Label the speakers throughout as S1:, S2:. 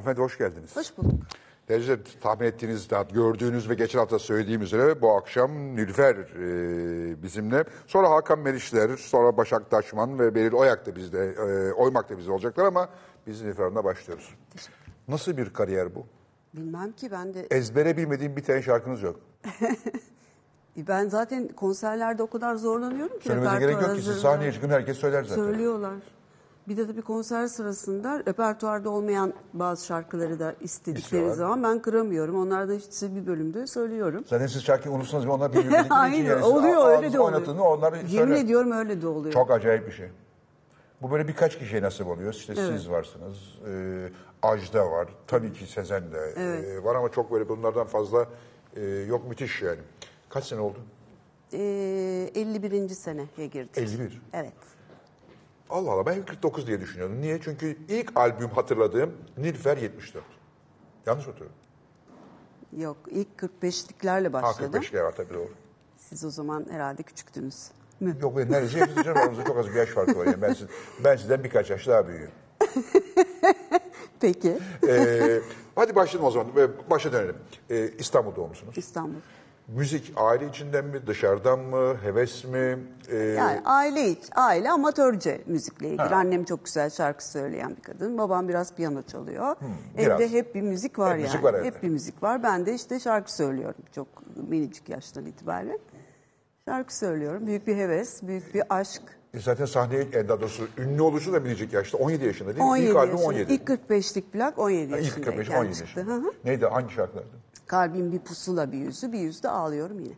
S1: Hanımefendi hoş geldiniz.
S2: Hoş bulduk.
S1: Derece tahmin ettiğiniz, gördüğünüz ve geçen hafta söylediğim üzere bu akşam Nilüfer e, bizimle. Sonra Hakan Merişler, sonra Başak Taşman ve Beril Oyak da bizde, e, Oymak da bizde olacaklar ama biz Nilüfer Hanım'la başlıyoruz. Nasıl bir kariyer bu?
S2: Bilmem ki ben de
S1: Ezbere bilmediğim bir tane şarkınız yok.
S2: ben zaten konserlerde o kadar zorlanıyorum ki.
S1: Söylemenize gerek yok ki siz sahneye çıkın herkes söyler zaten.
S2: Söylüyorlar. Bir de tabii konser sırasında repertuarda olmayan bazı şarkıları da istedikleri
S1: İstiyorlar.
S2: zaman ben kıramıyorum. Onlardan işte bir bölümde söylüyorum.
S1: Zaten siz şarkıyı unutsanız bile onlar bilmiyor.
S2: Aynen oluyor öyle de oluyor.
S1: Oynatını onlar
S2: Yemin
S1: söyler.
S2: ediyorum öyle de oluyor.
S1: Çok acayip bir şey. Bu böyle birkaç kişiye nasip oluyor. İşte
S2: Evet.
S1: siz varsınız, e, Ajda var, tabii ki Sezen de e, var ama çok böyle bunlardan fazla e, yok müthiş yani. Kaç sene oldu?
S2: Ee, 51. seneye girdik.
S1: 51.
S2: Evet.
S1: Allah Allah ben hep 49 diye düşünüyordum. Niye? Çünkü ilk albüm hatırladığım Nilfer 74. Yanlış hatırlıyorum?
S2: Yok ilk 45'liklerle
S1: Ha
S2: başladım.
S1: 45 var tabii doğru.
S2: Siz o zaman herhalde küçüktünüz. Mü?
S1: Yok ben neredeyse hepsi canım aramızda çok az bir yaş farkı var. Yani ben, siz, ben sizden birkaç yaş daha büyüğüm.
S2: Peki.
S1: Ee, hadi başlayalım o zaman. Ve Başa dönelim. Ee, İstanbul doğumlusunuz.
S2: İstanbul.
S1: Müzik aile içinden mi, dışarıdan mı, heves mi? Ee,
S2: Yani aile iç, aile amatörce müzikle ilgili.
S1: Ha.
S2: Annem çok güzel şarkı söyleyen bir kadın. Babam biraz piyano çalıyor.
S1: biraz.
S2: Evde hep bir müzik var
S1: Hep
S2: yani.
S1: müzik var evde.
S2: Hep bir müzik var. Ben de işte şarkı söylüyorum çok minicik yaştan itibaren. Şarkı söylüyorum. Büyük bir heves, büyük bir aşk.
S1: e, zaten sahneye, e, daha doğrusu ünlü oluşu da minicik yaşta. 17 yaşında değil mi?
S2: 17
S1: İlk albüm
S2: yaşında.
S1: 17.
S2: İlk 45'lik plak 17
S1: Ha, ilk
S2: yaşındayken
S1: 45, 17
S2: çıktı.
S1: yaşında.
S2: Hı hı.
S1: Neydi, hangi şarkılardı?
S2: Kalbim bir pusula bir yüzü, bir yüzde ağlıyorum yine.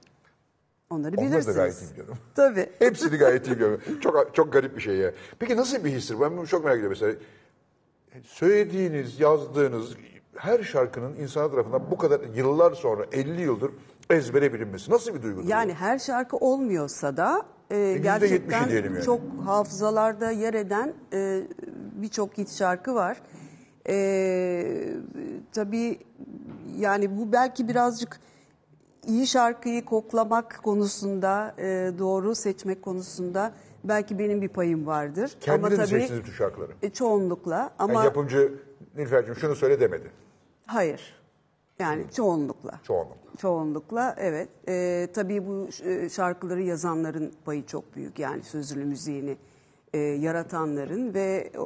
S2: Onları
S1: Onları da
S2: bilirsiniz.
S1: gayet iyi biliyorum.
S2: Tabii.
S1: Hepsini gayet iyi biliyorum. Çok, çok garip bir şey ya. Peki nasıl bir histir? Ben bunu çok merak ediyorum mesela. Söylediğiniz, yazdığınız her şarkının insan tarafından bu kadar yıllar sonra, 50 yıldır ezbere bilinmesi. Nasıl bir duygudur?
S2: Yani her şarkı olmuyorsa da e,
S1: %70'i
S2: gerçekten
S1: diyelim yani.
S2: çok hafızalarda yer eden e, birçok hit şarkı var. E, tabii yani bu belki birazcık iyi şarkıyı koklamak konusunda, e, doğru seçmek konusunda belki benim bir payım vardır.
S1: Kendiniz
S2: Ama
S1: mi
S2: tabii
S1: seçtiniz bütün şarkıları?
S2: e, çoğunlukla ama
S1: Yani yapımcı Nilfer'cim şunu söyle demedi.
S2: hayır. Yani çoğunlukla.
S1: Çoğunlukla.
S2: Çoğunlukla evet. Ee, tabii bu e, şarkıları yazanların payı çok büyük. Yani sözlü müziğini e, yaratanların ve o,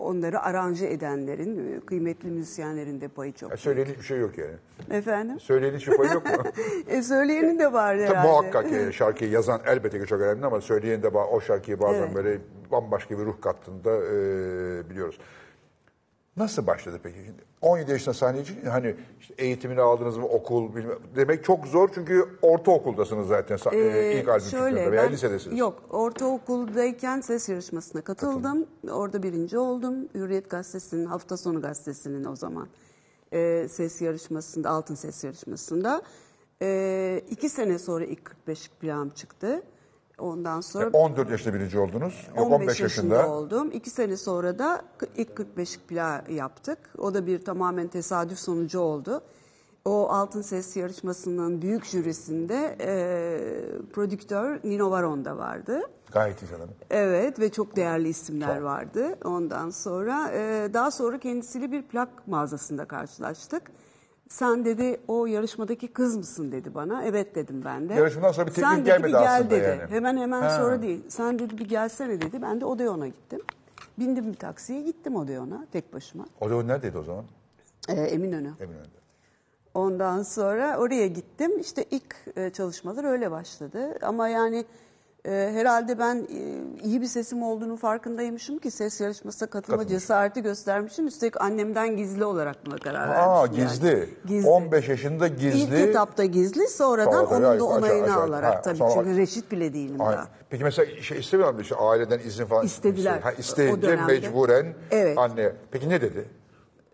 S2: onları aranje edenlerin, e, kıymetli müzisyenlerin de payı çok
S1: Ya
S2: büyük.
S1: söyleyen hiçbir şey yok yani.
S2: Efendim?
S1: Söyleyen hiçbir payı yok mu?
S2: E, söyleyenin de var
S1: Tabii
S2: herhalde.
S1: muhakkak yani şarkıyı yazan elbette ki çok önemli ama söyleyen de o şarkıyı bazen
S2: Evet.
S1: böyle bambaşka bir ruh kattığında e, biliyoruz. Nasıl başladı peki? Şimdi 17 yaşında sahneye çıkınca hani işte eğitimini aldınız mı okul bilmem, demek çok zor çünkü ortaokuldasınız zaten e, ilk albüm çıktığında veya
S2: ben-
S1: lisedesiniz.
S2: Yok, ortaokuldayken ses yarışmasına katıldım. Orada birinci oldum. Hürriyet Gazetesi'nin, hafta sonu gazetesinin o zaman e, ses yarışmasında, altın ses yarışmasında. Ee, iki sene sonra ilk 45 plağım çıktı. Ondan sonra
S1: 14 yaşında birinci oldunuz. Yok
S2: 15,
S1: 15
S2: yaşında.
S1: yaşında.
S2: oldum. İki sene sonra da ilk 45 plağı yaptık. O da bir tamamen tesadüf sonucu oldu. O Altın Ses yarışmasının büyük jürisinde e, prodüktör Nino Varon da vardı.
S1: Gayet iyi sanırım.
S2: Evet ve çok değerli isimler
S1: Çok.
S2: vardı. Ondan sonra e, daha sonra kendisiyle bir plak mağazasında karşılaştık. Sen dedi o yarışmadaki kız mısın dedi bana. Evet dedim ben de.
S1: Yarışmadan sonra bir teklif
S2: Sen dedi,
S1: gelmedi
S2: bir gel
S1: aslında
S2: dedi.
S1: yani.
S2: Hemen hemen
S1: Ha.
S2: sonra değil. Sen dedi bir gelsene dedi. Ben de Odeon'a gittim. Bindim bir taksiye gittim Odeon'a tek başıma.
S1: Odeon neredeydi o zaman?
S2: Ee, Eminönü.
S1: Eminönü'nde.
S2: Ondan sonra oraya gittim. İşte ilk e, çalışmalar öyle başladı. Ama yani e, herhalde ben e, iyi bir sesim olduğunu farkındaymışım ki ses yarışmasına katılma
S1: Katılmış.
S2: cesareti göstermişim. Üstelik annemden gizli olarak buna karar
S1: Aa
S2: vermişim. yani.
S1: gizli.
S2: Gizli.
S1: 15 yaşında
S2: İlk
S1: gizli.
S2: etapta gizli sonradan
S1: Sonra
S2: onun da
S1: aşağı-
S2: onayını
S1: aşağı-
S2: alarak
S1: ha,
S2: tabii
S1: sonra-
S2: çünkü reşit bile değilim
S1: Ay,
S2: daha.
S1: Peki mesela şey istemiyor musun? İşte aileden izin falan?
S2: İstediler.
S1: Ha, isteyince mecburen
S2: Evet.
S1: anne. Peki ne dedi?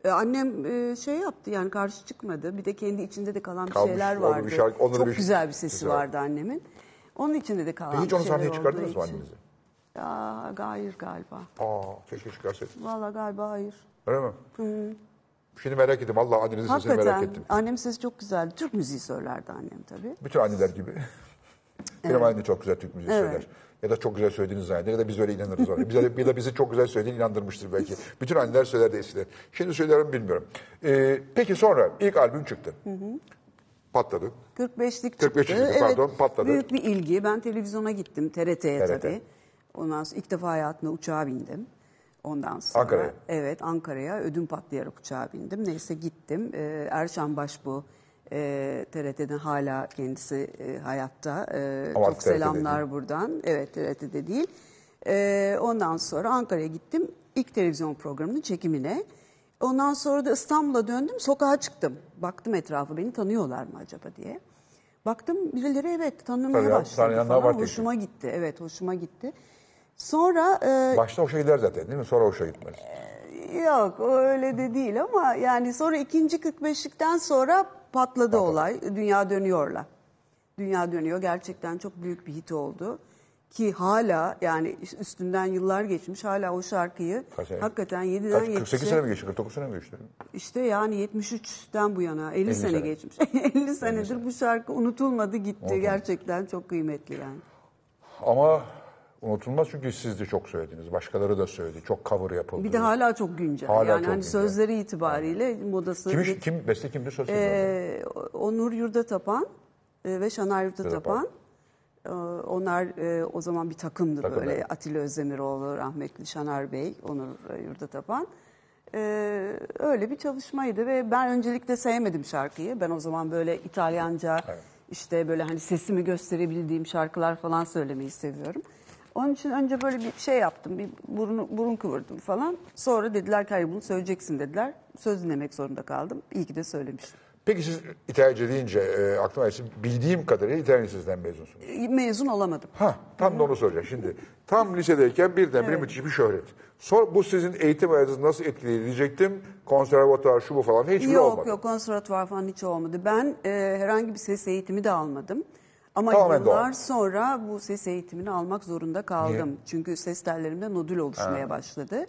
S2: E, Annem e, şey yaptı yani karşı çıkmadı. Bir de kendi içinde de kalan bir
S1: Kalmış,
S2: şeyler
S1: orada bir
S2: vardı.
S1: şarkı-
S2: Çok
S1: bir-
S2: güzel bir sesi
S1: sesi var.
S2: vardı annemin. Onun içinde de kalan
S1: Peki hiç
S2: bir
S1: onu
S2: şeyler
S1: sahneye çıkardınız mı annenizi?
S2: Ya hayır galiba.
S1: Aa keşke çıkarsaydın.
S2: Vallahi galiba hayır.
S1: Öyle mi? Şimdi merak ettim. Vallahi annenizin sesini merak ettim.
S2: annem sesi çok güzeldi. Türk müziği söylerdi annem tabii.
S1: Bütün anneler gibi. Benim annem de çok güzel Türk müziği
S2: Evet.
S1: söyler. Ya da çok güzel söylediğiniz zanneder ya da biz öyle inanırız ona. Bize de, ya da bizi çok güzel söylediğini inandırmıştır belki. Bütün anneler söylerdi eskiden. Şimdi söylerim bilmiyorum. Ee, peki sonra ilk albüm çıktı. Patladı.
S2: 45'lik
S1: 45'lik
S2: çıktı.
S1: pardon, patladı.
S2: Büyük bir ilgi. Ben televizyona gittim TRT'ye
S1: TRT.
S2: tabii. Ondan sonra ilk defa hayatımda uçağa bindim. Ondan sonra
S1: Ankara'ya.
S2: Evet Ankara'ya ödüm patlayarak uçağa bindim. Neyse gittim. Ee, Erşan Başbu e, TRT'den hala kendisi e, hayatta. Ee,
S1: Ama
S2: çok
S1: TRT'de
S2: selamlar
S1: değil.
S2: buradan. Evet TRT'de değil. Ee, ondan sonra Ankara'ya gittim. İlk televizyon programının çekimine. Ondan sonra da İstanbul'a döndüm. Sokağa çıktım. Baktım etrafı beni tanıyorlar mı acaba diye. Baktım birileri evet tanımaya
S1: Tanıyan-
S2: başladı falan. Hoşuma gitti. Evet hoşuma gitti. Sonra e,
S1: Başta hoşa gider zaten değil mi? Sonra hoşa gitmez.
S2: Yok o öyle de değil ama yani sonra ikinci 45'likten sonra patladı olay. Dünya dönüyorla. Dünya dönüyor gerçekten çok büyük bir hit oldu. Ki hala yani üstünden yıllar geçmiş hala o şarkıyı
S1: Kaç
S2: hakikaten 7'den
S1: Kaç, 48
S2: 70'e
S1: sene mi geçti? 49 sene mi geçti?
S2: işte yani 73'ten bu yana 50, sene,
S1: sene.
S2: geçmiş. 50 senedir bu şarkı unutulmadı gitti. Gerçekten çok kıymetli yani.
S1: Ama unutulmaz çünkü siz de çok söylediniz. Başkaları da söyledi. Çok cover yapıldı.
S2: Bir de hala çok güncel.
S1: Hala
S2: yani
S1: çok
S2: hani
S1: güncel.
S2: sözleri itibariyle modası
S1: Kim, kim, beste kimdi söz kimdi?
S2: Ee, Onur Yurdatapan e, ve Şanar Yurdatapan. Ee, Onlar e, o zaman bir takımdı
S1: Takım,
S2: böyle.
S1: evet.
S2: Atilla Özdemiroğlu, rahmetli Şanar Bey, Onur e, Yurdatapan. Ee, öyle bir çalışmaydı ve ben öncelikle sevmedim şarkıyı. Ben o zaman böyle İtalyanca işte böyle hani sesimi gösterebildiğim şarkılar falan söylemeyi seviyorum. Onun için önce böyle bir şey yaptım, bir burun, burun kıvırdım falan. Sonra dediler ki hayır bunu söyleyeceksin dediler. Söz dinlemek zorunda kaldım. İyi ki de söylemişim.
S1: Peki siz İtalyanca deyince e, aklıma gelsin. Bildiğim kadarıyla İtalyan Lisesi'nden mezunsunuz.
S2: Mezun olamadım.
S1: Ha, tam da onu soracağım şimdi. Tam lisedeyken birdenbire müthiş bir şöhret. Sonra bu sizin eğitim hayatınızı nasıl etkiledi diyecektim. Konservatuar, şu bu falan hiçbiri
S2: Yok
S1: olmadı.
S2: yok konservatuvar falan hiç olmadı. Ben e, herhangi bir ses eğitimi de almadım. Ama
S1: Tamamen
S2: yıllar
S1: doğal.
S2: sonra bu ses eğitimini almak zorunda kaldım.
S1: Niye?
S2: Çünkü ses tellerimde nodül oluşmaya başladı.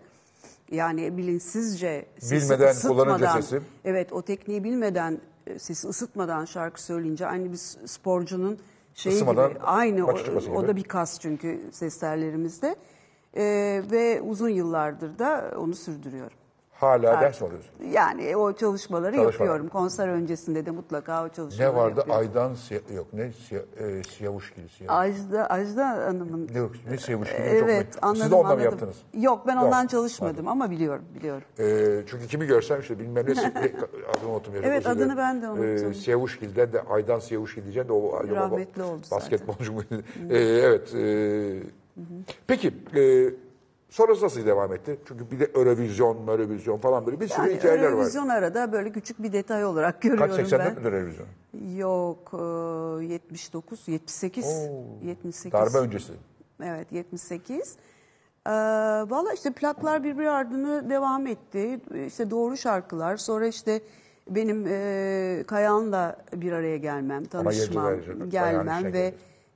S2: Yani bilinçsizce sesi
S1: Bilmeden,
S2: ısıtmadan,
S1: sesi.
S2: Evet o tekniği bilmeden e, sesi ısıtmadan şarkı söyleyince aynı bir sporcunun şeyi
S1: Isımadan
S2: gibi aynı o,
S1: çıkması
S2: o
S1: gibi.
S2: da bir kas çünkü ses tellerimizde. E, ve uzun yıllardır da onu sürdürüyorum.
S1: Hala ders mi alıyorsun?
S2: Yani o çalışmaları
S1: Çalışmalar.
S2: yapıyorum. Konser öncesinde de mutlaka o çalışmaları
S1: Ne vardı?
S2: yapıyorum.
S1: Aydan Siya- yok ne Siya, e, Siyavuşgil. Siya-
S2: Ajda, Ajda Hanım'ın.
S1: Ne yok ne Siyavuşgil?
S2: Evet
S1: çok
S2: anladım
S1: Siz de mı
S2: anladım.
S1: yaptınız?
S2: Yok ben
S1: Yok,
S2: ondan çalışmadım ama biliyorum biliyorum.
S1: Ee, çünkü kimi görsem işte bilmem ne adını unuttum.
S2: Evet, adını ben de unuttum.
S1: Ee, Siyavuşgil'den de Aydan Siyavuşgil diyeceğim de o acaba
S2: Rahmetli oldu.
S1: Basketbolcu muydu? Ee, evet. e, peki e, sonrası nasıl devam etti? Çünkü bir de Eurovision, Eurovision falan böyle bir sürü
S2: Yani
S1: hikayeler var.
S2: Eurovision arada böyle küçük bir detay olarak görüyorum
S1: Kaç 84
S2: ben.
S1: müdür Eurovision?
S2: Yok e, 79, 78,
S1: Oo,
S2: 78.
S1: Darbe öncesi.
S2: Evet 78. Ee, Valla işte plaklar birbiri ardına devam etti. İşte doğru şarkılar. Sonra işte benim e, Kayahan'la bir araya gelmem, tanışmam,
S1: Kayahan'ın
S2: gelmem ve
S1: geleceğiz.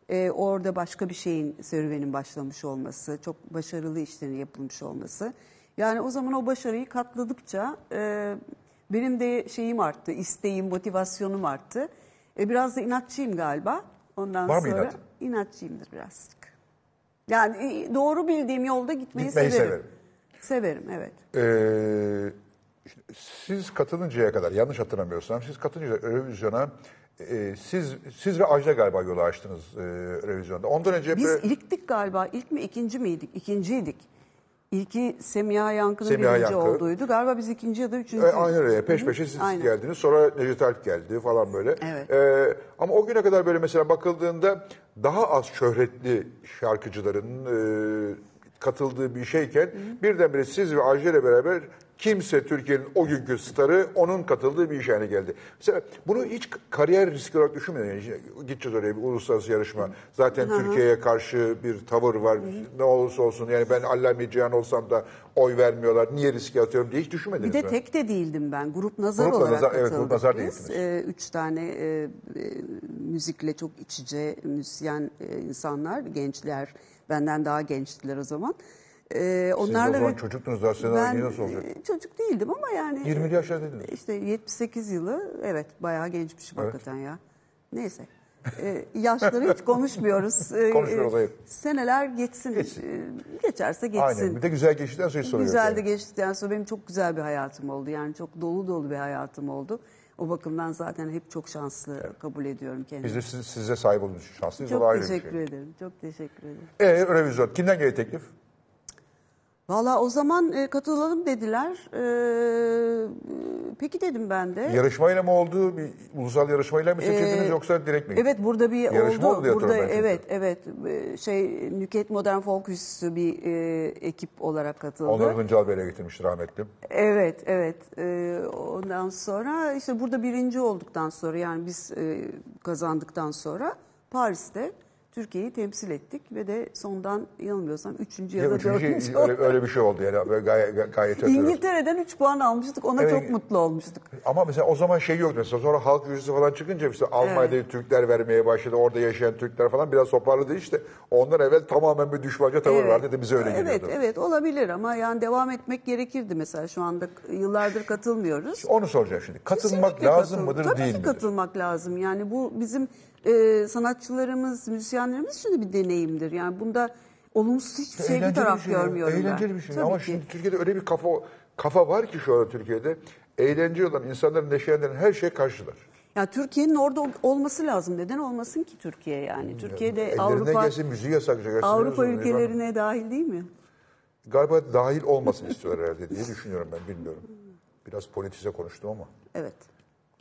S2: E, orada başka bir şeyin serüvenin başlamış olması, çok başarılı işlerin yapılmış olması. Yani o zaman o başarıyı katladıkça e, benim de şeyim arttı, isteğim, motivasyonum arttı. E, biraz da inatçıyım galiba. Ondan
S1: Var mı
S2: sonra
S1: inat?
S2: inatçıyımdır birazcık. Yani e, doğru bildiğim yolda gitmeyi,
S1: Gitmeyi
S2: severim.
S1: severim.
S2: Severim, evet.
S1: Ee, siz katılıncaya kadar yanlış hatırlamıyorsam siz katılınca revizyona e, siz siz ve Ajda galiba yolu açtınız e, revizyonda. Ondan önce
S2: Biz
S1: böyle-
S2: ilktik galiba. İlk mi ikinci miydik? İkinciydik. İlki Semiha Yankı'nın
S1: Semiha
S2: birinci
S1: Yankı.
S2: olduğuydu. Galiba biz ikinci ya da üçüncü.
S1: E, aynen öyle. Peş peşe siz
S2: Aynen.
S1: geldiniz. Sonra Necdet Alp geldi falan böyle.
S2: Evet.
S1: E, ama o güne kadar böyle mesela bakıldığında daha az şöhretli şarkıcıların e, katıldığı bir şeyken birdenbire siz ve Ajda ile beraber kimse Türkiye'nin o günkü starı onun katıldığı bir iş haline geldi. Mesela bunu hiç kariyer riski olarak düşünmüyor. Yani gideceğiz oraya bir uluslararası yarışma. Zaten Türkiye'ye karşı bir tavır var. Ne olursa olsun yani ben Allame Cihan olsam da oy vermiyorlar. Niye riske atıyorum diye hiç düşünmediniz
S2: Bir de
S1: mi?
S2: tek de değildim ben. Grup Nazar
S1: Grupla
S2: olarak
S1: Nazar- evet, Grup Nazar
S2: biz. Ee, üç tane e, e, müzikle çok iç içe müzisyen e, insanlar, gençler. Benden daha gençtiler o zaman. Ee,
S1: Siz
S2: onlarla
S1: o zaman çocuktunuz daha
S2: ben
S1: nasıl olacak?
S2: e, çocuk değildim ama yani.
S1: 20 yaşlardaydınız.
S2: İşte 78 yılı evet bayağı gençmişim
S1: Evet.
S2: hakikaten ya. Neyse. Ee, yaşları hiç konuşmuyoruz. Ee,
S1: Konuşmuyoruz, hayır.
S2: Seneler geçsin.
S1: Geçsin.
S2: Ee, Geçerse geçsin.
S1: Aynen. Bir de güzel geçtikten sonra yok
S2: Güzel de
S1: yani.
S2: geçtikten sonra benim çok güzel bir hayatım oldu. Yani çok dolu dolu bir hayatım oldu. O bakımdan zaten hep çok şanslı kabul ediyorum kendimi.
S1: Biz de siz, size sahip olduğunuz için şanslıyız.
S2: çok teşekkür
S1: şey.
S2: ederim. Çok teşekkür ederim.
S1: E, revizyon. Kimden geldi teklif?
S2: Valla o zaman e, katılalım dediler. Ee, peki dedim ben de.
S1: Yarışmayla mı oldu? Bir ulusal yarışmayla mı seçildiniz
S2: Ee,
S1: yoksa direkt mi?
S2: Evet burada bir
S1: Yarışma
S2: oldu.
S1: oldu
S2: burada evet evet Ee, şey Nüket Modern Folk Üssü bir e, ekip olarak katıldı.
S1: Onları Hıncal Bey'le getirmişti rahmetli.
S2: Evet, evet. Ee, ondan sonra işte burada birinci olduktan sonra yani biz e, kazandıktan sonra Paris'te Türkiye'yi temsil ettik ve de sondan yanılmıyorsam üçüncü ya,
S1: Ya
S2: da
S1: üçüncü,
S2: dördüncü
S1: öyle,
S2: olduk.
S1: öyle bir şey oldu yani. Böyle gayet, gayet.
S2: İngiltere'den 3 puan almıştık. Ona
S1: Evet.
S2: çok mutlu olmuştuk.
S1: Ama mesela o zaman şey yoktu. Mesela sonra halk yüzü falan çıkınca işte Almanya'da Türkler vermeye başladı. Orada yaşayan Türkler falan biraz toparladı işte. Ondan evvel tamamen bir düşmanca tavır vardı da bize öyle
S2: Evet,
S1: geliyordu.
S2: evet olabilir ama yani devam etmek gerekirdi mesela şu anda yıllardır katılmıyoruz.
S1: Onu soracağım şimdi. Katılmak
S2: Kesinlikle
S1: lazım
S2: katıl-
S1: mıdır
S2: Tabii
S1: değil
S2: ki
S1: midir?
S2: katılmak lazım. Yani bu bizim e, sanatçılarımız, müzisyenlerimiz için de bir deneyimdir. Yani bunda olumsuz hiçbir şey bir taraf
S1: şey ya,
S2: görmüyorum ben.
S1: Eğlenceli bir şey.
S2: Tabii
S1: Ama
S2: ki.
S1: şimdi Türkiye'de öyle bir kafa kafa var ki şu anda Türkiye'de. Eğlenceli olan insanların neşelendiren her şeye karşılar.
S2: Ya Türkiye'nin orada ol- olması lazım. Neden olmasın ki Türkiye yani? Türkiye'de Avrupa
S1: gelse müziği yasaklayacak.
S2: Avrupa ülkelerine dahil değil mi?
S1: Galiba dahil olmasını istiyorlar herhalde diye düşünüyorum ben bilmiyorum. Biraz politize konuştum ama
S2: Evet.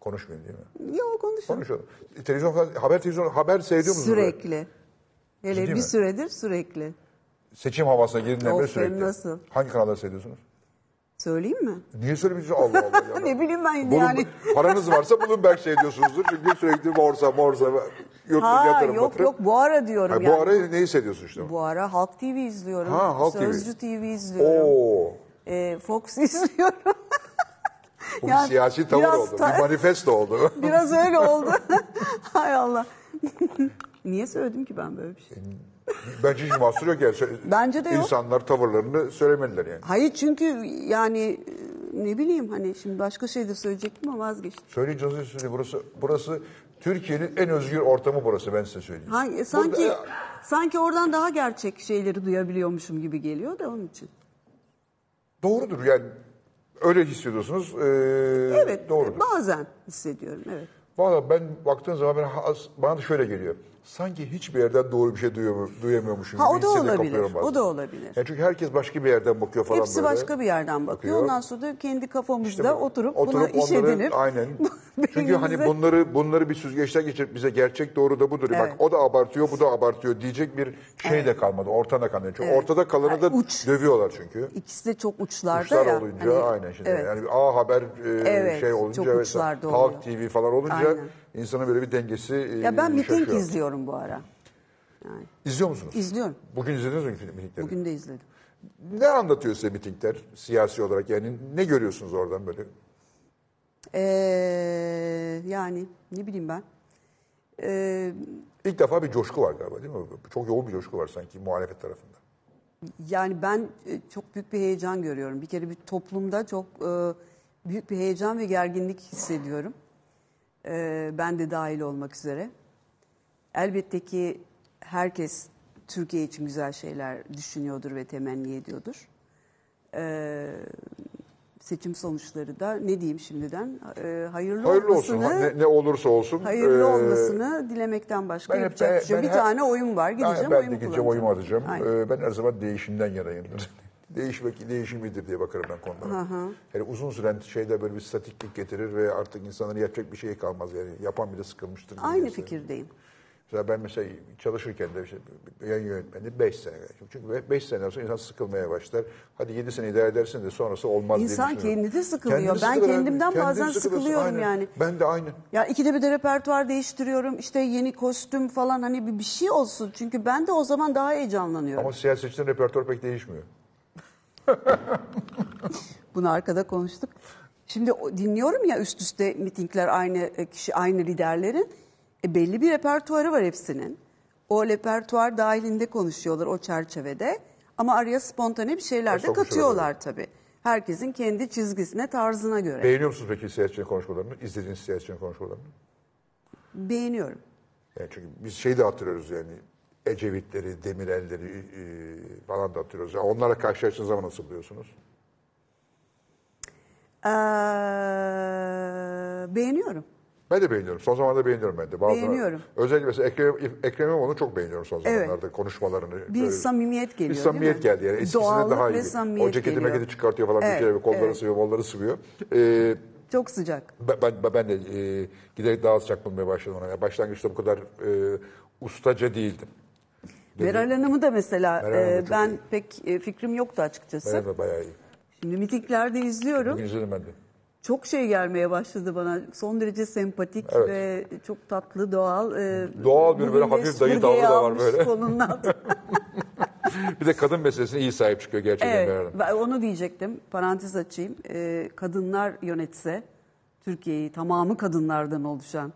S1: Konuşmayayım değil mi?
S2: Yok konuşalım.
S1: Konuşalım. Televizyon haber televizyon haber seyrediyor musunuz? böyle?
S2: Sürekli. Hele
S1: Ciddi
S2: bir
S1: mi?
S2: süredir sürekli.
S1: Seçim havasına girdiğinden beri sürekli.
S2: nasıl?
S1: Hangi kanalda seyrediyorsunuz?
S2: Söyleyeyim mi?
S1: Niye söylemiyorsunuz? Allah Allah. ya.
S2: Ne bileyim ben
S1: Bulun-
S2: yani.
S1: Paranız varsa Bloomberg seyrediyorsunuzdur. Çünkü sürekli borsa, morsa, yurt
S2: Ha
S1: yatırım,
S2: yok
S1: yatırım.
S2: yok bu ara diyorum
S1: Ha, bu
S2: yani.
S1: ara neyi seyrediyorsun işte?
S2: Bu ara Halk TV izliyorum.
S1: Ha, Halk TV.
S2: Sözcü TV izliyorum.
S1: Oo.
S2: Ee, Fox izliyorum.
S1: Bu
S2: Yani
S1: bir siyasi tavır oldu.
S2: ta-
S1: Bir manifesto oldu.
S2: Biraz öyle oldu. Hay Allah. Niye söyledim ki ben böyle bir şey?
S1: Bence hiç mahsur yok yani.
S2: Bence de yok.
S1: İnsanlar tavırlarını söylemeliler yani.
S2: Hayır çünkü yani e, ne bileyim hani şimdi başka şey de söyleyecektim ama vazgeçtim.
S1: Söyleyin canınızı söyleyeyim. Burası, burası Türkiye'nin en özgür ortamı burası ben size söyleyeyim.
S2: Hangi, sanki
S1: Burada-
S2: sanki oradan daha gerçek şeyleri duyabiliyormuşum gibi geliyor da onun için.
S1: Doğrudur yani. Öyle hissediyorsunuz. Ee,
S2: Evet
S1: Doğrudur.
S2: bazen hissediyorum evet.
S1: Valla ben baktığım zaman ben, has- bana da şöyle geliyor. Sanki hiçbir yerden doğru bir şey duyamıyor, duyamıyormuşum
S2: Ha
S1: gibi
S2: o da
S1: hissede
S2: olabilir.
S1: kapıyorum bazen.
S2: O da olabilir.
S1: Yani çünkü herkes başka bir yerden bakıyor falan
S2: Hepsi
S1: böyle.
S2: başka bir yerden bakıyor.
S1: Bakıyor.
S2: Ondan sonra da kendi kafamızda
S1: İşte bu-
S2: oturup, buna iş
S1: onları-
S2: edinip
S1: Aynen. Çünkü hani
S2: beynimize-
S1: bunları bunları bir süzgeçten geçirip bize gerçek doğru da budur. Bak
S2: Evet.
S1: o da abartıyor, bu da abartıyor diyecek bir şey de kalmadı. Ortada kalmadı. Çünkü
S2: Evet.
S1: ortada kalanı da
S2: Yani uç.
S1: dövüyorlar çünkü.
S2: ikisi de çok uçlarda
S1: Uçlar
S2: ya.
S1: olunca
S2: Hani-
S1: aynen şimdi.
S2: Evet.
S1: Yani A Haber e,
S2: Evet,
S1: şey olunca
S2: çok
S1: ve
S2: uçlarda
S1: Halk
S2: oluyor.
S1: TV falan olunca
S2: Aynen.
S1: İnsanın böyle bir dengesi e,
S2: Ya ben miting
S1: şaşıyor.
S2: izliyorum bu ara.
S1: İzliyor musunuz?
S2: İzliyorum.
S1: Bugün izlediniz mi mitingleri?
S2: Bugün de izledim.
S1: Ne anlatıyor size mitingler siyasi olarak yani ne görüyorsunuz oradan böyle?
S2: Ee, yani ne bileyim ben. Ee,
S1: İlk defa bir coşku var galiba değil mi? Çok yoğun bir coşku var sanki muhalefet tarafında.
S2: Yani ben e, çok büyük bir heyecan görüyorum. Bir kere bir toplumda çok e, büyük bir heyecan ve gerginlik hissediyorum. E, ben de dahil olmak üzere. Elbette ki herkes Türkiye için güzel şeyler düşünüyordur ve temenni ediyordur. E, seçim sonuçları da ne diyeyim şimdiden e, hayırlı,
S1: Hayırlı olsun.
S2: olmasını,
S1: Ha, Ne, ne olursa olsun.
S2: hayırlı
S1: Ee,
S2: olmasını dilemekten başka
S1: ben
S2: yapacak bir şey
S1: ben
S2: Bir
S1: her-
S2: tane oyun var. Gideceğim
S1: ben, ben de
S2: oyumu
S1: gideceğim oyumu atacağım.
S2: Aynen.
S1: Ee, ben her zaman değişimden yanayımdır. Değişmek değişimidir diye bakarım ben konulara. Yani uzun süren şeyde böyle bir statiklik getirir ve artık insanların yapacak bir şey kalmaz yani. Yapan bile sıkılmıştır. diye
S2: Aynı
S1: düşünüyorum.
S2: fikirdeyim.
S1: Mesela ben mesela çalışırken de işte yayın yönetmeni 5 sene. Çünkü 5 sene sonra insan sıkılmaya başlar. Hadi 7 sene idare edersin de sonrası olmaz diye
S2: İnsan
S1: düşünüyorum.
S2: kendi de sıkılıyor.
S1: Kendi
S2: Ben
S1: sıkılır
S2: kendimden
S1: Kendin
S2: bazen sıkılıyorum
S1: aynen.
S2: yani.
S1: Ben de aynı.
S2: Ya ikide bir de repertuar değiştiriyorum. İşte yeni kostüm falan hani bir, bir şey olsun. Çünkü ben de o zaman daha heyecanlanıyorum.
S1: Ama siyasetçinin repertuar pek değişmiyor.
S2: Bunu arkada konuştuk. Şimdi dinliyorum ya üst üste mitingler aynı e, kişi aynı liderlerin. E, belli bir repertuarı var hepsinin. O repertuar dahilinde konuşuyorlar o çerçevede. Ama araya spontane bir şeyler de katıyorlar tabii. Herkesin kendi çizgisine, tarzına göre.
S1: Beğeniyor musunuz peki siyasetçinin konuşmalarını? İzlediğiniz siyasetçinin konuşmalarını?
S2: Beğeniyorum.
S1: Yani çünkü biz şeyi de hatırlıyoruz yani. Ecevitleri, Demirel'leri e, falan da hatırlıyoruz. Yani onlara karşılaştığınız zaman nasıl buluyorsunuz?
S2: Ee, beğeniyorum.
S1: Ben de beğeniyorum. Son zamanlarda beğeniyorum ben de. Bazı,
S2: Beğeniyorum.
S1: Özellikle mesela Ekrem, Ekrem İmamoğlu'nu çok beğeniyorum son
S2: Evet.
S1: zamanlarda konuşmalarını.
S2: Bir
S1: Böyle-
S2: samimiyet geliyor
S1: Bir samimiyet
S2: mi?
S1: geldi yani. Eskisinden
S2: Doğallık
S1: daha iyi.
S2: samimiyet
S1: O ceketi
S2: geliyor.
S1: meketi çıkartıyor falan
S2: Evet,
S1: bir kere. Kolları
S2: evet.
S1: sıvıyor, kolları sıvıyor. Ee,
S2: Çok sıcak.
S1: ben, ben, ben de e, giderek daha sıcak bulmaya başladım ona. Yani başlangıçta bu kadar e, ustaca değildim.
S2: Meral Hanım'ı da mesela
S1: Meral Hanım da
S2: e,
S1: çok
S2: ben
S1: iyi.
S2: pek e, fikrim yoktu açıkçası.
S1: Ben de bayağı iyi.
S2: Şimdi mitinglerde izliyorum.
S1: Bugün izledim ben de.
S2: Çok şey gelmeye başladı bana. Son derece sempatik
S1: Evet.
S2: ve çok tatlı, doğal. e,
S1: Doğal bir böyle
S2: bugün de
S1: hafif dayı
S2: süpürgeyi
S1: tavrı da var
S2: almış
S1: böyle.
S2: kolunun altına.
S1: Bir de kadın meselesine iyi sahip çıkıyor gerçekten Meral
S2: evet,
S1: Hanım.
S2: ben onu diyecektim. Parantez açayım. E, kadınlar yönetse Türkiye'yi tamamı kadınlardan oluşan.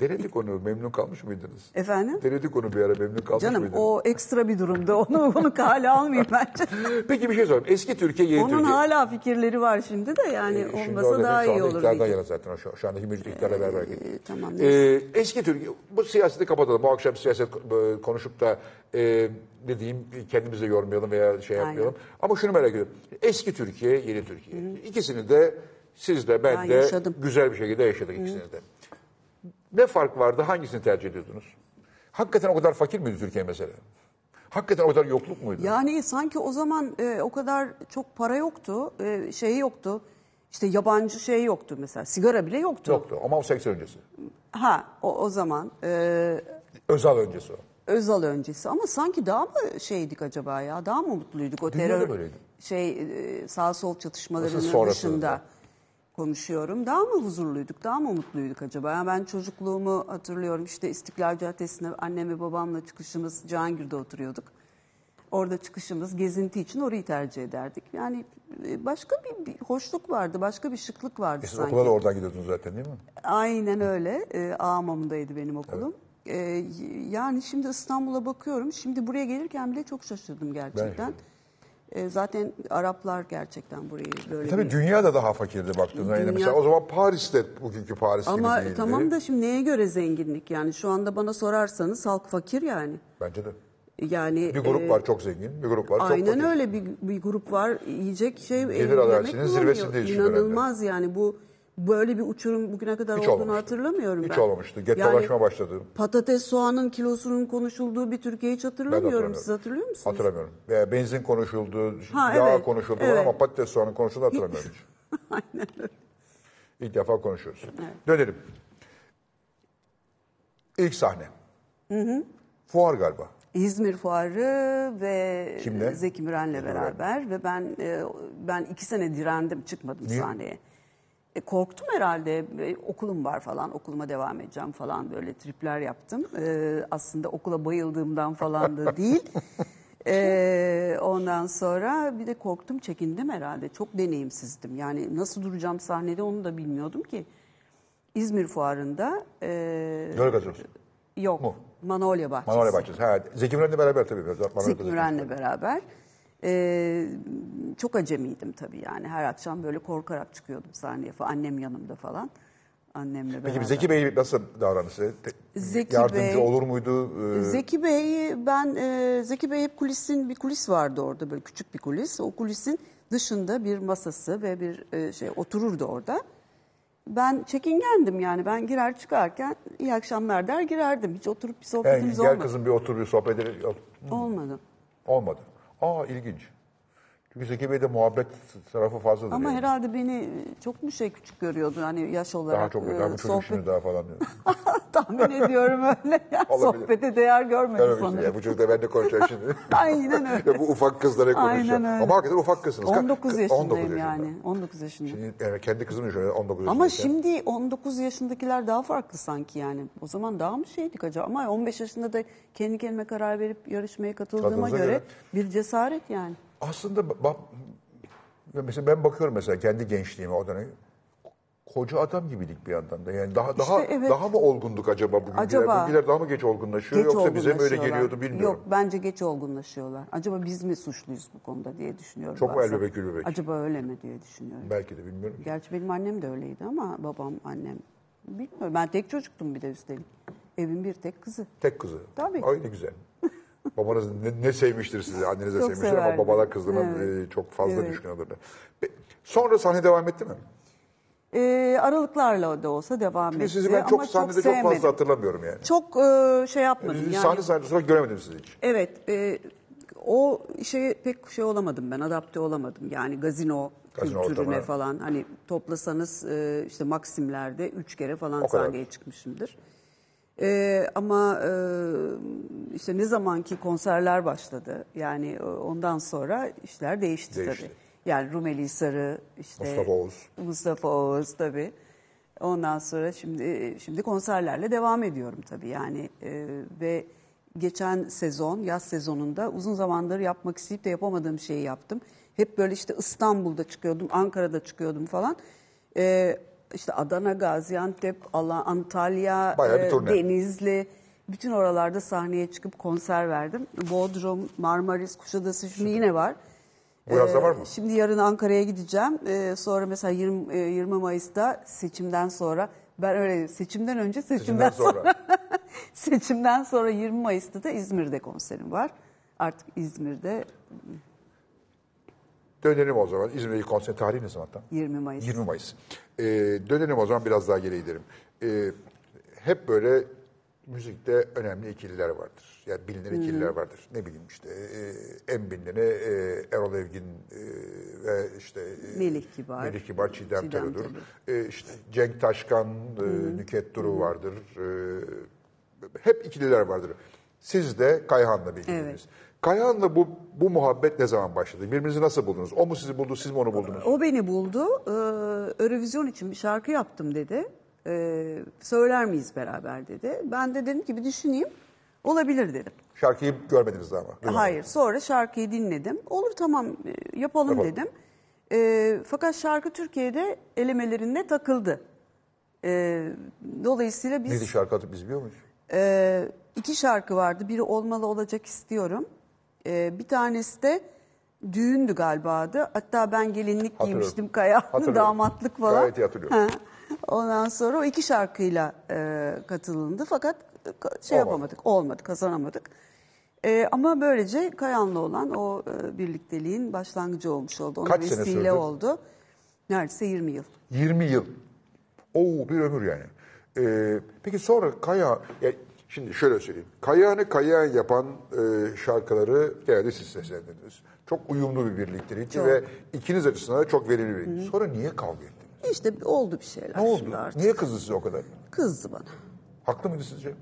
S1: Denedik onu. Memnun kalmış mıydınız?
S2: Efendim?
S1: Denedik onu bir ara memnun kalmış
S2: Canım
S1: mıydınız?
S2: o ekstra bir durumda. Onu onu kale almayayım bence.
S1: Peki bir şey sorayım. Eski Türkiye, yeni
S2: Onun
S1: Türkiye.
S2: hala fikirleri var şimdi de yani
S1: Ee, şimdi
S2: olmasa
S1: o
S2: daha iyi olur.
S1: iktidardan yana zaten. Şu, şu anda mevcut iktidarla beraber gidiyor.
S2: Ee, tamam,
S1: Ee, eski Türkiye, bu siyaseti kapatalım. Bu akşam siyaset e, konuşup da e, ne diyeyim kendimizi yormayalım veya şey yapmayalım. Ama şunu merak ediyorum. Eski Türkiye, yeni Türkiye. İkisini de siz de ben,
S2: Ben
S1: de
S2: yaşadım.
S1: güzel bir şekilde yaşadık ikisini de. Ne fark vardı? Hangisini tercih ediyordunuz? Hakikaten o kadar fakir miydi Türkiye mesela? Hakikaten o kadar yokluk muydu?
S2: Yani sanki o zaman e, o kadar çok para yoktu, e, şey yoktu. İşte yabancı şey yoktu mesela. Sigara bile yoktu.
S1: Yoktu ama o 80 öncesi.
S2: Ha o, o zaman e,
S1: Özal öncesi o.
S2: Özal öncesi ama sanki daha mı şeydik acaba ya? Daha mı mutluyduk o
S1: Dünyada
S2: terör
S1: böyleydi.
S2: şey e, sağ sol çatışmalarının
S1: Nasıl sonrası
S2: dışında
S1: da?
S2: Konuşuyorum. Daha mı huzurluyduk? Daha mı mutluyduk acaba? Yani ben çocukluğumu hatırlıyorum. İşte İstiklal Caddesi'ne annem ve babamla çıkışımız Cihangir'de oturuyorduk. Orada çıkışımız gezinti için orayı tercih ederdik. Yani e, başka bir, bir hoşluk vardı, başka bir şıklık vardı
S1: E Siz
S2: sanki.
S1: okula da oradan gidiyordunuz zaten değil mi?
S2: Aynen öyle. E, Ağamam'daydı benim okulum. E, yani şimdi İstanbul'a bakıyorum. Şimdi buraya gelirken bile çok şaşırdım gerçekten. E, zaten Araplar gerçekten burayı böyle
S1: Tabii
S2: bir...
S1: dünya da daha fakirdi baktığında.
S2: Dünya-
S1: mesela o zaman Paris'te bugünkü Paris
S2: Ama
S1: gibi değildi.
S2: tamam da şimdi neye göre zenginlik? Yani şu anda bana sorarsanız halk fakir yani.
S1: Bence de.
S2: Yani
S1: Bir grup
S2: e,
S1: var çok zengin, bir grup var çok
S2: Aynen
S1: fakir.
S2: öyle bir, bir grup var yiyecek şey
S1: Gelir
S2: e, bulamıyor.
S1: zirvesindeyiz.
S2: İnanılmaz yani bu böyle bir uçurum bugüne kadar
S1: Hiç
S2: olduğunu
S1: olmamıştı.
S2: hatırlamıyorum
S1: Hiç
S2: ben.
S1: olmamıştı. Gettolaşma başladı.
S2: Patates soğanın kilosunun konuşulduğu bir Türkiye hiç hatırlamıyorum. Siz hatırlıyor musunuz?
S1: Hatırlamıyorum. Veya benzin konuşuldu,
S2: Ha,
S1: yağ
S2: evet,
S1: konuşuldu
S2: evet.
S1: ama patates soğanın konuşulduğunu hatırlamıyorum hiç.
S2: Aynen öyle.
S1: İlk defa konuşuyoruz. Dönelim. İlk sahne. Fuar galiba.
S2: İzmir Fuarı ve
S1: Kimle?
S2: Zeki Müren'le beraber ve ben e, ben iki sene direndim çıkmadım
S1: Niye?
S2: sahneye. E, korktum herhalde E, okulum var falan okuluma devam edeceğim falan böyle tripler yaptım. E, aslında okula bayıldığımdan falan da değil. Ee, ondan sonra bir de korktum, çekindim herhalde. Çok deneyimsizdim. Yani nasıl duracağım sahnede onu da bilmiyordum ki. İzmir Fuarı'nda e,
S1: Döl gazoz.
S2: yok
S1: Mu?
S2: Manolya Bahçesi.
S1: Manolya Bahçesi. Ha, Zeki Müren'le beraber tabii. Manolya
S2: Zeki. Müren'le beraber. Ee, çok acemiydim tabii yani. Her akşam böyle korkarak çıkıyordum sahneye falan. Annem yanımda falan. Annemle beraber.
S1: Peki Zeki Bey nasıl davranışı?
S2: Zeki
S1: Yardımcı
S2: Bey-
S1: olur muydu? Ee,
S2: Zeki Bey ben e, Zeki Bey hep kulisin bir kulis vardı orada böyle küçük bir kulis. O kulisin dışında bir masası ve bir e, şey otururdu orada. Ben çekingendim yani ben girer çıkarken iyi akşamlar der girerdim. Hiç oturup bir
S1: yani
S2: sohbetimiz
S1: gel
S2: olmadı.
S1: kızım bir otur bir sohbet edelim. Yok,
S2: Olmadı.
S1: Olmadı. Aa ilginç. Çünkü Zeki Bey'de muhabbet tarafı fazladır.
S2: Ama
S1: yani.
S2: herhalde beni çok mu şey küçük görüyordu hani yaş olarak.
S1: Daha çok,
S2: e,
S1: daha bu çocuk
S2: sohbet-
S1: şimdi daha falan diyor.
S2: Tahmin ediyorum öyle. Ya,
S1: Olabilir.
S2: Sohbete değer görmedi
S1: Görmemişsin
S2: sanırım.
S1: ya. Bu çocuk da ben de konuşacağım şimdi.
S2: Aynen öyle.
S1: Ya bu ufak kızlara konuşuyor.
S2: Aynen öyle.
S1: Ama hakikaten ufak kızsınız. Ka-
S2: 19
S1: kı-
S2: yaşındayım
S1: 19 yaşında.
S2: yani. 19 yaşındayım.
S1: Şimdi yani kendi kızını düşünüyor 19
S2: Ama
S1: yaşındayken.
S2: şimdi 19 yaşındakiler daha farklı sanki yani. O zaman daha mı şeydik acaba? Ama 15 yaşında da kendi kendime karar verip yarışmaya katıldığıma göre,
S1: göre.
S2: bir cesaret yani.
S1: Aslında ba- ya mesela ben bakıyorum mesela kendi gençliğime o dönem koca adam gibiydik bir yandan da. Yani daha daha
S2: evet.
S1: daha mı olgunduk acaba bugün?
S2: Acaba.
S1: Bugünler daha mı geç olgunlaşıyor
S2: Geç
S1: yoksa bize mi öyle geliyordu bilmiyorum.
S2: Yok bence geç olgunlaşıyorlar. Acaba biz mi suçluyuz bu konuda diye düşünüyorum.
S1: Çok
S2: bazen.
S1: el bebek, gül bebek?
S2: Acaba öyle mi diye düşünüyorum.
S1: Belki de bilmiyorum.
S2: Gerçi benim annem de öyleydi ama babam, annem bilmiyorum. Ben tek çocuktum bir de üstelik. Evin bir tek kızı.
S1: Tek kızı.
S2: Tabii.
S1: Ay ne güzel. Babanız ne, ne sevmiştir sizi, anneniz de
S2: Çok
S1: sevmiştir ama
S2: severdi.
S1: babalar kızlarına
S2: Evet.
S1: e, çok fazla
S2: Evet.
S1: düşkün. Pe- Sonra sahne devam etti mi?
S2: Ee, aralıklarla da olsa devam
S1: Şimdi
S2: etti.
S1: sizi ben
S2: ama
S1: çok sahnede çok,
S2: sevmedim.
S1: fazla hatırlamıyorum yani.
S2: Çok e, şey yapmadım
S1: Sizi
S2: yani.
S1: Sahne sahne sonra göremedim sizi hiç.
S2: Evet, e, o şeye pek şey olamadım ben, adapte olamadım. Yani gazino,
S1: Gazino
S2: kültürüne
S1: ortamı.
S2: falan. Hani toplasanız e, işte Maksimler'de üç kere falan sahneye çıkmışımdır. E, ama e, işte ne zamanki konserler başladı, yani e, ondan sonra işler değişti,
S1: Değişti.
S2: tabii. Yani Rumeli Sarı, işte
S1: Mustafa Oğuz.
S2: Mustafa Oğuz tabii. Ondan sonra şimdi şimdi konserlerle devam ediyorum tabii yani e, ve geçen sezon yaz sezonunda uzun zamandır yapmak isteyip de yapamadığım şeyi yaptım. Hep böyle işte İstanbul'da çıkıyordum, Ankara'da çıkıyordum falan. E, işte Adana, Gaziantep, Ala- Antalya, e. Denizli bütün oralarda sahneye çıkıp konser verdim. Bodrum, Marmaris, Kuşadası şimdi yine var.
S1: Bu yazda
S2: Ee,
S1: var mı?
S2: Şimdi yarın Ankara'ya gideceğim. Ee, sonra mesela 20, e, 20 Mayıs'ta seçimden sonra ben öyle seçimden önce seçimden,
S1: Seçimden sonra.
S2: sonra seçimden sonra 20 Mayıs'ta da İzmir'de konserim var. Artık İzmir'de
S1: Dönelim o zaman. İzmir'deki konser tarihi ne zaman tam?
S2: 20 Mayıs.
S1: 20 Mayıs. Ee, dönelim o zaman biraz daha geri gidelim. Ee, hep böyle müzikte önemli ikililer vardır. Yani bilinen ikililer vardır. Ne bileyim işte e, en bilineni e, Erol Evgin e, ve işte e,
S2: Melih Kibar.
S1: Melih Kibar, Çiğdem,
S2: Çiğdem
S1: Teru'dur.
S2: Teru.
S1: E, işte Cenk Taşkan, e, Nüket Duru vardır. E, hep ikililer vardır. Siz de Kayhan'la birliktiniz.
S2: Evet.
S1: Kayhan'la bu, bu muhabbet ne zaman başladı? Birbirinizi nasıl buldunuz? O mu sizi buldu, siz mi onu buldunuz?
S2: O beni buldu. Ee, Eurovision için bir şarkı yaptım dedi. Ee, söyler miyiz beraber dedi. Ben de dedim ki bir düşüneyim. Olabilir dedim.
S1: Şarkıyı görmediniz daha ama. duymadınız.
S2: Hayır. Sonra şarkıyı dinledim. Olur tamam e, yapalım,
S1: Yapalım.
S2: dedim. E, fakat şarkı Türkiye'de elemelerinde takıldı. E, dolayısıyla biz
S1: Neydi şarkı adı biz biliyor muyuz?
S2: e, iki şarkı vardı. Biri olmalı olacak istiyorum. E, bir tanesi de düğündü galiba adı. Hatta ben gelinlik
S1: Hatırlıyorum.
S2: giymiştim Kaya. Damatlık falan.
S1: Gayet iyi hatırlıyorum.
S2: Ha. Ondan sonra o iki şarkıyla e, katılındı. Fakat ka- şey
S1: Olmadı.
S2: yapamadık. Olmadı. Kazanamadık. E, ama böylece Kayan'la olan o e, birlikteliğin başlangıcı olmuş oldu. Ona
S1: Kaç sene
S2: vesile
S1: sürdü?
S2: oldu. Neredeyse 20 yıl.
S1: 20 yıl. Oo bir ömür yani. Ee, peki sonra Kaya, ya şimdi şöyle söyleyeyim. Kayağını Kayağın yapan e, şarkıları genelde siz seslendiniz. Çok uyumlu bir birliktelikti ve ikiniz açısından da çok verimli bir birliktelik. Sonra niye kavga ettiniz?
S2: İşte oldu bir şeyler.
S1: Ne oldu?
S2: şimdi artık.
S1: Niye kızdı size o kadar?
S2: Kızdı bana.
S1: Haklı mıydı sizce?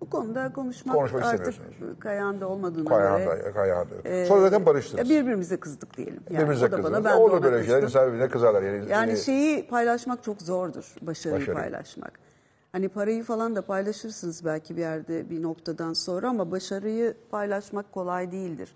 S2: Bu konuda konuşmak,
S1: Konuşmak
S2: artık. Kayağında olmadığına göre
S1: da, Kayağın da. Sonra zaten
S2: ya
S1: barıştınız.
S2: birbirimize kızdık diyelim. Yani
S1: Birbirinize
S2: o da bana, ben de
S1: Olur
S2: ona
S1: böyle şeyler.
S2: kızdım.
S1: İnsan birbirine kızarlar. Yani,
S2: Yani
S1: e,
S2: şeyi paylaşmak çok zordur. Başarıyı
S1: Başarı.
S2: paylaşmak. Hani parayı falan da paylaşırsınız belki bir yerde bir noktadan sonra ama başarıyı paylaşmak kolay değildir.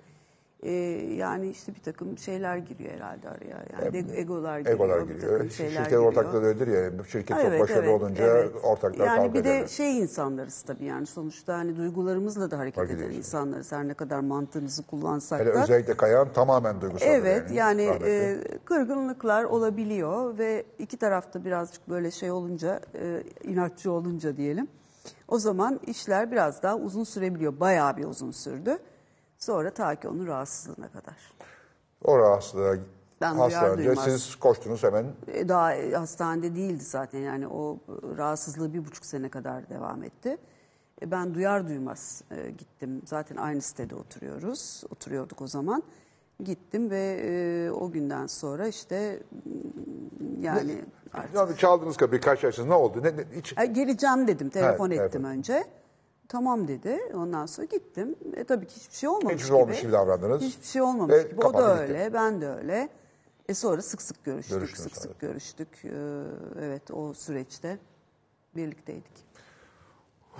S2: Ee, yani işte bir takım şeyler giriyor herhalde araya. Yani de- egolar giriyor.
S1: Egolar giriyor. Şirket ortakları öyledir ya. Şirket çok
S2: Evet,
S1: başarılı
S2: evet,
S1: olunca
S2: evet.
S1: ortaklar
S2: yani
S1: kavga
S2: bir de
S1: ederler.
S2: şey insanlarız tabii yani sonuçta hani duygularımızla da hareket
S1: Hareket
S2: eden insanlarız her ne kadar mantığımızı kullansak
S1: Hele
S2: da.
S1: özellikle Kayahan tamamen duygusal.
S2: Evet yani
S1: rahmetli.
S2: e, kırgınlıklar olabiliyor ve iki tarafta birazcık böyle şey olunca e, inatçı olunca diyelim o zaman işler biraz daha uzun sürebiliyor. Bayağı bir uzun sürdü. Sonra ta ki onun rahatsızlığına kadar.
S1: o rahatsızlığa
S2: Ben duymaz.
S1: siz koştunuz hemen.
S2: E, Daha hastanede değildi zaten yani o rahatsızlığı bir buçuk sene kadar devam etti. E, Ben duyar duymaz e, gittim. Zaten aynı sitede oturuyoruz. Oturuyorduk o zaman. Gittim ve e, o günden sonra işte yani artık
S1: Yani çaldınız kapıyı karşılaştınız ne oldu? Ne, ne, hiç...
S2: Geleceğim dedim. Telefon
S1: Evet,
S2: ettim
S1: telefon.
S2: önce. Tamam dedi. Ondan sonra gittim. E, tabii ki hiçbir şey olmamış
S1: Hiçbir
S2: gibi.
S1: şey olmamış gibi davrandınız.
S2: Hiçbir şey olmamış
S1: Ve
S2: gibi. O
S1: kapadı
S2: da
S1: gitti.
S2: öyle, ben de öyle. E sonra sık sık görüştük,
S1: Görüştünüz,
S2: sık sık
S1: evet.
S2: görüştük. Ee, evet o süreçte birlikteydik.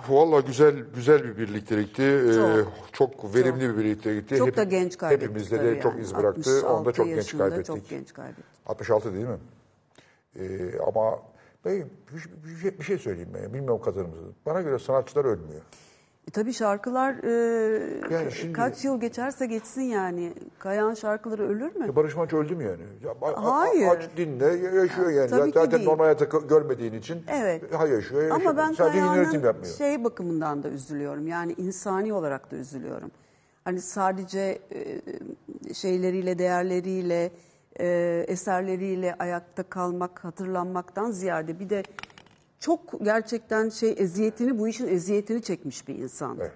S1: Valla güzel güzel bir birliktelikti. Ee,
S2: Çok.
S1: çok verimli bir birliktelikti.
S2: Çok
S1: Hep-
S2: da genç kaybettik.
S1: Hepimizde
S2: tabii
S1: de çok
S2: yani.
S1: iz bıraktı. Onda
S2: 66
S1: çok genç
S2: yaşında
S1: kaybettik.
S2: Çok genç kaybettik.
S1: 66 değil mi? Ee, ama bey, bir, bir, şey, bir şey söyleyeyim ben. Bilmiyorum kazanımızı. Bana göre sanatçılar ölmüyor.
S2: E, tabii şarkılar e,
S1: Yani şimdi-
S2: kaç yıl geçerse geçsin yani. Kayan şarkıları ölür mü?
S1: Ya Barış Manço öldü mü yani? Ya, a- a-
S2: Hayır.
S1: Aç dinle ya- yaşıyor yani.
S2: Tabii ki
S1: Zaten
S2: değil.
S1: normal hayatı k- görmediğin için
S2: Evet.
S1: ha yaşıyor ya yaşıyor.
S2: Ama ben
S1: Sadece
S2: Kaya'nın şey bakımından da üzülüyorum. Yani insani olarak da üzülüyorum. Hani sadece e, şeyleriyle, değerleriyle, e, eserleriyle ayakta kalmak, hatırlanmaktan ziyade bir de çok gerçekten şey eziyetini, bu işin eziyetini çekmiş bir insan.
S1: Evet.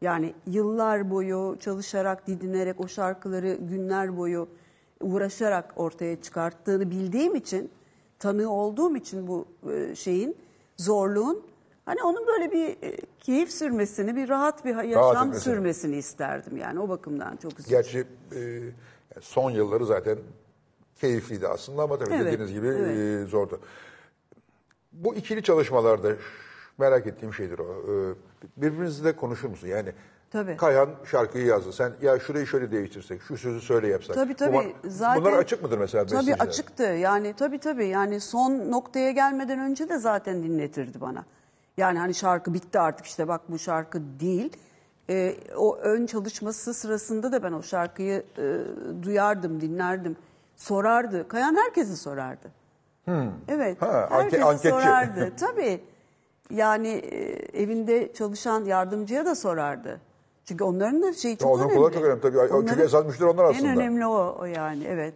S2: Yani yıllar boyu çalışarak, didinerek o şarkıları günler boyu uğraşarak ortaya çıkarttığını bildiğim için, tanığı olduğum için bu e, şeyin, zorluğun, hani onun böyle bir e, keyif sürmesini, bir rahat bir yaşam
S1: etmesini.
S2: sürmesini isterdim. Yani o bakımdan çok üzücü.
S1: Gerçi e, son yılları zaten keyifliydi aslında ama tabii
S2: Evet,
S1: dediğiniz gibi
S2: evet.
S1: e, zordu. Bu ikili çalışmalarda merak ettiğim şeydir o. E, birbirinizle konuşur musun? Yani
S2: Tabii.
S1: Kayhan şarkıyı yazdı. Sen ya şurayı şöyle değiştirsek, şu sözü söyle yapsak.
S2: Tabii tabii.
S1: Bunlar,
S2: zaten
S1: bunlar açık mıdır mesela
S2: Tabii açıktı. Yani tabii tabii. Yani son noktaya gelmeden önce de zaten dinletirdi bana. Yani hani şarkı bitti artık işte bak bu şarkı değil. Ee, o ön çalışması sırasında da ben o şarkıyı e, duyardım, dinlerdim. Sorardı. Kayan herkesi sorardı. Evet.
S1: Hmm. Ha, anke-
S2: herkese
S1: anketçi.
S2: sorardı. Tabii. Yani e, evinde çalışan yardımcıya da sorardı. Çünkü onların da şeyi çok
S1: onun
S2: önemli.
S1: kulağı çok önemli tabii. Çünkü
S2: Onların
S1: esas müşteri onlar aslında.
S2: En önemli o, o yani evet.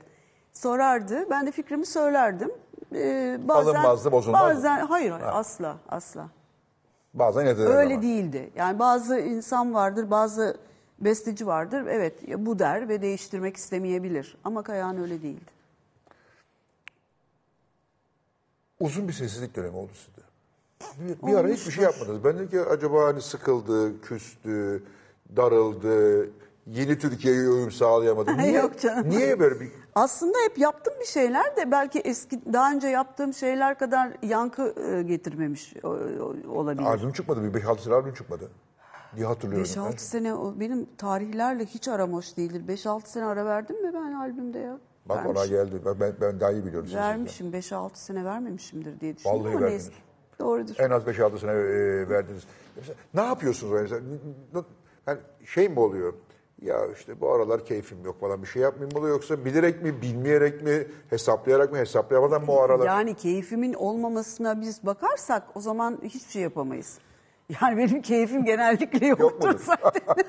S2: Sorardı. Ben de fikrimi söylerdim. Ee, bazen,
S1: Alınmazdı, bozulmazdı.
S2: Bazen hayır, hayır asla asla.
S1: Bazen yeter
S2: Öyle
S1: ama.
S2: değildi. Yani bazı insan vardır, bazı besteci vardır. Evet bu der ve değiştirmek istemeyebilir. Ama Kayahan öyle değildi.
S1: Uzun bir sessizlik dönemi oldu sizde. Bir, bir ara hiçbir şey yapmadınız. Ben dedim ki acaba hani sıkıldı, küstü, darıldı, yeni Türkiye'ye uyum sağlayamadı. Niye,
S2: Yok canım.
S1: Niye böyle bir...
S2: Aslında hep yaptığım bir şeyler de belki eski daha önce yaptığım şeyler kadar yankı e, getirmemiş o- olabilir.
S1: Albüm çıkmadı, bir 5-6 sene albüm çıkmadı. Diye hatırlıyorum.
S2: 5-6 sene o benim tarihlerle hiç aram hoş değildir. 5-6 sene ara verdim mi ben albümde ya?
S1: Bak ona
S2: Vermişim.
S1: geldi. Ben- Ben, daha iyi biliyorum.
S2: Vermişim 5-6 sene vermemişimdir diye düşünüyorum
S1: Vallahi
S2: ama
S1: verdiniz.
S2: neyse. Doğrudur.
S1: En az 5-6 sene e, verdiniz. Mesela, ne yapıyorsunuz? Mesela, yani şey mi oluyor? Ya işte bu aralar keyfim yok falan bir şey yapmayayım oluyor yoksa bilerek mi, bilmeyerek mi, hesaplayarak mı, hesaplayamadan mı o aralar?
S2: Yani keyfimin olmamasına biz bakarsak o zaman hiçbir şey yapamayız. Yani benim keyfim genellikle yoktur zaten.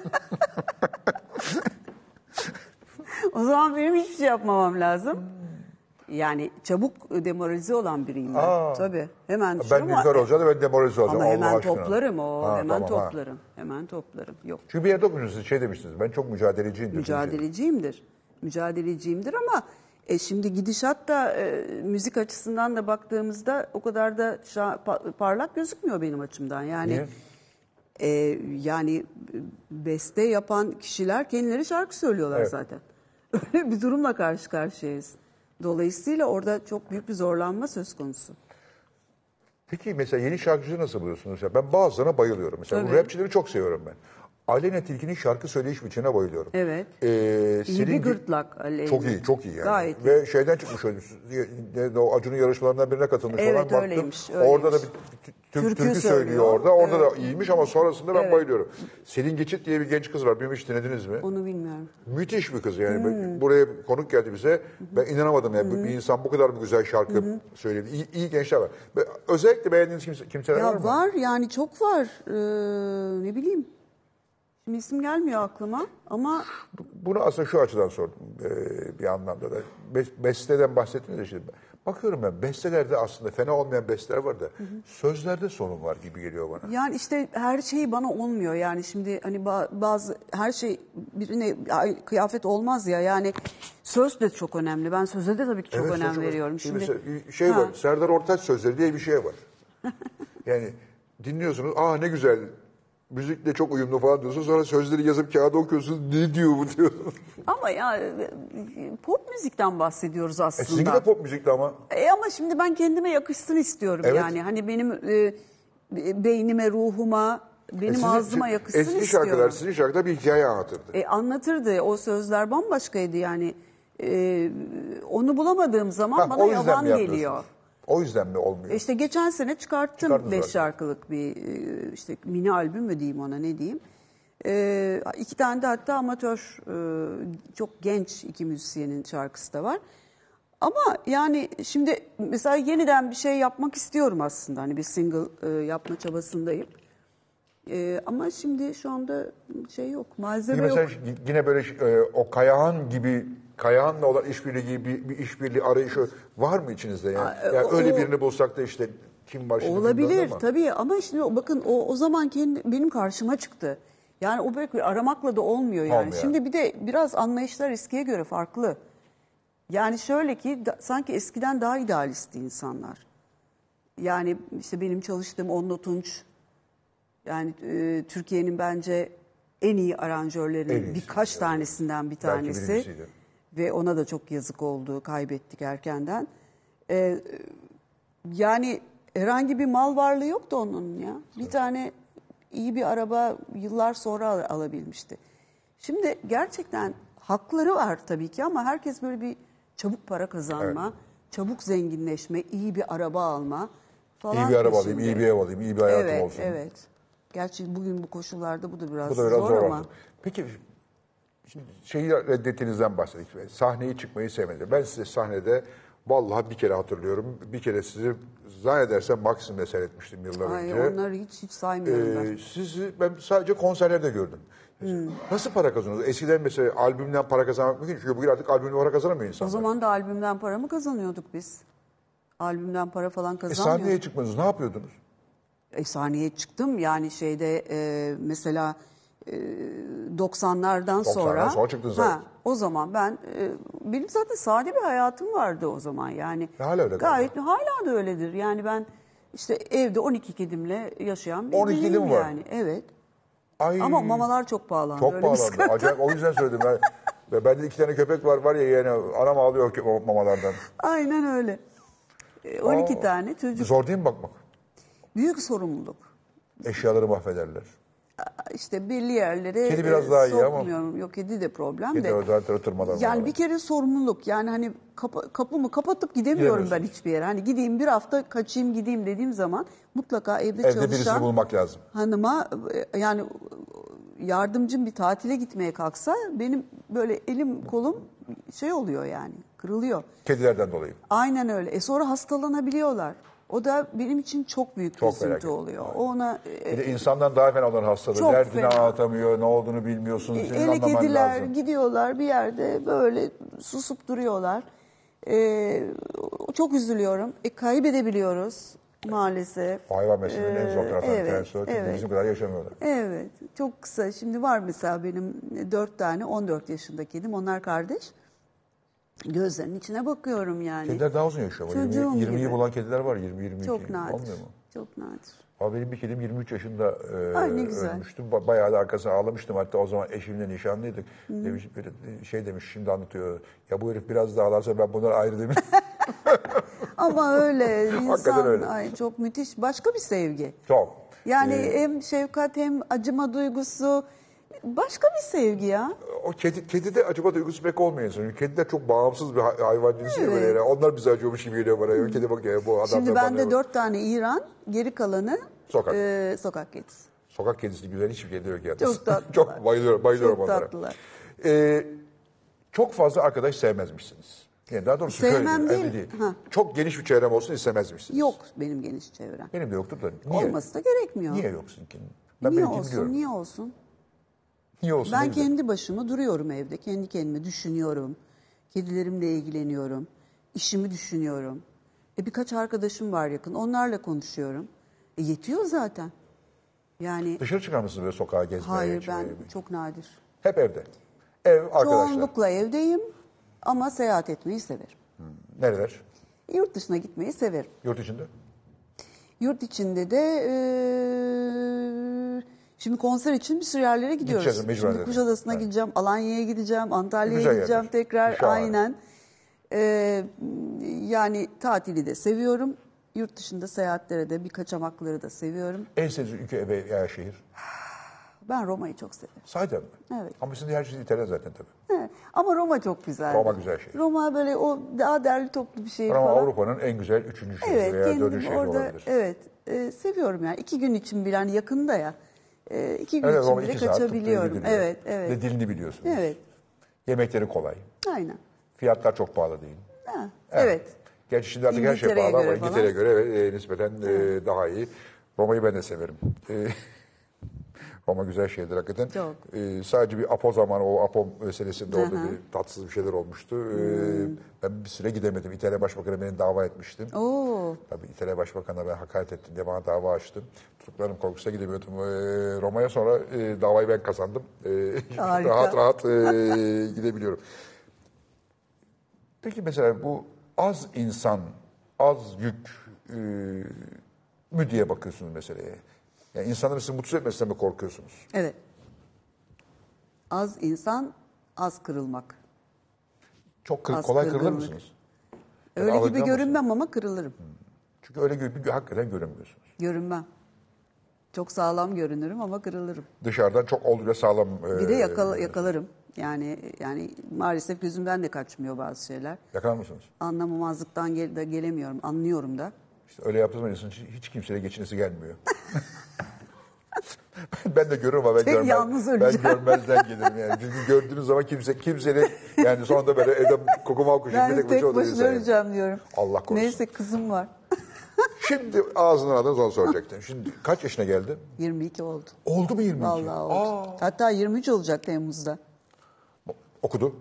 S2: o zaman benim hiçbir şey yapmamam lazım. Yani çabuk demoralize olan biriyim ben.
S1: Aa.
S2: Tabii. Hemen
S1: ben
S2: ama-
S1: Nilüfer olacağım da ben demoralize olacağım.
S2: Ama
S1: Allah
S2: hemen
S1: aşkına.
S2: toplarım o.
S1: Ha,
S2: hemen
S1: tamam, ha.
S2: toplarım. Hemen toplarım. Yok.
S1: Çünkü bir yerde okumuşsunuz, şey demiştiniz. Ben çok mücadeleciyim.
S2: Mücadeleciyimdir. Mücadeleciyimdir ama e, şimdi gidişat da e, müzik açısından da baktığımızda o kadar da parlak gözükmüyor benim açımdan. Yani
S1: Niye?
S2: e, yani beste yapan kişiler kendileri şarkı söylüyorlar
S1: Evet.
S2: zaten. Öyle bir durumla karşı karşıyayız. Dolayısıyla orada çok büyük bir zorlanma söz konusu.
S1: Peki mesela yeni şarkıcı nasıl buluyorsunuz? Ya ben bazılarına bayılıyorum. Mesela bu
S2: Tabii.
S1: rapçileri çok seviyorum ben. Aleyna Tilki'nin şarkı söyleyiş biçimine bayılıyorum.
S2: Evet.
S1: Ee,
S2: İyi bir gırtlak Aleyna.
S1: Çok iyi, çok iyi yani.
S2: Gayet.
S1: Ve şeyden çıkmış öyle, o Acun'un yarışmalarından birine katılmış
S2: Evet,
S1: falan. Baktım,
S2: öyleymiş,
S1: Orada da
S2: öyleymiş.
S1: bir tü- tü-
S2: Türkü
S1: türkü, söylüyor
S2: söylüyor.
S1: orada. Orada da
S2: Evet.
S1: iyiymiş ama sonrasında ben
S2: Evet.
S1: bayılıyorum. Selin Geçit diye bir genç kız var. Bilmiyorum hiç dinlediniz mi?
S2: Onu bilmiyorum.
S1: Müthiş bir kız yani.
S2: Hmm.
S1: Buraya konuk geldi bize. Ben inanamadım ya. Bir insan bu kadar bir güzel şarkı söyledi. İyi, iyi gençler var. Özellikle beğendiğiniz kimse, kimseler var
S2: Ya
S1: mı?
S2: var yani çok var. Ee, ne bileyim. Şimdi isim gelmiyor aklıma ama
S1: Bunu aslında şu açıdan sordum e, bir anlamda da. Be- besteden bahsettiniz ya şimdi. Bakıyorum ben bestelerde aslında fena olmayan besteler var da sözlerde sorun var gibi geliyor bana.
S2: yani işte her şey bana olmuyor. Yani şimdi hani ba- bazı her şey birine kıyafet olmaz ya. Yani söz de çok önemli. Ben söze de tabii ki çok
S1: Evet,
S2: önem veriyorum. Şimdi
S1: mesela şey
S2: Ha.
S1: var, Serdar Ortaç sözleri diye bir şey var. yani dinliyorsunuz, aa ne güzel, müzikle çok uyumlu falan diyorsunuz. Sonra sözleri yazıp kağıda okuyorsunuz, ne diyor bu diyorsunuz.
S2: Ama ya e, pop müzikten bahsediyoruz
S1: E,
S2: aslında.
S1: sizinki de pop müzikti ama.
S2: E ama şimdi ben kendime yakışsın istiyorum
S1: Evet.
S2: yani. Hani benim e, beynime, ruhuma, benim
S1: E, sizin-
S2: ağzıma yakışsın
S1: Eski
S2: istiyorum.
S1: şarkılar sizin şarkıda bir hikaye anlatırdı.
S2: E, anlatırdı. O sözler bambaşkaydı yani. E, onu bulamadığım zaman
S1: Ha,
S2: bana
S1: yapıyorsunuz?
S2: geliyor.
S1: O yüzden mi olmuyor?
S2: E İşte geçen sene çıkarttım
S1: Çıkardınız
S2: beş
S1: zaten.
S2: şarkılık bir e, işte mini albüm mü diyeyim ona ne diyeyim. E, iki tane de hatta amatör e, çok genç iki müzisyenin şarkısı da var. Ama yani şimdi mesela yeniden bir şey yapmak istiyorum aslında. Hani bir single yapma çabasındayım. E, ama şimdi şu anda şey yok, malzeme
S1: Yine
S2: yok.
S1: mesela yine böyle e, o Kayahan gibi Kayahan'la olan işbirliği gibi bir, bir işbirliği arayışı var mı içinizde? Yani, yani
S2: o-
S1: öyle birini bulsak da işte kim var şimdi
S2: Olabilir
S1: ama.
S2: tabii ama şimdi bakın o, o zaman kendi, benim karşıma çıktı. Yani o böyle bir aramakla da olmuyor yani.
S1: Olmuyor.
S2: Şimdi bir de biraz anlayışlar eskiye göre farklı. Yani şöyle ki da- sanki eskiden daha idealistti insanlar. Yani işte benim çalıştığım Onno Tunç yani e, Türkiye'nin bence en iyi
S1: En iyisi,
S2: birkaç
S1: evet.
S2: tanesinden bir
S1: Belki
S2: tanesi.
S1: birincisiydi.
S2: Ve ona da çok yazık oldu. Kaybettik erkenden. Ee, yani herhangi bir mal varlığı yoktu onun ya. Bir tane iyi bir araba yıllar sonra al- alabilmişti. Şimdi gerçekten hakları var tabii ki ama herkes böyle bir çabuk para kazanma, çabuk zenginleşme, iyi bir araba alma falan.
S1: İyi bir araba alayım, iyi bir ev alayım, iyi bir hayatım
S2: evet,
S1: olsun.
S2: Evet, Gerçi bugün bu koşullarda bu da biraz,
S1: Bu da biraz
S2: zor,
S1: zor,
S2: ama.
S1: Peki şimdi şeyi reddettiğinizden bahsettik. Sahneye çıkmayı sevmedim. Ben size sahnede vallahi bir kere hatırlıyorum. Bir kere sizi zannedersem Maksim'de seyretmiştim yıllar
S2: Ay,
S1: önce.
S2: onları hiç hiç saymıyorum ben.
S1: Ee, sizi ben sadece konserlerde gördüm.
S2: Hmm.
S1: Nasıl para kazanıyorsunuz? Eskiden mesela albümden para kazanmak mümkün. Çünkü bugün artık albümden para kazanamıyor
S2: O
S1: insanlar.
S2: zaman da albümden para mı kazanıyorduk biz? Albümden para falan
S1: e,
S2: kazanmıyorduk.
S1: sahneye çıkmadınız. Ne yapıyordunuz?
S2: E, sahneye çıktım yani şeyde e, mesela e, 90'lardan sonra.
S1: sonra çıktın zaten.
S2: o zaman ben e, benim zaten sade bir hayatım vardı o zaman yani.
S1: E, hala öyle
S2: Gayet hala da öyledir. Yani ben işte evde 12 kedimle yaşayan bir
S1: 12
S2: biriyim
S1: kedim var.
S2: yani. Evet.
S1: Ay,
S2: Ama mamalar çok pahalandı.
S1: Çok pahalandı. Acayip o yüzden söyledim. Ben, ve bende iki tane köpek var var ya yani anam ağlıyor mamalardan.
S2: Aynen öyle. E, 12
S1: Aa,
S2: tane çocuk.
S1: Zor değil mi bakmak?
S2: Büyük sorumluluk.
S1: Eşyaları mahvederler.
S2: İşte belli yerlere
S1: Kedi biraz
S2: e,
S1: daha iyi ama-.
S2: Yok kedi de problem
S1: Kedi
S2: de.
S1: özel tırmalar
S2: Yani
S1: var.
S2: bir kere sorumluluk. Yani hani kapa- kapımı kapatıp gidemiyorum ben hiçbir yere. Hani gideyim bir hafta kaçayım gideyim dediğim zaman mutlaka evde,
S1: Evde birisini
S2: çalışan
S1: bulmak lazım.
S2: hanıma e, yani yardımcım bir tatile gitmeye kalksa benim böyle elim kolum şey oluyor yani kırılıyor.
S1: Kedilerden dolayı.
S2: Aynen öyle. E sonra hastalanabiliyorlar. O da benim için çok büyük bir
S1: Çok
S2: üzüntü oluyor. O Ona e,
S1: Bir de insandan daha fena onların hastalığı.
S2: Çok
S1: Derdini
S2: fena.
S1: anlatamıyor, ne olduğunu bilmiyorsun. Senin
S2: Ele
S1: anlaman
S2: kediler
S1: lazım.
S2: gidiyorlar bir yerde böyle susup duruyorlar. Ee, çok üzülüyorum. E, kaybedebiliyoruz maalesef.
S1: Hayvan beslemenin en zor
S2: Ee,
S1: tarafı.
S2: evet,
S1: evet. bizim kadar yaşamıyorlar.
S2: Evet, çok kısa. Şimdi var mesela benim dört tane 14 yaşında kedim. Onlar kardeş. Gözlerinin içine bakıyorum yani.
S1: Kediler daha uzun yaşıyor. ama
S2: Çocuğum
S1: 20, 20'yi
S2: gibi.
S1: bulan kediler var. 20-22.
S2: Çok nadir.
S1: Olmuyor mu?
S2: Çok nadir.
S1: Ama benim bir kedim 23 yaşında e,
S2: Ay.
S1: Ba- Bayağı da arkasına ağlamıştım. Hatta o zaman eşimle nişanlıydık. Demiş, bir- şey demiş şimdi anlatıyor. Ya bu herif biraz daha ağlarsa ben bundan ayrı demiş.
S2: Ama öyle insan
S1: öyle.
S2: Ay, çok müthiş başka bir sevgi.
S1: Çok.
S2: Yani
S1: Ee,
S2: hem şefkat hem acıma duygusu başka bir sevgi ya.
S1: o kedi, kedide acaba duygusu pek olmuyor insanın. Kediler çok bağımsız bir hay- hayvan cinsi
S2: Evet.
S1: böyle. Yani Onlar bize acıyormuş gibi geliyor bana. Kedi bak ya bu adam
S2: Şimdi bende dört tane İran, geri kalanı
S1: Sokak.
S2: e, sokak kedisi.
S1: Sokak kedisi güzel hiçbir kedi yok ya.
S2: Çok tatlılar.
S1: çok bayılıyorum, bayılıyorum
S2: Çok
S1: onlara.
S2: tatlılar.
S1: Ee, çok fazla arkadaş sevmezmişsiniz. Yani daha doğrusu
S2: Sevmem
S1: şöyle
S2: değil.
S1: değil.
S2: Ha.
S1: Çok geniş bir çevrem olsun istemezmişsiniz.
S2: Yok benim geniş çevrem.
S1: Benim de yoktur da. Niye?
S2: Olması da gerekmiyor.
S1: Niye yoksun ki? Ben
S2: niye olsun?
S1: biliyorum.
S2: Niye olsun?
S1: Niye olsun?
S2: Ben kendi başıma duruyorum evde. Kendi kendime düşünüyorum. Kedilerimle ilgileniyorum. İşimi düşünüyorum. E birkaç arkadaşım var yakın. Onlarla konuşuyorum. E yetiyor zaten. Yani
S1: Dışarı çıkar mısınız böyle sokağa gezmeye?
S2: hayır ben
S1: içmeye?
S2: çok nadir.
S1: Hep evde. Ev, arkadaşlar.
S2: Çoğunlukla evdeyim ama seyahat etmeyi severim.
S1: Nereler?
S2: Yurt dışına gitmeyi severim.
S1: Yurt içinde?
S2: Yurt içinde de eee, şimdi konser için bir sürü yerlere gidiyoruz.
S1: Gideceğiz, mecburen
S2: Şimdi. Kuşadası'na
S1: Evet.
S2: gideceğim, Alanya'ya gideceğim, Antalya'ya
S1: Güzel
S2: gideceğim
S1: yerler.
S2: tekrar
S1: Şahane.
S2: aynen. Eee, yani tatili de seviyorum. Yurt dışında seyahatlere de bir kaçamakları da seviyorum.
S1: En sevdiğiniz ülke veya şehir?
S2: Ben Roma'yı çok severim.
S1: Sahiden mi?
S2: Evet.
S1: Ama sizin her şey İtalyan zaten tabii.
S2: Evet. Ama Roma çok güzel.
S1: Roma güzel şehir.
S2: Roma böyle o daha derli toplu bir şehir
S1: Ama
S2: falan.
S1: Avrupa'nın en güzel üçüncü şehri
S2: Evet,
S1: veya dördüncü
S2: kendim
S1: şehri
S2: orada
S1: olabilir.
S2: evet e, seviyorum yani iki gün için bile hani yakında ya e, iki gün
S1: Evet,
S2: için
S1: Roma
S2: bile
S1: iki
S2: kaçabiliyorum. Evet, evet,
S1: Ve dilini biliyorsunuz.
S2: evet,
S1: Yemekleri kolay.
S2: aynen.
S1: Fiyatlar çok pahalı değil.
S2: Ha, evet.
S1: Gerçi şimdi artık her şey pahalı ama. İngiltere'ye göre evet, e, nispeten e, daha iyi. Roma'yı ben de severim. E, Roma güzel şehirdir hakikaten.
S2: Çok.
S1: E, sadece bir Apo zamanı o Apo meselesinde orada bir tatsız bir şeyler olmuştu. E, ben bir süre gidemedim. İtalya Başbakanı beni dava etmiştim.
S2: Oo,
S1: Tabii İtalya Başbakanı'na ben hakaret ettim diye bana dava açtı. Tutuklarım korkusuna gidemiyordum. Ee, Roma'ya sonra e, davayı ben kazandım. Ee, rahat rahat e, gidebiliyorum. Peki mesela bu az insan, az yük e, mü diye bakıyorsunuz meseleye? Yani insanları sizi mutsuz etmesinden mi korkuyorsunuz?
S2: evet. Az insan, az kırılmak.
S1: Çok kır-
S2: Az
S1: kolay kırılır
S2: kırgınlık.
S1: mısınız? Yani
S2: Öyle gibi görünmem ama kırılırım.
S1: Çünkü öyle gibi hakikaten görünmüyorsunuz.
S2: Görünmem. Çok sağlam görünürüm ama kırılırım.
S1: Dışarıdan çok oldukça sağlam. e,
S2: Bir de yakala, yakalarım. Yani yani maalesef gözümden de kaçmıyor bazı şeyler.
S1: Yakalar mısınız?
S2: Anlamamazlıktan gel- de gelemiyorum. Anlıyorum da.
S1: İşte öyle yaptığınız zaman insanın hiç, kimseyle geçinesi gelmiyor. ben de görürüm ama ben,
S2: Tek
S1: görmez, ben görmezden gelirim yani. Çünkü gördüğünüz zaman kimse kimsenin yani sonunda böyle evde kokumal kuşu
S2: Ben
S1: bir
S2: tek başına
S1: insan yani.
S2: öleceğim diyorum.
S1: Allah korusun.
S2: Neyse kızım var.
S1: Şimdi ağzından adını sonra soracaktım. Şimdi kaç yaşına geldi?
S2: 22 oldu.
S1: Oldu mu 22?
S2: Vallahi oldu. Hatta 23 olacak Temmuz'da.
S1: Okudu.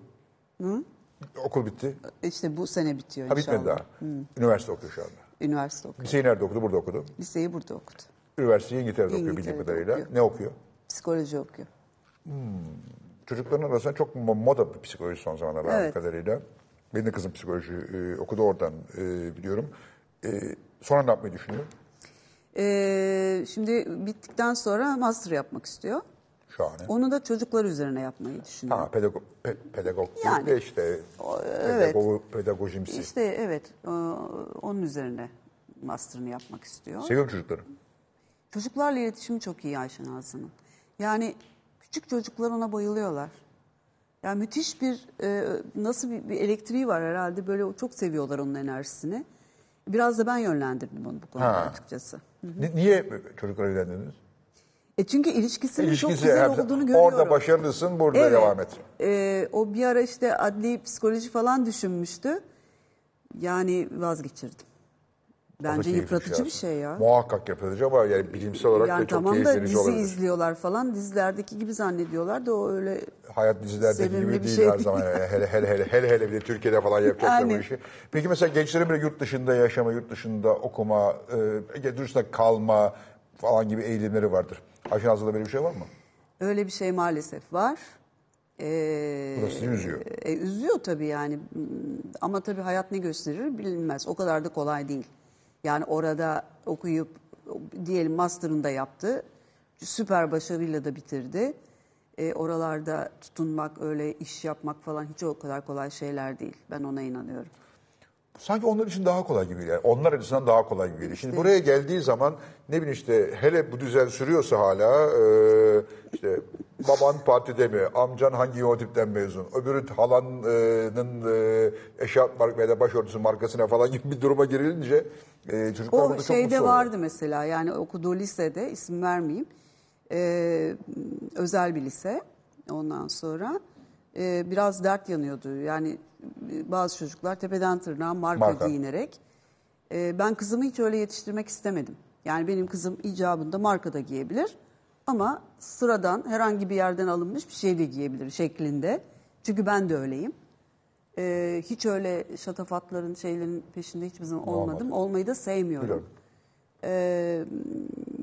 S1: Okul bitti.
S2: İşte bu sene bitiyor
S1: Ha
S2: inşallah.
S1: bitmedi daha. Üniversite okuyor şu anda.
S2: Üniversite okuyor.
S1: Liseyi nerede okudu? Burada okudu.
S2: Liseyi burada okudu.
S1: Üniversiteyi İngiltere'de okuyor bildiğim kadarıyla.
S2: okuyor.
S1: Ne okuyor?
S2: Psikoloji okuyor.
S1: Çocukların arasında çok mo- moda bir psikoloji son zamanlarda
S2: Evet.
S1: kadarıyla. Benim de kızım psikoloji e, okudu oradan e, biliyorum. E, sonra ne yapmayı düşünüyor?
S2: Ee, şimdi bittikten sonra master yapmak istiyor.
S1: Şahane.
S2: Onu da çocuklar üzerine yapmayı düşünüyor.
S1: Ha pedagog, pe, pedagog
S2: Yani,
S1: de işte
S2: evet.
S1: pedagogu, pedagojimsi.
S2: İşte evet onun üzerine master'ını yapmak istiyor.
S1: Seviyorum çocukları.
S2: Çocuklarla iletişimi çok iyi Ayşen Aslı'nın. Yani küçük çocuklar ona bayılıyorlar. Yani müthiş bir e, nasıl bir, bir elektriği var herhalde böyle çok seviyorlar onun enerjisini. Biraz da ben yönlendirdim onu bu konuda
S1: Ha.
S2: açıkçası.
S1: Ni- niye çocukları evlendiniz?
S2: E çünkü ilişkisinin çok
S1: İlişkisi
S2: güzel
S1: hepsi-
S2: olduğunu görüyorum.
S1: Orada başarılısın, burada
S2: Evet.
S1: devam et.
S2: E, o bir ara işte adli psikoloji falan düşünmüştü. Yani vazgeçirdim.
S1: Da
S2: Bence
S1: keyifli
S2: yıpratıcı bir
S1: aslında.
S2: şey ya.
S1: Muhakkak yıpratıcı ama yani bilimsel olarak
S2: Yani
S1: da çok
S2: tamam
S1: keyif
S2: da
S1: verici
S2: dizi
S1: olabilir.
S2: izliyorlar falan dizilerdeki gibi zannediyorlar da o öyle
S1: Hayat dizilerdeki gibi
S2: bir
S1: değil
S2: şey
S1: her zaman. Yani hele hele hele hele hele bir de Türkiye'de falan yapacaklar bu
S2: Yani.
S1: işi. Peki mesela gençlerin böyle yurt dışında yaşama, yurt dışında okuma, e, yurt dışında kalma falan gibi eğilimleri vardır. Azlı'da böyle bir şey var mı?
S2: öyle bir şey maalesef var. Ee,
S1: Bu da sizi üzüyor.
S2: e, üzüyor tabii yani ama tabii hayat ne gösterir bilinmez. O kadar da kolay değil. Yani orada okuyup diyelim master'ını da yaptı. Süper başarıyla da bitirdi. E, oralarda tutunmak, öyle iş yapmak falan hiç o kadar kolay şeyler değil. Ben ona inanıyorum.
S1: Sanki onlar için daha kolay gibi geliyor. Onlar açısından daha kolay gibi geliyor. Şimdi buraya geldiği zaman ne bileyim işte hele bu düzen sürüyorsa hala e, işte baban partide mi, amcan hangi yönetipten mezun, öbürü halanın e, eşarp mark veya başörtüsü markasına falan gibi bir duruma girilince e, çocuklar
S2: O
S1: burada çok
S2: şeyde
S1: mutsuz oluyor.
S2: vardı mesela yani okuduğu lisede isim vermeyeyim. Ee, özel bir lise ondan sonra e, biraz dert yanıyordu. Yani e, bazı çocuklar tepeden tırnağa marka,
S1: Marka.
S2: giyinerek. E, ben kızımı hiç öyle yetiştirmek istemedim. Yani benim kızım icabında markada giyebilir ama sıradan herhangi bir yerden alınmış bir şey de giyebilir şeklinde. Çünkü ben de öyleyim. E, hiç öyle şatafatların şeylerin peşinde hiçbir zaman olmadım. Olmayı da sevmiyorum.
S1: Biliyorum.
S2: Ee,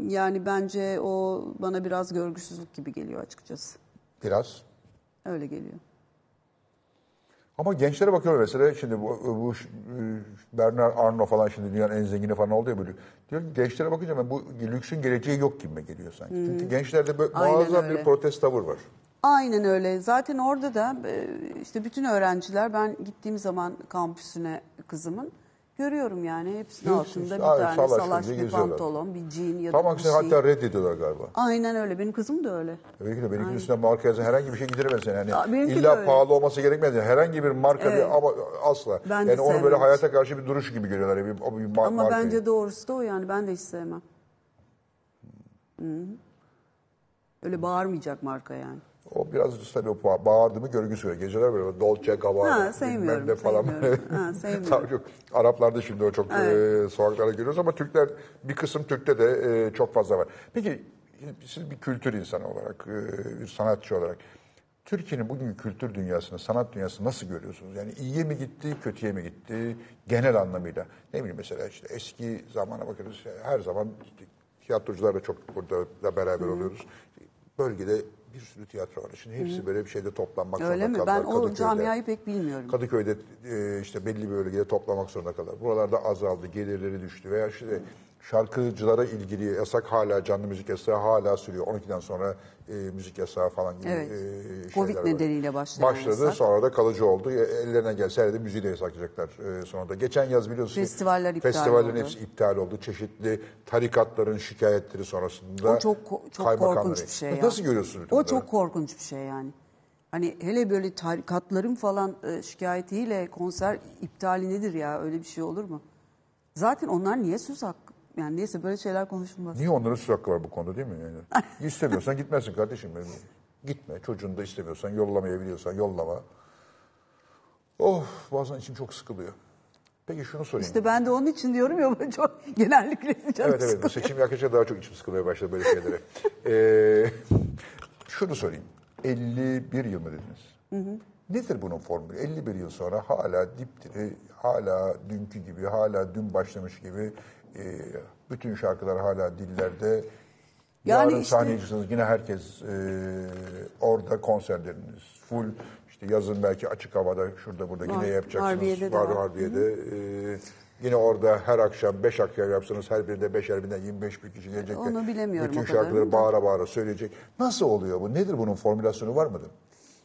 S2: yani bence o bana biraz görgüsüzlük gibi geliyor açıkçası.
S1: Biraz.
S2: Öyle geliyor.
S1: Ama gençlere bakıyorum mesela şimdi bu, bu Bernard Arnault falan şimdi dünyanın en zengini falan oldu ya böyle. Diyorum gençlere bakınca ben bu lüksün geleceği yok gibi geliyor sanki. Çünkü gençlerde böyle
S2: Aynen
S1: muazzam
S2: öyle.
S1: bir protest tavır var.
S2: Aynen öyle. Zaten orada da e, işte bütün öğrenciler ben gittiğim zaman kampüsüne kızımın görüyorum yani hepsinin
S1: Hepsi
S2: altında
S1: işte,
S2: bir
S1: aynen,
S2: tane
S1: salaş
S2: salaş bir
S1: geziyorlar.
S2: pantolon, bir jean ya
S1: Tam
S2: da bir
S1: aksine
S2: şey.
S1: hatta reddediyorlar galiba.
S2: Aynen öyle. Benim kızım da öyle.
S1: Belki de benimkinin üstüne marka yazan herhangi bir şey gidiremezsin. Yani
S2: Aa, benimki de
S1: illa
S2: öyle.
S1: pahalı olması gerekmez. Yani herhangi bir marka
S2: Evet.
S1: bir, ama asla.
S2: Ben de
S1: yani onu böyle
S2: sevmem.
S1: hayata karşı bir duruş gibi görüyorlar. Yani bir, bir ma-
S2: Ama
S1: markayı.
S2: bence doğrusu da o yani. Ben de hiç sevmem. Hı. Öyle bağırmayacak marka yani.
S1: O biraz tabii o ba- bağırdı mı görgüsü var. Geceler böyle Dolce Gabbana bilmem ne falan.
S2: sevmiyorum. Ha, sevmiyorum.
S1: Araplarda şimdi o çok e, sokaklarda görüyoruz ama Türkler bir kısım Türk'te de e, çok fazla var. Peki siz bir kültür insanı olarak, e, bir sanatçı olarak Türkiye'nin bugünkü kültür dünyasını, sanat dünyasını nasıl görüyorsunuz? Yani iyiye mi gitti, kötüye mi gitti genel anlamıyla? Ne bileyim mesela işte eski zamana bakıyoruz. Her zaman işte tiyatrocular da çok burada da beraber oluyoruz. Bölgede bir sürü tiyatro var. Şimdi hepsi böyle bir şeyde toplanmak
S2: Öyle
S1: zorunda
S2: mi?
S1: kaldılar.
S2: Ben o camiayı pek bilmiyorum.
S1: Kadıköy'de e, işte belli bir bölgede toplamak zorunda kalır. Buralarda azaldı, gelirleri düştü veya işte şarkıcılara ilgili yasak hala canlı müzik yasağı hala sürüyor. 12'den sonra e, müzik yasağı falan gibi
S2: Evet.
S1: e,
S2: Covid
S1: şeyler var.
S2: nedeniyle başlayan
S1: Başladı
S2: yasak.
S1: sonra da kalıcı oldu. E, Ellerine gelse herhalde müziği de yasaklayacaklar e, sonra da. Geçen yaz biliyorsunuz ki
S2: Festivaller iptal
S1: Festivallerin
S2: oldu.
S1: hepsi iptal oldu. Çeşitli tarikatların şikayetleri sonrasında.
S2: O çok çok korkunç bir şey ya.
S1: Nasıl görüyorsunuz?
S2: O
S1: bunları?
S2: çok korkunç bir şey yani. Hani hele böyle tarikatların falan e, şikayetiyle konser iptali nedir ya? Öyle bir şey olur mu? Zaten onlar niye söz hakkı? Yani neyse böyle şeyler konuşulmaz.
S1: Niye onların söz hakkı var bu konuda değil mi? Yani istemiyorsan gitmezsin kardeşim. Yani gitme. Çocuğunu da istemiyorsan yollamayabiliyorsan yollama. Oh bazen içim çok sıkılıyor. Peki şunu sorayım.
S2: İşte ben de onun için diyorum ya çok genellikle canım
S1: evet evet bu
S2: sıkılıyor.
S1: seçim yaklaşınca daha çok içim sıkılmaya başladı böyle şeylere. Ee, şunu sorayım. 51 yıl mı dediniz? Nedir bunun formülü? 51 yıl sonra hala dipdiri, hala dünkü gibi, hala dün başlamış gibi e, bütün şarkılar hala dillerde.
S2: Yani
S1: Yarın
S2: işte-
S1: sahneycisiniz yine herkes e, orada konserleriniz full. İşte yazın belki açık havada şurada burada
S2: Var.
S1: yine yapacaksınız.
S2: Harbiye'de de
S1: var. Harbiye'de. Ee, yine orada her akşam 5 akşam yapsanız her birinde 5'er binden 25 bin kişi gelecek.
S2: Onu bilemiyorum
S1: Bütün şarkıları bağıra bağıra söyleyecek. Nasıl oluyor bu? Nedir bunun formülasyonu var mıdır?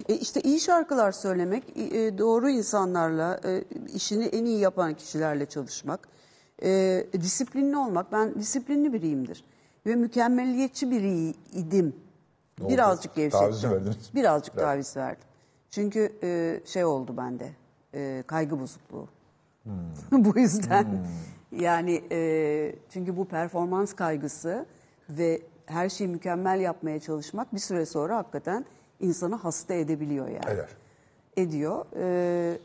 S2: E işte iyi şarkılar söylemek, e, doğru insanlarla, e, işini en iyi yapan kişilerle çalışmak, e, disiplinli olmak. Ben disiplinli biriyimdir ve mükemmeliyetçi biriydim.
S1: Ne oldu?
S2: Birazcık
S1: Taviz
S2: gevşettim.
S1: verdiniz.
S2: Birazcık
S1: Evet.
S2: taviz verdim. Çünkü e, şey oldu bende, e, kaygı bozukluğu.
S1: Hmm.
S2: bu yüzden yani e, çünkü bu performans kaygısı ve her şeyi mükemmel yapmaya çalışmak bir süre sonra hakikaten insanı hasta edebiliyor yani.
S1: Eder.
S2: Ediyor. E,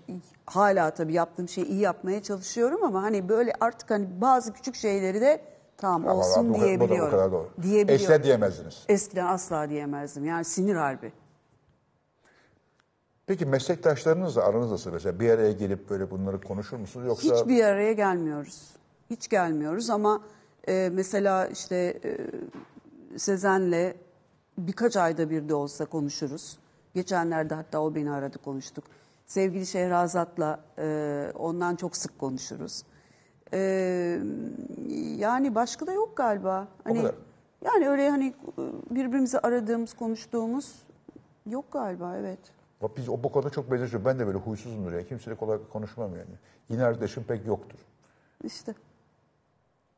S2: hala tabii yaptığım şeyi iyi yapmaya çalışıyorum ama hani böyle artık hani bazı küçük şeyleri de tamam
S1: Ama
S2: olsun
S1: bu- bu da-
S2: diyebiliyorum.
S1: Bu kadar doğru.
S2: Diyebiliyorum.
S1: Esne diyemezdiniz.
S2: Eskiden asla diyemezdim. Yani sinir harbi.
S1: Peki meslektaşlarınızla aranız nasıl? Mesela bir araya gelip böyle bunları konuşur musunuz? Yoksa
S2: Hiçbir araya gelmiyoruz. Hiç gelmiyoruz ama e, mesela işte e, Sezen'le birkaç ayda bir de olsa konuşuruz. Geçenlerde hatta o beni aradı konuştuk. Sevgili Şehrazat'la e, ondan çok sık konuşuruz. E, yani başka da yok galiba. Hani
S1: kadar.
S2: yani öyle hani birbirimizi aradığımız, konuştuğumuz yok galiba evet.
S1: Biz o bu konuda çok benziyoruz. Ben de böyle huysuzumdur ya. Kimseyle kolay konuşmam yani. Yine arkadaşım pek yoktur.
S2: İşte.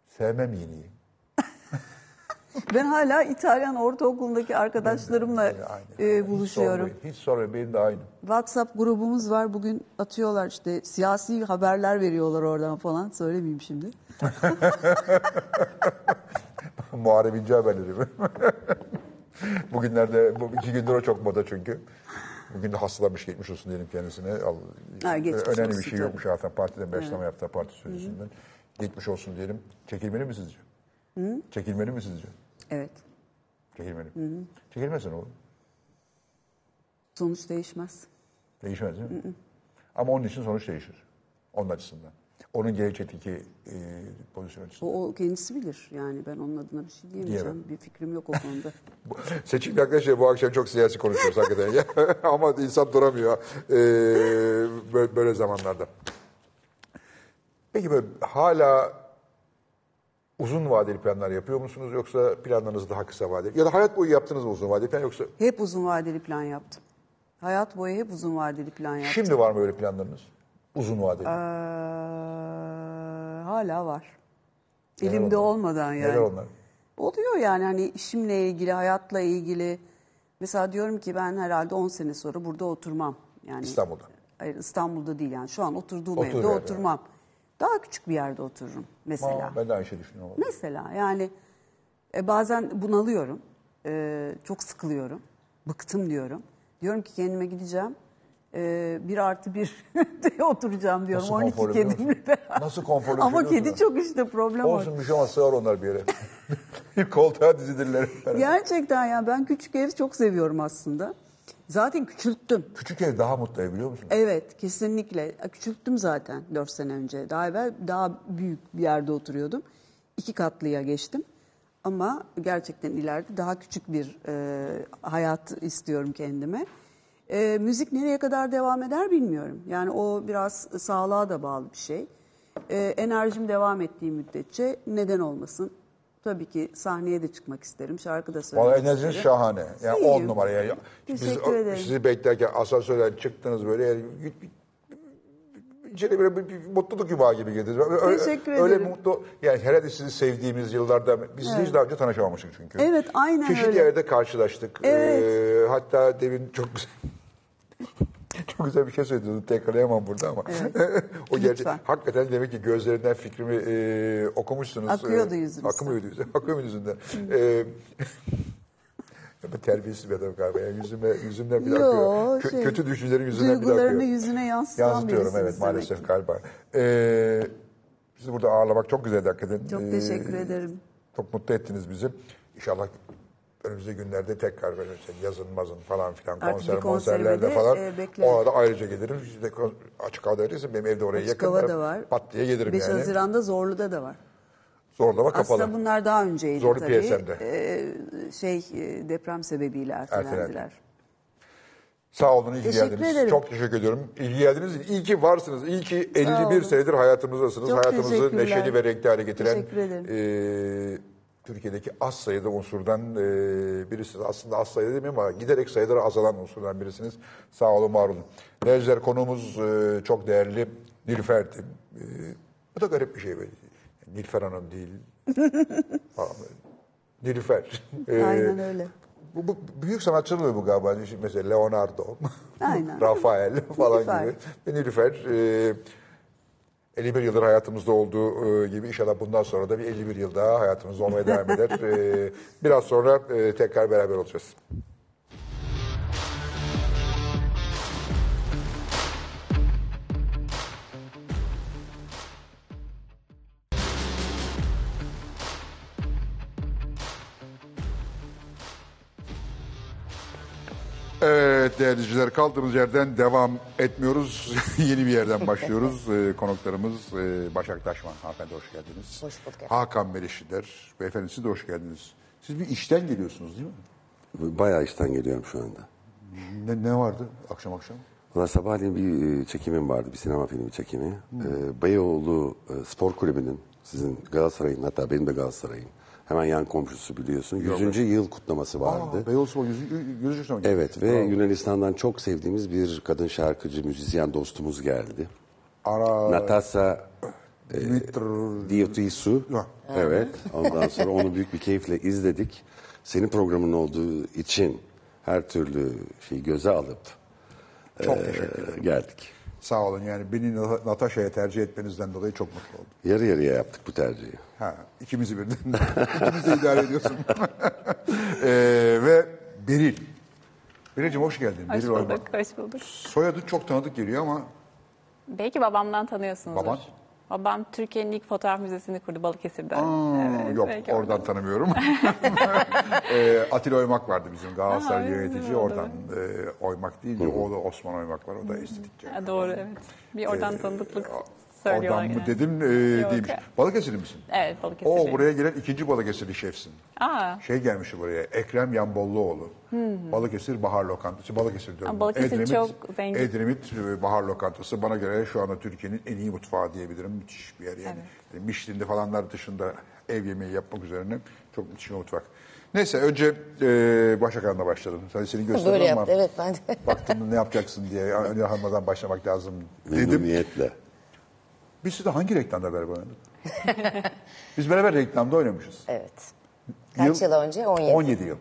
S1: Sevmem yeniyi.
S2: Ben hala İtalyan ortaokulundaki arkadaşlarımla e,
S1: Hiç
S2: buluşuyorum.
S1: sormayın. Hiç sormayın. Benim de aynı.
S2: WhatsApp grubumuz var. Bugün atıyorlar işte siyasi haberler veriyorlar oradan falan. Söylemeyeyim şimdi.
S1: Muharrem İnce haberleri mi? Bugünlerde, bu iki gündür o çok moda çünkü. Bugün de hastalanmış geçmiş olsun diyelim kendisine. Al-
S2: Ha,
S1: Önemli bir şey yokmuş zaten partiden besleme yaptı parti sözcüsünden. Geçmiş olsun diyelim. Çekilmeli mi sizce? Çekilmeli mi sizce?
S2: Evet.
S1: Çekilmeli. Çekilmesin oğlum.
S2: Sonuç değişmez.
S1: Değişmez değil mi? Ama onun için sonuç değişir. Onun açısından. Onun gelecekteki e, pozisyon açısından.
S2: O, o kendisi bilir. Yani ben onun adına bir şey diyemeyeceğim.
S1: Diyemem.
S2: Bir fikrim yok o konuda.
S1: Seçim yaklaşıyor. Bu akşam çok siyasi konuşuyoruz hakikaten. ya. Ama insan duramıyor e, böyle, böyle zamanlarda. Peki böyle hala uzun vadeli planlar yapıyor musunuz yoksa planlarınız daha kısa vadeli? Ya da hayat boyu yaptınız mı uzun vadeli plan yoksa
S2: hep uzun vadeli plan yaptım. Hayat boyu hep uzun vadeli plan yaptım.
S1: şimdi var mı öyle planlarınız? Uzun vadeli.
S2: Ee, hala var. Elimde
S1: onlar?
S2: olmadan yani.
S1: Neler onlar?
S2: Oluyor yani hani işimle ilgili, hayatla ilgili. Mesela diyorum ki ben herhalde 10 sene sonra burada oturmam. Yani
S1: İstanbul'da.
S2: Hayır İstanbul'da değil yani. Şu an oturduğum
S1: Oturduğu
S2: evde
S1: yerde,
S2: oturmam. Daha küçük bir yerde otururum mesela.
S1: Aa, ben de aynı şey düşünüyorum.
S2: Mesela yani e, bazen bunalıyorum. E, çok sıkılıyorum. Bıktım diyorum. Diyorum ki kendime gideceğim. E, bir artı bir de oturacağım diyorum.
S1: Nasıl
S2: 12
S1: konforlu biliyor musun?
S2: kedimle beraber.
S1: Nasıl konforlu
S2: Ama kedi
S1: musun?
S2: çok işte problem.
S1: Olsun bir şey olmaz sığar onlar bir yere. bir koltuğa dizilirler.
S2: Gerçekten ya ben küçük ev çok seviyorum aslında. Zaten küçülttüm.
S1: Küçük ev daha mutlu ev biliyor musun?
S2: Evet kesinlikle. Küçülttüm zaten 4 sene önce. Daha evvel daha büyük bir yerde oturuyordum. İki katlıya geçtim. Ama gerçekten ileride daha küçük bir e, hayat istiyorum kendime. E, müzik nereye kadar devam eder bilmiyorum. Yani o biraz sağlığa da bağlı bir şey. E, enerjim devam ettiği müddetçe neden olmasın? Tabii ki sahneye de çıkmak isterim. Şarkı da söylemek
S1: Valla enerjiniz
S2: isterim.
S1: şahane. Yani
S2: İyiyim.
S1: on numara. Yani.
S2: Teşekkür ederim.
S1: Sizi beklerken asansörden çıktınız böyle yani, içeri böyle bir, bir mutluluk yumağı gibi girdiniz. Öyle,
S2: Teşekkür
S1: öyle
S2: ederim.
S1: mutlu. Yani herhalde sizi sevdiğimiz yıllarda biz hiç daha önce tanışamamıştık çünkü.
S2: Evet, aynen
S1: Çeşitli
S2: öyle.
S1: yerde karşılaştık.
S2: Evet.
S1: Ee, hatta demin çok güzel çok güzel bir şey söylediniz. Tekrarlayamam burada ama. o gerçek. Hakikaten demek ki gözlerinden fikrimi e, okumuşsunuz.
S2: Akıyordu
S1: Ee,
S2: yüzünüzden.
S1: Akmıyordu yüzünden. Akıyor mu yüzünden? Ee, ben terbiyesiz bir adamım galiba. Yani yüzüme, yüzümden bir
S2: Yo,
S1: akıyor. Kö-
S2: şey,
S1: kötü düşüncelerin yüzünden bir
S2: Duygularını
S1: akıyor.
S2: yüzüne yansıtan
S1: Yansıtıyorum evet maalesef
S2: ki.
S1: galiba. Ee, sizi burada ağırlamak çok güzeldi hakikaten.
S2: Çok
S1: Ee,
S2: teşekkür ederim.
S1: Çok mutlu ettiniz bizi. İnşallah önümüzdeki günlerde tekrar böyle işte yazın mazın falan filan
S2: Artık
S1: konser konserlerde
S2: de,
S1: falan.
S2: e, beklerim.
S1: o arada ayrıca gelirim. Siz de kon- açık havada öyleyse benim evde oraya
S2: Açık
S1: yakın.
S2: da var.
S1: Pat diye gelirim
S2: 5
S1: yani.
S2: Haziran'da Zorlu'da da var.
S1: Zorlama kapalı.
S2: Aslında bunlar daha önceydi
S1: Zorlu
S2: tabii.
S1: PSM'de.
S2: Ee, şey e, deprem sebebiyle ertelendiler.
S1: Ertelendi. Sağ olun, ki
S2: Teşekkür
S1: geldiniz.
S2: ederim.
S1: Çok teşekkür ediyorum. İyi ki geldiniz. İyi ki varsınız. İyi ki 51
S2: olun.
S1: senedir hayatımızdasınız.
S2: Çok
S1: Hayatımızı neşeli ve renkli hale getiren
S2: Teşekkür ederim.
S1: eee, Türkiye'deki az sayıda unsurdan eee birisiniz. Aslında az sayıda mi ama giderek sayıları azalan unsurdan birisiniz. Sağ olun, var olun. Değerli konuğumuz eee, çok değerli Nilüfer'di. Eee, bu da garip bir şey böyle. Nilüfer Hanım değil. Nilüfer. Eee,
S2: Aynen öyle.
S1: bu, bu büyük sanatçılar oluyor bu galiba. Mesela Leonardo,
S2: Aynen.
S1: Rafael falan
S2: Nilüfer.
S1: gibi. Ve Nilüfer e, 51 yıldır hayatımızda olduğu e, gibi inşallah bundan sonra da bir 51 yıl daha hayatımızda olmaya devam eder. E, biraz sonra e, tekrar beraber olacağız. Evet değerli izleyiciler kaldığımız yerden devam etmiyoruz. Yeni bir yerden başlıyoruz. Ee, konuklarımız e, Başak Taşman. Hanımefendi hoş geldiniz.
S3: Hoş bulduk.
S1: Hakan Melişliler. Beyefendi siz de hoş geldiniz. Siz bir işten geliyorsunuz değil mi?
S3: Bayağı işten geliyorum şu anda.
S1: Ne, ne vardı akşam akşam?
S3: Valla sabahleyin bir e, çekimim vardı, bir sinema filmi çekimi. Ee, Beyoğlu e, Spor Kulübü'nün, sizin Galatasaray'ın, hatta benim de Galatasaray'ın Hemen yan komşusu biliyorsun. 100. yıl kutlaması vardı.
S1: Aa, Beyoğlu Spor 100. 100 yaşına mı?
S3: Evet ve Yunanistan'dan çok sevdiğimiz bir kadın şarkıcı, müzisyen dostumuz geldi.
S1: Ara
S3: Natasa
S1: Dimitr
S3: Diotisu. Evet. Ondan sonra onu büyük bir keyifle izledik. Senin programın olduğu için her türlü şeyi göze alıp
S1: çok
S3: e,
S1: teşekkür ederim.
S3: geldik.
S1: Sağ olun yani beni Nat- Natasha'ya tercih etmenizden dolayı çok mutlu oldum.
S3: Yarı yarıya yaptık bu tercihi.
S1: Ha, ikimizi birden. İkimiz de idare ediyorsun. Ee, ve Beril. Beril'cim hoş geldin.
S4: Hoş
S1: Beril
S4: bulduk,
S1: Oymak.
S4: hoş bulduk.
S1: Soyadın çok tanıdık geliyor ama
S4: Belki babamdan tanıyorsunuzdur.
S1: Baban?
S4: Babam Türkiye'nin ilk fotoğraf müzesini kurdu Balıkesir'de.
S1: aa,
S4: Evet,
S1: yok
S4: belki
S1: oradan tanımıyorum. ee, Atilla Oymak vardı bizim Galatasaray
S4: Aa,
S1: yönetici.
S4: bizim
S1: Oradan e, Oymak değil de oğlu Osman Oymak var. O da estetikçi.
S4: Doğru evet. Bir oradan tanıdıklık söylüyorlar.
S1: Oradan mı dedim e,
S4: Yok.
S1: değilmiş. Balıkesirli misin?
S4: Evet Balıkesir'de.
S1: O buraya gelen ikinci Balıkesirli şefsin.
S4: Aa,
S1: Şey gelmiş buraya Ekrem Yanbolluoğlu. Balıkesir Bahar Lokantası. Balıkesir diyorum.
S4: Hmm. Aa, Balıkesir çok zengin.
S1: Edremit e, Bahar Lokantası bana göre şu anda Türkiye'nin en iyi mutfağı diyebilirim. Müthiş bir yer yani. Yani Michelin'de falanlar dışında ev yemeği yapmak üzerine çok müthiş bir mutfak. Neyse önce e, Başakan'la başladım. Sen senin gösterin
S5: Böyle
S1: ama
S5: yaptı evet ben de.
S1: baktım ne yapacaksın diye. Önce hanımdan başlamak lazım dedim.
S3: Memnuniyetle.
S1: Biz de hangi reklamda beraber oynadık? Biz beraber reklamda oynamışız.
S5: Evet. Kaç yıl önce? 17.
S1: 17 yıl.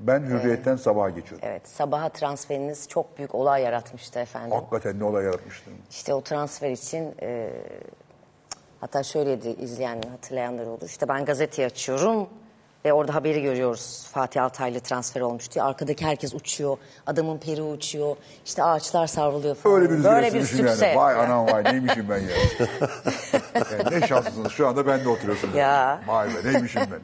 S1: Ben hürriyetten sabaha geçiyordum.
S5: Evet sabaha transferiniz çok büyük olay yaratmıştı efendim.
S1: Hakikaten ne olay yaratmıştım.
S5: İşte o transfer için e, hatta şöyleydi izleyen hatırlayanlar olur. İşte ben gazeteyi açıyorum ve orada haberi görüyoruz. Fatih Altaylı transfer olmuş diye. Arkadaki herkes uçuyor. Adamın peri uçuyor. İşte ağaçlar savruluyor falan.
S1: Öyle bir rüzgar
S5: Böyle bir sükse.
S1: yani. Vay anam vay neymişim ben ya. Yani ne şanslısınız şu anda ben de oturuyorsunuz.
S5: Ya.
S1: Vay be neymişim ben.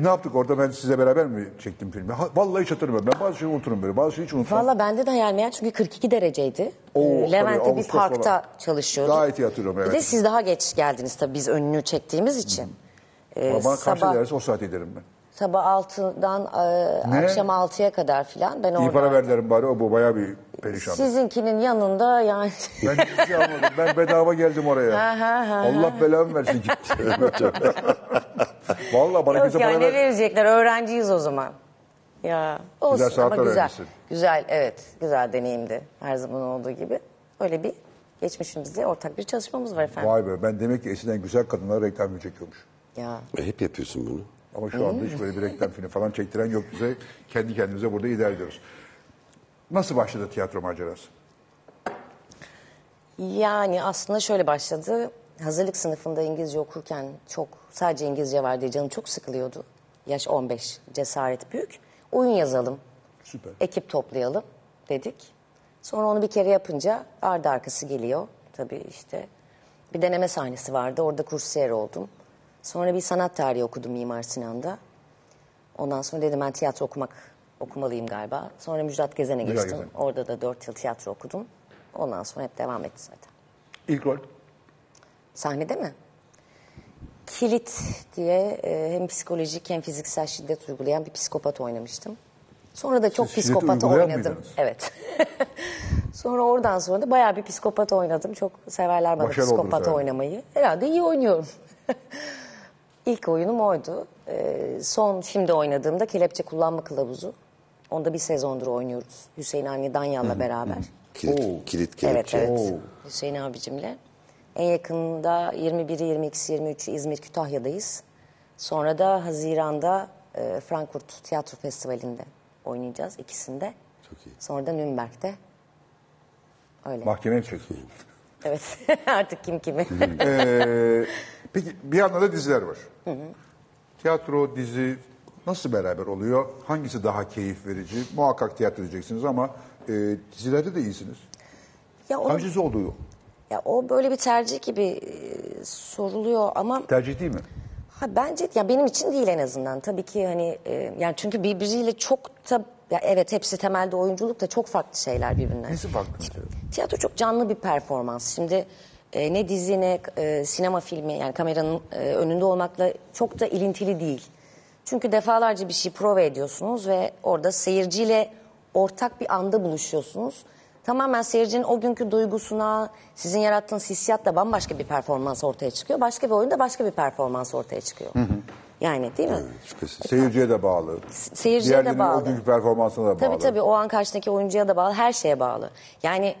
S1: E ne yaptık orada ben size beraber mi çektim filmi? Ha, vallahi hiç hatırlamıyorum. Ben bazı şeyi unuturum böyle. Bazı şeyi hiç unutmam.
S5: Valla bende de hayal meyal çünkü 42 dereceydi.
S1: Oo,
S5: Ee, Levent'te bir parkta
S1: falan.
S5: çalışıyorduk.
S1: Gayet iyi hatırlıyorum,
S5: Bir
S1: evet.
S5: de siz daha geç geldiniz tabii biz önünü çektiğimiz için. Ee,
S1: Bana karşı
S5: sabah,
S1: derse o saat ederim ben.
S5: sabah 6'dan e,
S1: Ne?
S5: akşam 6'ya kadar filan ben
S1: İyi
S5: orada.
S1: para verdiler bari o bu bayağı bir perişan.
S5: Sizinkinin yanında yani
S1: Ben hiçbir şey almadım. Ben bedava geldim oraya.
S5: Ha, ha, ha,
S1: Allah belamı versin gitti. Vallahi bana
S5: Yok
S1: kimse
S5: yani
S1: para
S5: ne
S1: ver.
S5: verecekler öğrenciyiz o zaman. Ya olsun ama güzel.
S1: öğrencisi.
S5: Güzel evet güzel deneyimdi her zaman olduğu gibi. Öyle bir geçmişimizde ortak bir çalışmamız var efendim.
S1: Vay be ben demek ki eskiden güzel kadınlara reklam çekiyormuş.
S5: Ya
S3: E, hep yapıyorsun bunu.
S1: Ama şu anda hiç böyle bir reklam filmi falan çektiren yok bize. Kendi kendimize burada ilerliyoruz. Nasıl başladı tiyatro macerası?
S5: Yani aslında şöyle başladı. Hazırlık sınıfında İngilizce okurken çok sadece İngilizce var diye canım çok sıkılıyordu. Yaş 15, cesaret büyük. Oyun yazalım,
S1: Süper.
S5: ekip toplayalım dedik. Sonra onu bir kere yapınca ardı arkası geliyor. Tabii işte bir deneme sahnesi vardı. Orada kursiyer oldum. Sonra bir sanat tarihi okudum Mimar Sinan'da. Ondan sonra dedim ben tiyatro okumak okumalıyım galiba. Sonra Müjdat Gezen'e
S1: Müjdat
S5: geçtim.
S1: Gezen.
S5: Orada da dört yıl tiyatro okudum. Ondan sonra hep devam etti zaten.
S1: İlk rol?
S5: Sahnede mi? Kilit diye e, hem psikolojik hem fiziksel şiddet uygulayan bir psikopat oynamıştım. Sonra da çok
S1: Siz
S5: psikopat oynadım.
S1: mıydınız?
S5: Evet. sonra oradan sonra da bayağı bir psikopat oynadım. Çok severler bana psikopat oynamayı. Herhalde iyi oynuyorum. İlk oyunum oydu. Ee, son şimdi oynadığımda Kelepçe Kullanma Kılavuzu. Onda bir sezondur oynuyoruz. Hüseyin Avni Danyal'la beraber.
S3: Kilit,
S1: Oo.
S3: kilit
S5: Evet
S3: kelepçe.
S5: evet. Hüseyin abicimle. En yakında 21'i, 22'si, 23'ü İzmir Kütahya'dayız. Sonra da Haziran'da e, Frankfurt Tiyatro Festivali'nde oynayacağız ikisinde.
S3: Çok iyi.
S5: Sonra da Nürnberg'de. Öyle.
S1: Mahkemeye mi çekti?
S5: Evet. Artık kim kimi.
S1: Ee, peki bir yandan da diziler var. Tiyatro, dizi nasıl beraber oluyor? Hangisi daha keyif verici? Muhakkak tiyatro diyeceksiniz ama e, dizilerde de iyisiniz.
S5: ya, o,
S1: Hangisi olduğu
S5: ya o böyle bir tercih gibi e, soruluyor ama
S1: tercih değil mi?
S5: Ha bence ya benim için değil en azından. Tabii ki hani e, yani çünkü birbiriyle çok da ya evet hepsi temelde oyunculuk da çok farklı şeyler birbirinden.
S1: Nesi farklı?
S5: Tiyatro çok canlı bir performans. Şimdi e, ne dizi ne e, sinema filmi yani kameranın e, önünde olmakla çok da ilintili değil. Çünkü defalarca bir şey prova ediyorsunuz ve orada seyirciyle ortak bir anda buluşuyorsunuz. Tamamen seyircinin o günkü duygusuna, sizin yarattığınız hissiyatla bambaşka bir performans ortaya çıkıyor. Başka bir oyunda başka bir performans ortaya çıkıyor. Yani değil mi?
S3: Şüphesiz.
S1: Seyirciye de bağlı.
S5: Seyirciye de bağlı.
S1: o günkü performansına da bağlı.
S5: Tabii tabii o an karşıdaki oyuncuya da bağlı, her şeye bağlı. Yani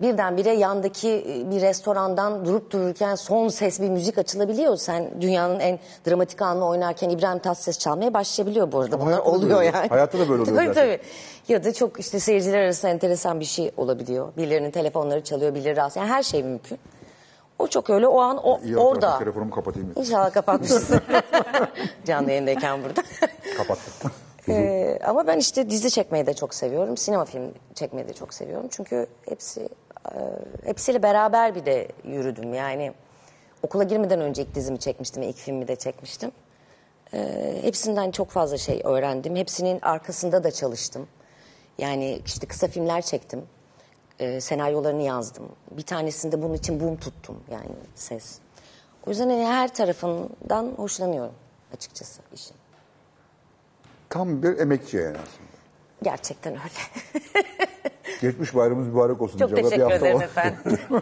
S5: birdenbire yandaki e, bir restorandan durup dururken son ses bir müzik açılabiliyor. Sen dünyanın en dramatik anını oynarken İbrahim Tatlıses çalmaya başlayabiliyor bu arada.
S1: Ama
S5: Bunlar oluyor
S1: böyle.
S5: yani.
S1: Hayatta da böyle oluyor
S5: tabii,
S1: zaten.
S5: Tabii. Ya da çok işte seyirciler arasında enteresan bir şey olabiliyor. Birilerinin telefonları çalıyor, birileri rahatsız. Yani her şey mümkün. O çok öyle o an o,
S1: İyi
S5: orada.
S1: telefonumu kapatayım.
S5: İnşallah kapatmışsın. Canlı yayındayken burada.
S1: Kapattım.
S5: Ee, ama ben işte dizi çekmeyi de çok seviyorum. Sinema film çekmeyi de çok seviyorum. Çünkü hepsi e, hepsiyle beraber bir de yürüdüm. Yani okula girmeden önce ilk dizimi çekmiştim, ilk filmi de çekmiştim. Ee, hepsinden çok fazla şey öğrendim. Hepsinin arkasında da çalıştım. Yani işte kısa filmler çektim. Ee, senaryolarını yazdım. Bir tanesinde bunun için boom tuttum yani ses. O yüzden hani her tarafından hoşlanıyorum açıkçası işin.
S1: Tam bir emekçi yani aslında.
S5: Gerçekten öyle.
S1: Geçmiş bayramımız mübarek olsun.
S5: Çok
S1: diyeceğim.
S5: teşekkür ederim efendim.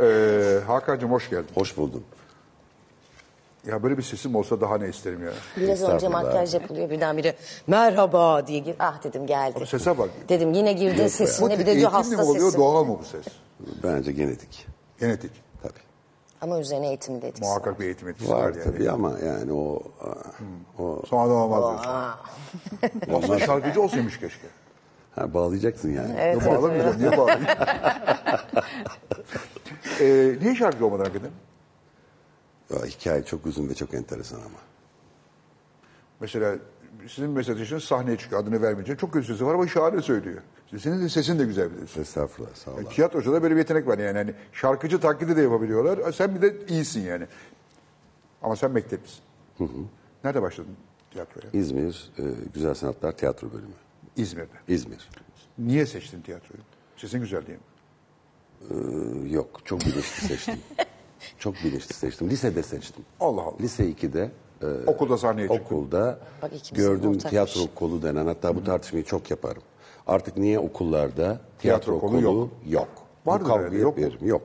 S1: Ee, Hakan'cığım hoş geldin.
S3: Hoş buldum.
S1: Ya böyle bir sesim olsa daha ne isterim ya.
S5: Biraz önce
S3: Estağfurullah.
S5: makyaj yapılıyor birdenbire merhaba diye gir. Ah dedim geldi.
S1: Ama sese bak.
S5: Dedim yine girdin sesine bir de diyor
S1: eğitimli
S5: hasta
S1: mi oluyor
S5: sesim.
S1: doğal mı bu ses?
S3: Bence genetik.
S1: Genetik.
S3: Tabii.
S5: Ama üzerine eğitim de etkisi var.
S1: Muhakkak bir eğitim etkisi
S3: Var
S1: var yani.
S3: tabii ama yani o o
S1: Sonradan olmaz diyorsun. Aslında şarkıcı olsaymış keşke.
S3: ha, bağlayacaksın yani.
S1: Evet, bağlamayacağım. Niye bağlayayım? ee, niye şarkıcı olmadın hakikaten?
S3: Ya, hikaye çok uzun ve çok enteresan ama.
S1: Mesela sizin mesajınız sahneye çıkıyor adını vermeyeceğim. Çok kötü sesi var ama şahane söylüyor. Senin de sesin de güzel biliyorsun.
S3: Estağfurullah sağ ol.
S1: Yani tiyatrocuda böyle bir yetenek var yani. Hani şarkıcı taklidi de yapabiliyorlar. Sen bir de iyisin yani. Ama sen mekteplisin. Nerede başladın tiyatroya?
S3: İzmir e, Güzel Sanatlar Tiyatro Bölümü.
S1: İzmir'de.
S3: İzmir.
S1: Niye seçtin tiyatroyu? Sesin güzel diye mi?
S3: Ee, yok çok bilinçli seçtim. çok bilinçli seçtim. Lisede seçtim.
S1: Allah Allah.
S3: Lise 2'de e,
S1: Okulda sahneye
S3: okulda
S5: Bak
S3: gördüm
S5: ortakmış.
S3: tiyatro kolu denen hatta bu tartışmayı çok yaparım. Artık niye okullarda tiyatro,
S1: Tiyatro kolu
S3: kolu,
S1: yok.
S3: yok?
S1: Vardır
S3: Bu kavgayı
S1: herhalde, yok mu?
S3: yapıyorum. Yok.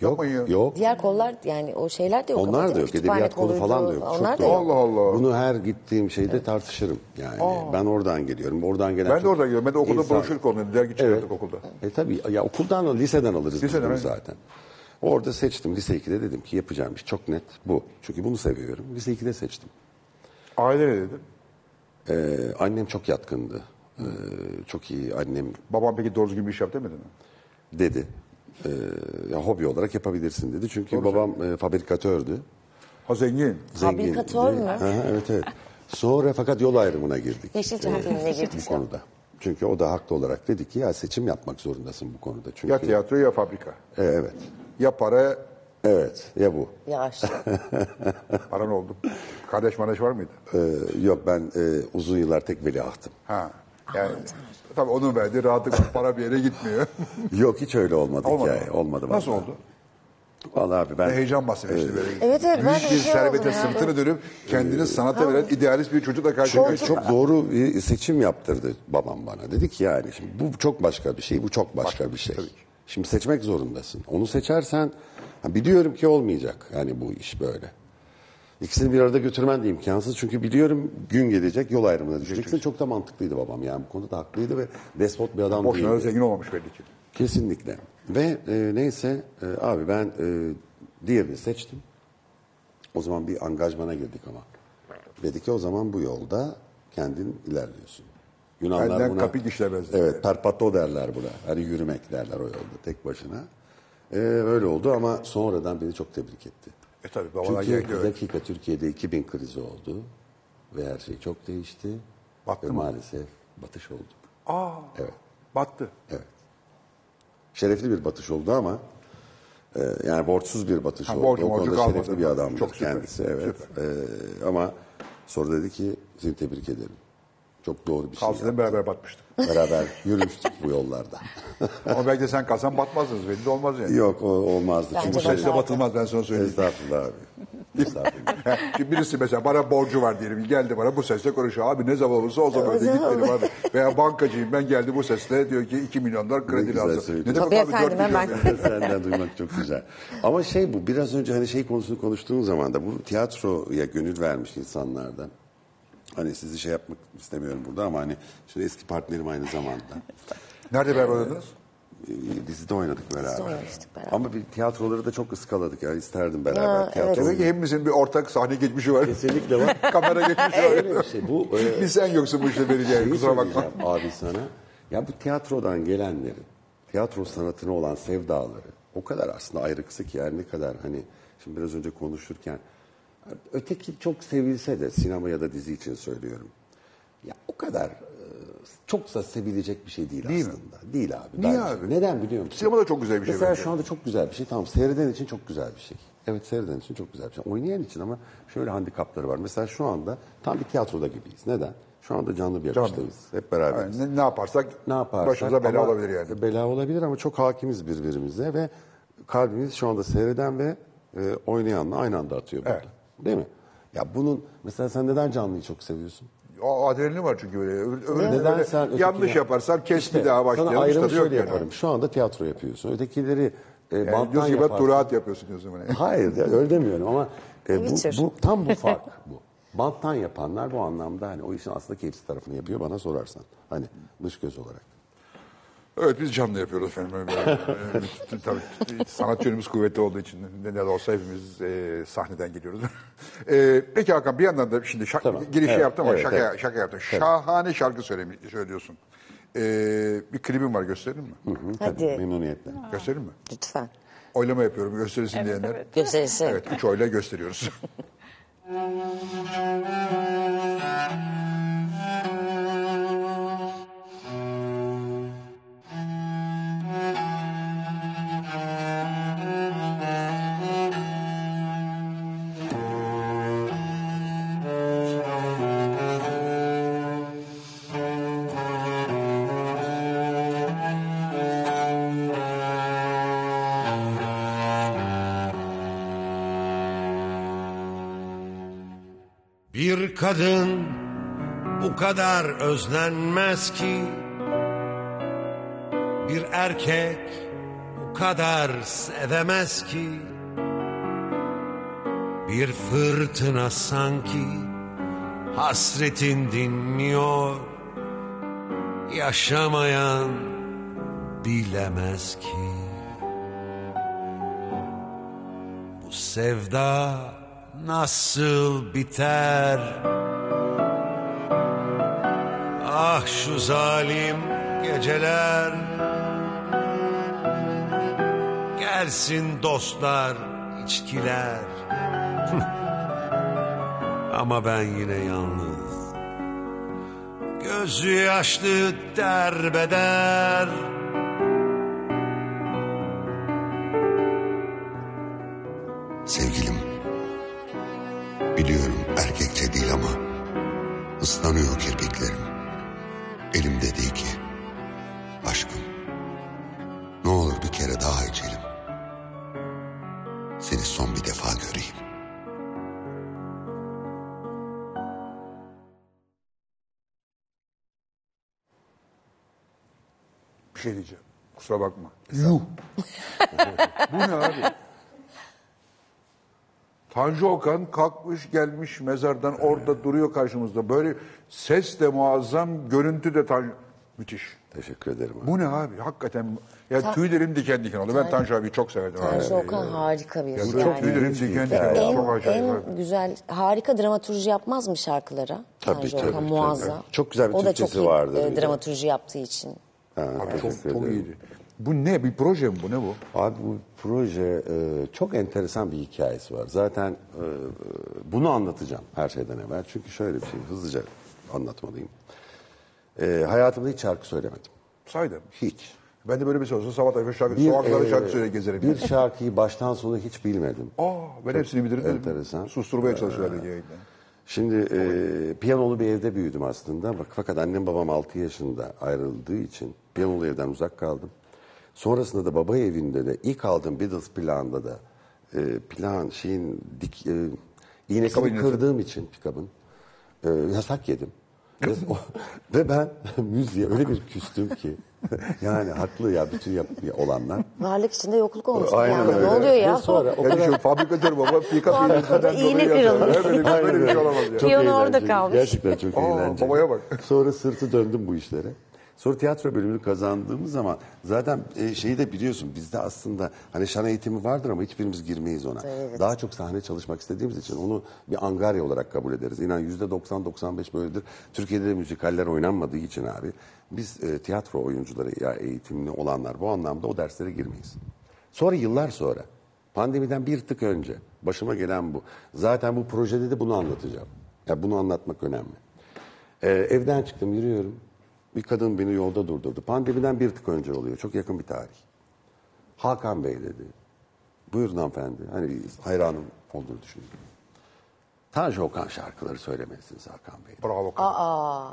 S3: Yok.
S1: Yapmayın ya.
S3: Yok.
S5: Diğer kollar yani o şeyler de yok.
S3: Onlar da yok.
S5: Kütüphane
S3: Edebiyat kolu
S5: koluydu,
S3: falan da yok.
S5: Onlar
S3: Çok
S5: da
S3: doğru.
S5: yok.
S1: Allah Allah.
S3: Bunu her gittiğim şeyde tartışırım. Yani ben oradan geliyorum. Oradan gelen
S1: Ben de
S3: çok
S1: oradan geliyorum. Ben de okulda
S3: insan-
S1: broşür konuyordum. Dergi çıkardık
S3: Evet.
S1: okulda.
S3: E tabii ya okuldan da liseden alırız biz
S1: Liseden,
S3: bunu
S1: evet.
S3: zaten. Orada seçtim. Lise 2'de dedim ki yapacağım iş çok net bu. Çünkü bunu seviyorum. Lise 2'de seçtim.
S1: Aile ne dedi?
S3: Ee, annem çok yatkındı. Ee, çok iyi annem
S1: Babam peki doğru düzgün bir iş yap demedi mi?
S3: dedi. Ee, ya hobi olarak yapabilirsin dedi. Çünkü babam e, fabrikatördü.
S1: Ha zengin.
S3: Zengindi.
S5: Fabrikatör mü?
S3: Aha, evet evet. Sonra fakat yol ayrımına girdik.
S5: Yeşilçam filmine girdik.
S3: bu konuda. Çünkü o da haklı olarak dedi ki ya seçim yapmak zorundasın bu konuda. Çünkü
S1: Ya tiyatro ya fabrika.
S3: E, evet.
S1: Ya para,
S3: Evet ya bu.
S5: Yavaş.
S1: para ne oldu? Kardeş maraş var mıydı?
S3: Ee, yok ben e, uzun yıllar tek veliahtım.
S1: Ha. Yani tabii onun verdiği rahatlık para bir yere gitmiyor.
S3: Yok hiç öyle olmadı,
S1: Olmadı
S3: hikaye. Olmadı.
S1: Nasıl
S3: vallahi.
S1: oldu?
S3: Vallahi abi ben...
S1: Heyecan bastı işte böyle.
S5: Evet, evet, ben
S1: Büyük bir
S5: şey
S1: servete
S5: ya.
S1: sırtını dönüp kendini sanata veren idealist bir çocukla karşı
S3: Çok, çok doğru bir seçim yaptırdı babam bana. Dedi ki yani şimdi bu çok başka bir şey, bu çok başka bir şey.
S1: tabii ki.
S3: Şimdi seçmek zorundasın. Onu seçersen biliyorum ki olmayacak yani bu iş böyle. İkisini bir arada götürmen de imkansız. Çünkü biliyorum gün gelecek yol ayrımına düşeceksin. Çok da mantıklıydı babam yani bu konuda da haklıydı ve despot bir adam
S1: Boşuna
S3: değildi.
S1: zengin olmamış belli ki.
S3: Kesinlikle. Ve e, neyse e, abi ben e, diğerini seçtim. O zaman bir angajmana girdik ama. Dedi ki o zaman bu yolda kendin ilerliyorsun. Yunanlar
S1: Benden
S3: buna...
S1: kapik işlemez.
S3: Evet, perpatto derler buna. Hani yürümek derler o yolda tek başına. E, öyle oldu ama sonradan beni çok tebrik etti.
S1: E tabii babadan
S3: Çünkü
S1: gerekli
S3: bir dakika Türkiye'de 2000 krizi oldu. Ve her şey çok değişti.
S1: Battı
S3: ve
S1: mı?
S3: maalesef batış oldu.
S1: Aa,
S3: Evet.
S1: battı.
S3: Evet. Şerefli bir batış oldu ama e, yani borçsuz bir batış
S1: Ha,
S3: oldu.
S1: borcu
S3: o konuda şerefli bir adamdı
S1: Çok süper,
S3: kendisi. Evet. E, ama sonra dedi ki seni tebrik ederim. Çok doğru bir şey.
S1: Kalsın beraber batmıştık.
S3: Beraber yürümüştük bu yollarda.
S1: Ama belki de sen kalsan batmazdınız belli de olmaz yani.
S3: Yok o, olmazdı.
S5: Bence
S3: Çünkü
S1: Bu sesle batılmaz ben sana söyleyeyim.
S3: Estağfurullah abi. Estağfurullah.
S1: Şimdi birisi mesela bana borcu var diyelim. Geldi bana bu sesle konuşuyor. Abi ne zaman olursa o zaman öde git benim abi. Veya bankacıyım ben geldi bu sesle diyor ki 2 milyon dolar
S3: Ne
S1: kredi lazım. Ne demek abi 4
S5: efendim,
S1: milyon? yani?
S3: Senden duymak çok güzel. Ama şey bu biraz önce hani şey konusunu konuştuğun zaman da bu tiyatroya gönül vermiş insanlardan. Hani sizi şey yapmak istemiyorum burada ama hani şimdi eski partnerim aynı zamanda.
S1: Nerede beraber oynadınız?
S3: Ee, dizide oynadık beraber.
S5: oynamıştık beraber.
S3: Ama bir tiyatroları da çok ıskaladık yani isterdim beraber
S5: Ha,
S3: tiyatro.
S5: evet.
S1: Demek ki hepimizin bir ortak sahne geçmişi var.
S3: Kesinlikle var.
S1: Kamera geçmişi var.
S3: Öyle bir şey. Bu e,
S1: bir sen yoksun bu işte
S3: Şeyi
S1: kusura bakma.
S3: abi sana. Ya bu tiyatrodan gelenlerin, tiyatro sanatına olan sevdaları o kadar aslında ayrıksı ki yani ne kadar hani şimdi biraz önce konuşurken öteki çok sevilse de sinema ya da dizi için söylüyorum. Ya o kadar e, çoksa sevilecek bir şey değil,
S1: Değil mi?
S3: aslında. Değil abi.
S1: Niye
S3: bence.
S1: abi?
S3: Neden biliyor musun?
S1: Sinema da çok güzel bir şey
S3: Mesela
S1: bence.
S3: şu anda çok güzel bir şey. Tamam seyreden için çok güzel bir şey. Evet seyreden için çok güzel bir şey. Oynayan için ama şöyle handikapları var. Mesela şu anda tam bir tiyatroda gibiyiz. Neden? Şu anda canlı bir akıştayız. Hep beraberiz.
S1: Yani ne, ne yaparsak,
S3: Ne yaparsak
S1: başımıza bela
S3: ama-
S1: olabilir yani.
S3: Bela olabilir ama çok hakimiz birbirimize ve kalbimiz şu anda seyreden ve e, oynayanla aynı anda atıyor burada.
S1: Evet.
S3: Değil mi? Ya bunun mesela sen neden canlıyı çok seviyorsun?
S1: O adrenalin var çünkü böyle. Öbür, öbür-
S3: Neden
S1: öyle
S3: sen
S1: yanlış yaparsan kes
S3: İşte
S1: bir daha
S3: Sana
S1: başlayalım.
S3: ayrımı
S1: Tadı yok
S3: şöyle
S1: yani.
S3: yaparım. Şu anda tiyatro yapıyorsun. Ötekileri e,
S1: Yani
S3: banttan
S1: diyorsun
S3: yaparsın.
S1: Turaat yapıyorsun diyorsun bana.
S3: Hayır ya, öyle demiyorum ama e, bu, bu tam bu fark bu. Banttan yapanlar bu anlamda hani o işin aslında keyifli tarafını yapıyor bana sorarsan. Hani dış göz olarak.
S1: Evet biz canlı yapıyoruz efendim. Böyle, e, Tabii sanat yönümüz kuvvetli olduğu için ne de olsa hepimiz e, sahneden geliyoruz. e, peki Hakan bir yandan da şimdi şak,
S3: Tamam.
S1: girişi
S3: Evet,
S1: yaptım ama
S3: evet,
S1: şaka,
S3: evet.
S1: şaka yaptım. Şahane şarkı söylemi, söylüyorsun. E, bir klibim var gösterelim mi?
S5: Hadi
S3: Memnuniyetle.
S1: Gösterelim mi?
S5: lütfen.
S1: Oylama yapıyorum gösterilsin
S4: Evet,
S1: diyenler.
S4: evet.
S5: Gösterisi.
S1: Evet, üç oyla gösteriyoruz.
S6: kadın bu kadar özlenmez ki. Bir erkek bu kadar sevemez ki. Bir fırtına sanki hasretin dinmiyor. Yaşamayan bilemez ki. Bu sevda nasıl biter? Ah şu zalim geceler. Gelsin dostlar içkiler. Ama ben yine yalnız. Gözü yaşlı derbeder
S1: Kusura bakma. Yuh. Bu ne abi? Tanju Okan kalkmış gelmiş mezardan orada duruyor karşımızda. Böyle ses de muazzam, görüntü de Tanju. Müthiş.
S3: Teşekkür ederim. abi.
S1: Bu ne abi? Hakikaten ya tüylerim diken diken oldu. Ben Tanju abiyi çok severdim. abi.
S5: Tanju Okan harika bir
S1: Ya
S5: yani.
S1: çok tüylerim diken diken oldu.
S5: En,
S1: Çok acayip. abi.
S5: en güzel, harika dramaturji yapmaz mı şarkılara?
S3: Tabii,
S5: Tanju
S3: tabii,
S5: Okan
S3: tabii.
S5: muazzam.
S3: Çok güzel bir
S5: O da çok
S3: Türkçesi
S5: iyi
S3: vardır
S5: e, dramaturji yaptığı için.
S3: Ha,
S1: Abi çok,
S3: teşekkür
S1: çok
S3: ederim.
S1: iyiydi. Bu ne? Bir proje mi bu? Ne bu?
S3: Abi bu proje e, çok enteresan bir hikayesi var. Zaten e, bunu anlatacağım her şeyden evvel. Çünkü şöyle bir şey hızlıca anlatmalıyım. E, hayatımda hiç şarkı söylemedim.
S1: Saydım.
S3: Hiç.
S1: Ben de böyle bir şey olsa sabah tayfa şarkı,
S3: Bir,
S1: sokaklarda
S3: e,
S1: şarkı söyle gezerim.
S3: Bir şarkıyı baştan sona hiç bilmedim.
S1: Aa, ben hepsini bilirim.
S3: enteresan.
S1: Susturmaya çalışıyorlar diye.
S3: Şimdi e, piyanolu bir evde büyüdüm aslında. Bak, fakat annem babam 6 yaşında ayrıldığı için piyanolu evden uzak kaldım. Sonrasında da baba evinde de ilk aldığım Beatles planda da e, plan şeyin dik e, iğnesini kırdığım için pikabın e, yasak yedim. ve, ben müziğe öyle bir küstüm ki yani haklı ya bütün yap, olanlar.
S5: Varlık içinde yokluk olmuş.
S3: Aynen
S5: yani.
S3: öyle.
S5: Ne oluyor ya?
S3: Ve sonra o
S1: Yani
S3: kadar
S1: şu fabrikatör baba pika iğnesinden
S5: İğne kırılmış.
S1: Böyle, bir- böyle bir şey olamaz ya.
S5: Piyano orada kalmış.
S3: Gerçekten çok
S1: Aa,
S3: eğlenceli.
S1: babaya bak.
S3: Sonra sırtı döndüm bu işlere. Sonra tiyatro bölümünü kazandığımız zaman zaten e, şeyi de biliyorsun bizde aslında hani şan eğitimi vardır ama hiçbirimiz girmeyiz ona.
S5: Evet.
S3: Daha çok sahne çalışmak istediğimiz için onu bir angarya olarak kabul ederiz. İnan yüzde 90-95 böyledir. Türkiye'de de müzikaller oynanmadığı için abi biz e, tiyatro oyuncuları ya eğitimli olanlar bu anlamda o derslere girmeyiz. Sonra yıllar sonra pandemiden bir tık önce başıma gelen bu. Zaten bu projede de bunu anlatacağım. Ya bunu anlatmak önemli. Ee, evden çıktım yürüyorum. Bir kadın beni yolda durdurdu. Pandemiden bir tık önce oluyor. Çok yakın bir tarih. Hakan Bey dedi. Buyurun hanımefendi. Hani hayranım olduğunu düşünüyorum. Tanju Okan şarkıları söylemelisiniz Hakan Bey.
S1: Bravo.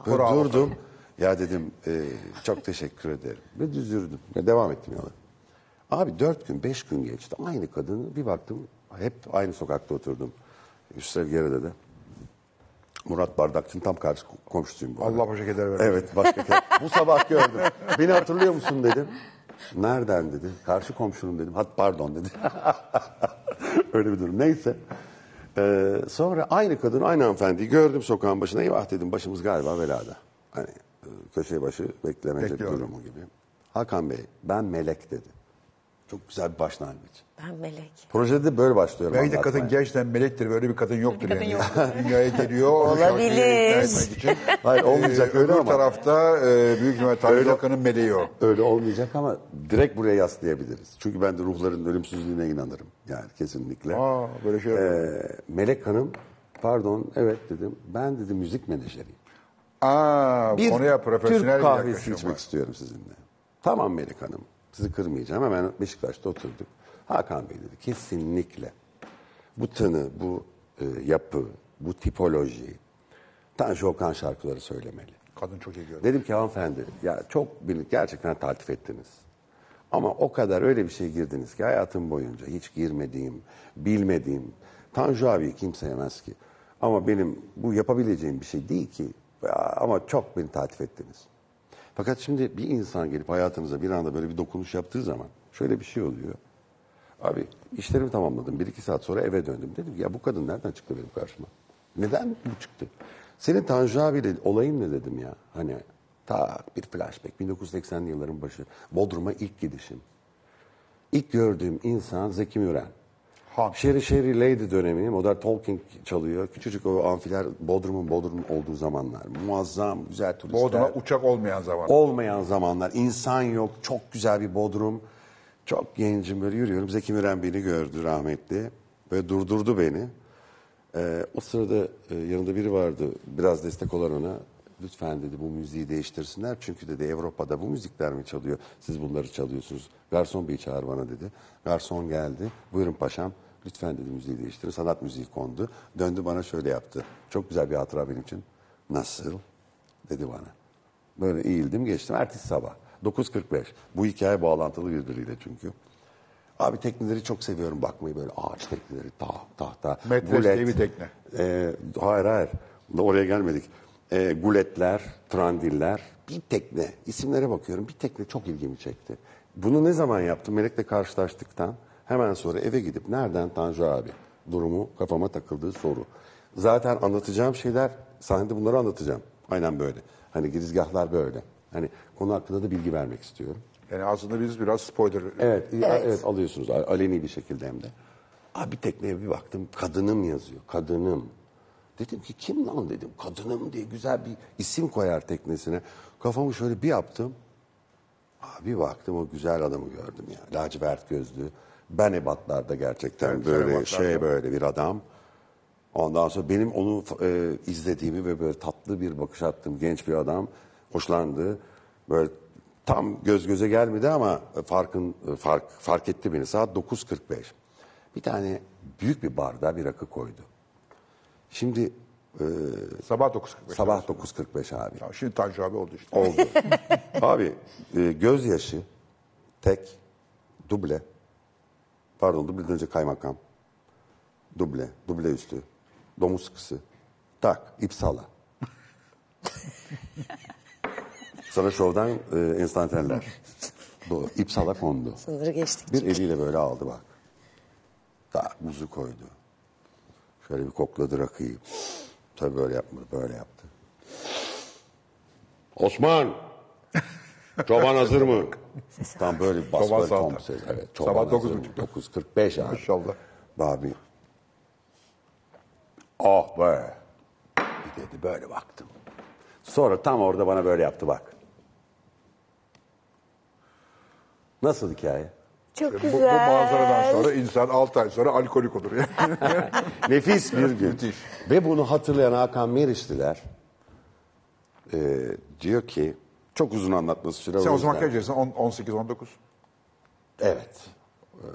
S3: Böyle
S1: Bravo.
S3: durdum. Ya dedim e, çok teşekkür ederim. Ve düzürdüm. Ve devam ettim yola. Abi dört gün, beş gün geçti. Aynı kadını bir baktım. Hep aynı sokakta oturdum. Üstelik Gere'de de. Murat Bardakçı'nın tam karşı komşusuyum bu arada.
S1: Allah başa keder vermesin.
S3: Evet başka kere. Bu sabah gördüm. Beni hatırlıyor musun dedim. Nereden dedi. Karşı komşunum dedim. Hat pardon dedi. Öyle bir durum. Neyse. Ee, sonra aynı kadın aynı hanımefendiyi gördüm sokağın başına. Eyvah dedim başımız galiba belada. Hani e, köşe başı beklemece bir durumu gibi. Hakan Bey ben melek dedi. Çok güzel bir başlangıç.
S5: Ben melek.
S3: Projede de böyle başlıyorum
S1: Belki de
S3: anlatmaya.
S1: kadın gerçekten melektir. Böyle bir kadın yoktur
S4: kadın
S1: yani.
S4: yok.
S1: Dünyaya geliyor.
S5: Olabilir.
S3: Hayır, olmayacak
S1: Ee,
S3: öyle ama.
S1: tarafta e, büyük ihtimalle Tanju Okan'ın meleği o.
S3: Öyle olmayacak ama direkt buraya yaslayabiliriz. Çünkü ben de ruhların ölümsüzlüğüne inanırım. Yani kesinlikle.
S1: Aa, böyle şey
S3: Ee, Melek Hanım, pardon evet dedim. Ben dedi müzik menajeriyim.
S1: Aa,
S3: Bir
S1: konuya profesyonel
S3: Türk
S1: bir
S3: kahvesi içmek
S1: var.
S3: istiyorum sizinle. Tamam Melek Hanım. Sizi kırmayacağım. Hemen Beşiktaş'ta oturduk. Hakan Bey dedi kesinlikle bu tını, bu e, yapı, bu tipoloji Tanju Okan şarkıları söylemeli.
S1: Kadın çok iyi görünüyor.
S3: Dedim ki hanımefendi ya çok beni gerçekten taltif ettiniz. Ama o kadar öyle bir şey girdiniz ki hayatım boyunca hiç girmediğim, bilmediğim, Tanju abi kim sevmez ki. Ama benim bu yapabileceğim bir şey değil ki. Ama çok beni taltif ettiniz. Fakat şimdi bir insan gelip hayatınıza bir anda böyle bir dokunuş yaptığı zaman şöyle bir şey oluyor. Abi işlerimi tamamladım. Bir iki saat sonra eve döndüm. Dedim ki ya bu kadın nereden çıktı benim karşıma? Neden bu çıktı? Senin Tanju abiyle olayın ne dedim ya. Hani ta bir flashback 1980'li yılların başı. Bodrum'a ilk gidişim. İlk gördüğüm insan Zeki Müren. Sherry Sherry Lady dönemi Modern Talking çalıyor. Küçücük o amfiler Bodrum'un Bodrum olduğu zamanlar. Muazzam, güzel turistler.
S1: Bodrum'a uçak olmayan zaman.
S3: Olmayan zamanlar. insan yok. Çok güzel bir Bodrum. Çok gencim böyle yürüyorum. Zeki Müren beni gördü rahmetli. Böyle durdurdu beni. Ee, o sırada e, yanında biri vardı. Biraz destek olan ona. Lütfen dedi bu müziği değiştirsinler. Çünkü dedi Avrupa'da bu müzikler mi çalıyor? Siz bunları çalıyorsunuz. Garson beyi çağır bana dedi. Garson geldi. Buyurun paşam. Lütfen dedi müziği değiştirin. Sanat müziği kondu. Döndü bana şöyle yaptı. Çok güzel bir hatıra benim için. Nasıl? Dedi bana. Böyle eğildim geçtim. Ertesi sabah 9.45. Bu hikaye bağlantılı birbiriyle çünkü. Abi tekneleri çok seviyorum bakmayı böyle ağaç tekneleri, tah, tahta,
S1: Metres diye bir tekne.
S3: Ee, hayır hayır. Oraya gelmedik. Ee, guletler, trandiller, bir tekne. İsimlere bakıyorum. Bir tekne çok ilgimi çekti. Bunu ne zaman yaptım? Melek'le karşılaştıktan hemen sonra eve gidip nereden Tanju abi durumu kafama takıldığı soru. Zaten anlatacağım şeyler sahnede bunları anlatacağım. Aynen böyle. Hani girizgahlar böyle. Hani konu hakkında da bilgi vermek istiyorum.
S1: Yani aslında biz biraz spoiler.
S3: Evet, evet. alıyorsunuz a- aleni bir şekilde hem de. Abi bir tekneye bir baktım kadınım yazıyor. Kadınım. Dedim ki kim lan dedim. Kadınım diye güzel bir isim koyar teknesine. Kafamı şöyle bir yaptım. Abi bir baktım o güzel adamı gördüm ya. Lacivert gözlü. Ben ebatlarda gerçekten
S1: Evet,
S3: böyle şey böyle bir adam. Ondan sonra benim onu e, izlediğimi ve böyle tatlı bir bakış attığım genç bir adam hoşlandı. Böyle tam göz göze gelmedi ama farkın fark fark etti beni. Saat 9.45. Bir tane büyük bir bardağa bir rakı koydu. Şimdi e,
S1: Sabah 9.45.
S3: sabah 9.45 abi.
S1: Tamam, Şimdi Tanju abi oldu işte.
S3: Oldu. Abi e, gözyaşı, tek, duble, pardon dubleden önce kaymakam. Duble, duble üstü. Domuz sıkısı. Tak, ip sala. Sonra şovdan e, enstantaneler. Bu ip sala kondu.
S5: Sınırı geçtik.
S3: Bir eliyle böyle aldı bak. Tak, muzu koydu. Şöyle bir kokladı rakıyı. Tabii böyle yapmadı, böyle yaptı. Osman! Çoban hazır mı? Tam böyle bir bas
S1: Çoban
S3: böyle tom ses. Evet,
S1: Sabah
S3: çoban
S1: dokuz
S3: hazır mı?
S1: buçukta.
S3: 9.45 abi.
S1: Maşallah.
S3: Abi. Oh be. Bir dedi böyle baktım. Sonra tam orada bana böyle yaptı bak. Nasıl hikaye?
S5: Çok
S1: Bu, bu manzaradan sonra insan 6 ay sonra alkolik olur yani.
S3: Nefis bir gün.
S1: Müthiş.
S3: Ve bunu hatırlayan Hakan Meriçliler e, diyor ki çok uzun anlatması sürer.
S1: Sen o zaman kaç yaşındasın? 18 19.
S3: Evet. Ee,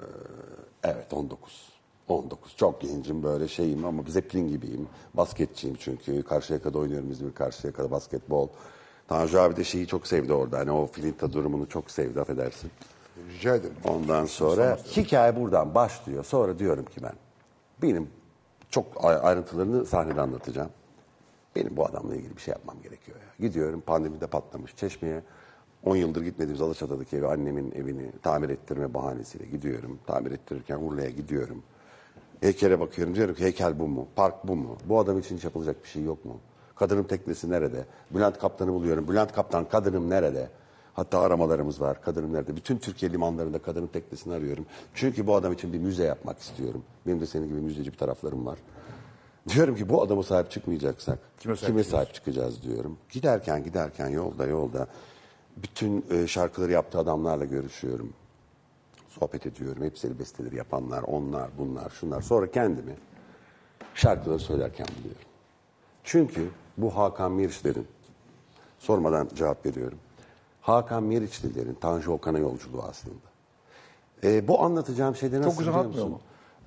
S3: evet 19. 19. Çok gencim böyle şeyim ama Zeppelin gibiyim. Basketçiyim çünkü. Karşıyaka'da oynuyorum İzmir Karşıyaka'da basketbol. Tanju abi de şeyi çok sevdi orada. Hani o filinta durumunu çok sevdi affedersin.
S1: Rica ederim.
S3: Ondan sonra hikaye buradan başlıyor. Sonra diyorum ki ben benim çok ay- ayrıntılarını sahnede anlatacağım. Benim bu adamla ilgili bir şey yapmam gerekiyor. Ya. Gidiyorum pandemide patlamış Çeşme'ye. 10 yıldır gitmediğimiz Alaçatı'daki evi, annemin evini tamir ettirme bahanesiyle gidiyorum. Tamir ettirirken Urla'ya gidiyorum. Heykele bakıyorum diyorum ki heykel bu mu? Park bu mu? Bu adam için yapılacak bir şey yok mu? Kadınım teknesi nerede? Bülent Kaptan'ı buluyorum. Bülent Kaptan kadınım nerede? Hatta aramalarımız var. Kadınım nerede? Bütün Türkiye limanlarında kadının teknesini arıyorum. Çünkü bu adam için bir müze yapmak istiyorum. Benim de senin gibi müzeci bir taraflarım var. Diyorum ki bu adama sahip çıkmayacaksak
S1: Kime
S3: kime
S1: sahip
S3: sahip, çıkacağız diyorum. Giderken giderken yolda yolda bütün e, şarkıları yaptığı adamlarla görüşüyorum. Sohbet ediyorum. Hepsi besteleri yapanlar, onlar, bunlar, şunlar. Sonra kendimi şarkıları söylerken buluyorum. Çünkü bu Hakan Meriçlerin, sormadan cevap veriyorum. Hakan Meriçlilerin Tanju Okan'a yolculuğu aslında. E, bu anlatacağım şeyde nasıl
S1: güzel
S3: biliyor musun?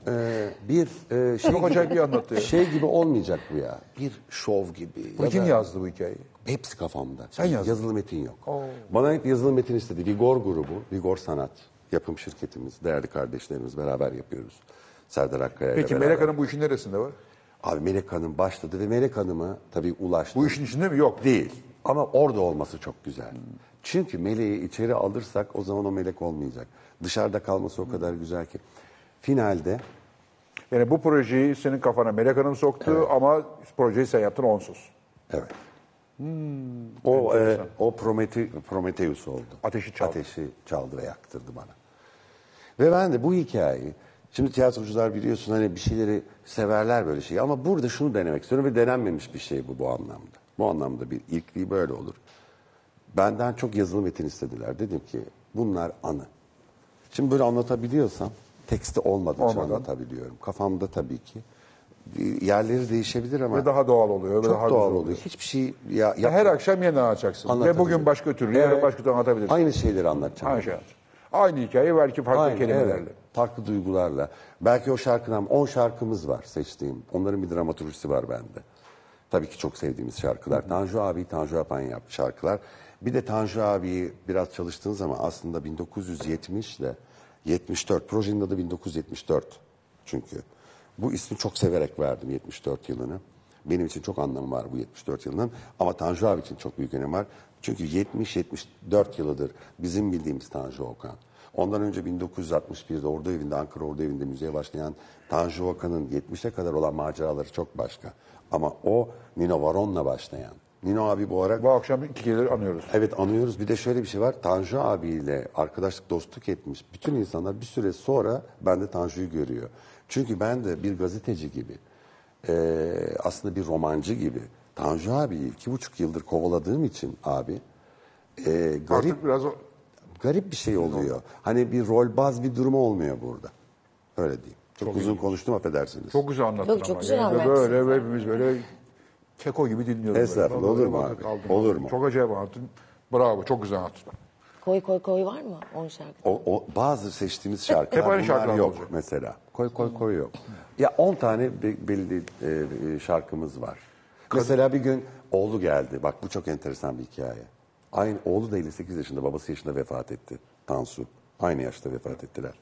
S3: E, bir e, şey,
S1: Çok acayip anlattı ya.
S3: şey gibi olmayacak bu ya. Bir şov gibi. Ya
S1: kim
S3: da-
S1: yazdı bu hikayeyi?
S3: Hepsi kafamda.
S1: Sen yazdın.
S3: Yazılı metin yok. Bana hep yazılı metin istedi. Vigor grubu, Vigor Sanat yapım şirketimiz, değerli kardeşlerimiz beraber yapıyoruz. Serdar Akkaya
S1: Peki. Melek Hanım bu işin neresinde var?
S3: Abi Melek Hanım başladı ve Melek Hanım'a tabii ulaştı.
S1: Bu işin içinde mi? Yok.
S3: Değil. Ama orada olması çok güzel. Çünkü meleği içeri alırsak o zaman o melek olmayacak. Dışarıda kalması o kadar güzel ki. Finalde
S1: Yani bu projeyi senin kafana Melek Hanım soktu ama projeyi sen yaptın onsuz.
S3: Evet. o e, o Promete, Prometheus oldu.
S1: Ateşi çaldı.
S3: Ateşi çaldı ve yaktırdı bana. Ve ben de bu hikayeyi şimdi tiyatrocular biliyorsun hani bir şeyleri severler böyle şeyi ama burada şunu denemek istiyorum ve denenmemiş bir şey bu bu anlamda. Bu anlamda bir ilkliği böyle olur. Benden çok yazılı metin istediler. Dedim ki bunlar anı. Şimdi böyle anlatabiliyorsam teksti olmadıkça
S1: Olmadan.
S3: anlatabiliyorum. Kafamda tabii ki. Yerleri değişebilir ama
S1: Ve daha doğal oluyor. ve
S3: çok
S1: daha
S3: doğal oluyor. Hiçbir şey ya,
S1: Ya
S3: yap-
S1: her akşam yeniden anlatacaksın. Ve
S3: Anlatabilirim.
S1: bugün başka türlü, yarın
S3: Evet.
S1: başka türlü anlatabilirsin.
S3: Aynı şeyleri anlatacağım.
S1: Aynı şey. Aynı hikaye belki farklı
S3: Aynı,
S1: kelimelerle.
S3: evet. Farklı duygularla. Belki o şarkıdan 10 şarkımız var seçtiğim. Onların bir dramaturjisi var bende. Tabii ki çok sevdiğimiz şarkılar. Tanju abi, Tanju Apan yaptı şarkılar. Bir de Tanju abiyi biraz çalıştığın zaman aslında 1970 ile 74, projenin adı 1974 çünkü. Bu ismi çok severek verdim 74 yılını. Benim için çok anlamı var bu 74 yılının. Ama Tanju abi için çok büyük önemi var. Çünkü 70-74 yılıdır bizim bildiğimiz Tanju Okan. Ondan önce 1961'de Ordu Evi'nde, Ankara Ordu Evi'nde müzeye başlayan Tanju Okan'ın 70'e kadar olan maceraları çok başka. Ama o Nino Varon'la başlayan. Nino abi bu ara
S1: Bu akşam iki kere anıyoruz.
S3: Evet anıyoruz. Bir de şöyle bir şey var. Tanju abiyle arkadaşlık, dostluk etmiş bütün insanlar bir süre sonra bende Tanju'yu görüyor. Çünkü ben de bir gazeteci gibi, eee, aslında bir romancı gibi Tanju abiyi iki buçuk yıldır kovaladığım için abi eee, garip
S1: Artık biraz o-
S3: garip bir şey oluyor. Hani bir rolbaz bir durumu olmuyor burada. Öyle diyeyim. Çok, uzun konuştum affedersiniz.
S1: çok güzel anlattın
S5: çok
S1: ama.
S5: güzel
S1: Yani. Böyle hepimiz böyle keko gibi dinliyoruz.
S3: Estağfurullah, olur mu abi? Olur mu?
S1: Çok acayip anlattın. Bravo, çok güzel anlattın.
S5: Koy koy koy var mı 10 şarkı?
S3: O, o bazı seçtiğimiz şarkılar
S1: Hep aynı
S3: bunlar
S1: şarkılar
S3: yok
S1: olacak.
S3: mesela. Koy koy koy yok. Ya 10 tane be- belli e, e, şarkımız var. Mesela bir gün oğlu geldi. Bak bu çok enteresan bir hikaye. Aynı oğlu da 58 yaşında, babası yaşında vefat etti. Tansu. Aynı yaşta vefat ettiler.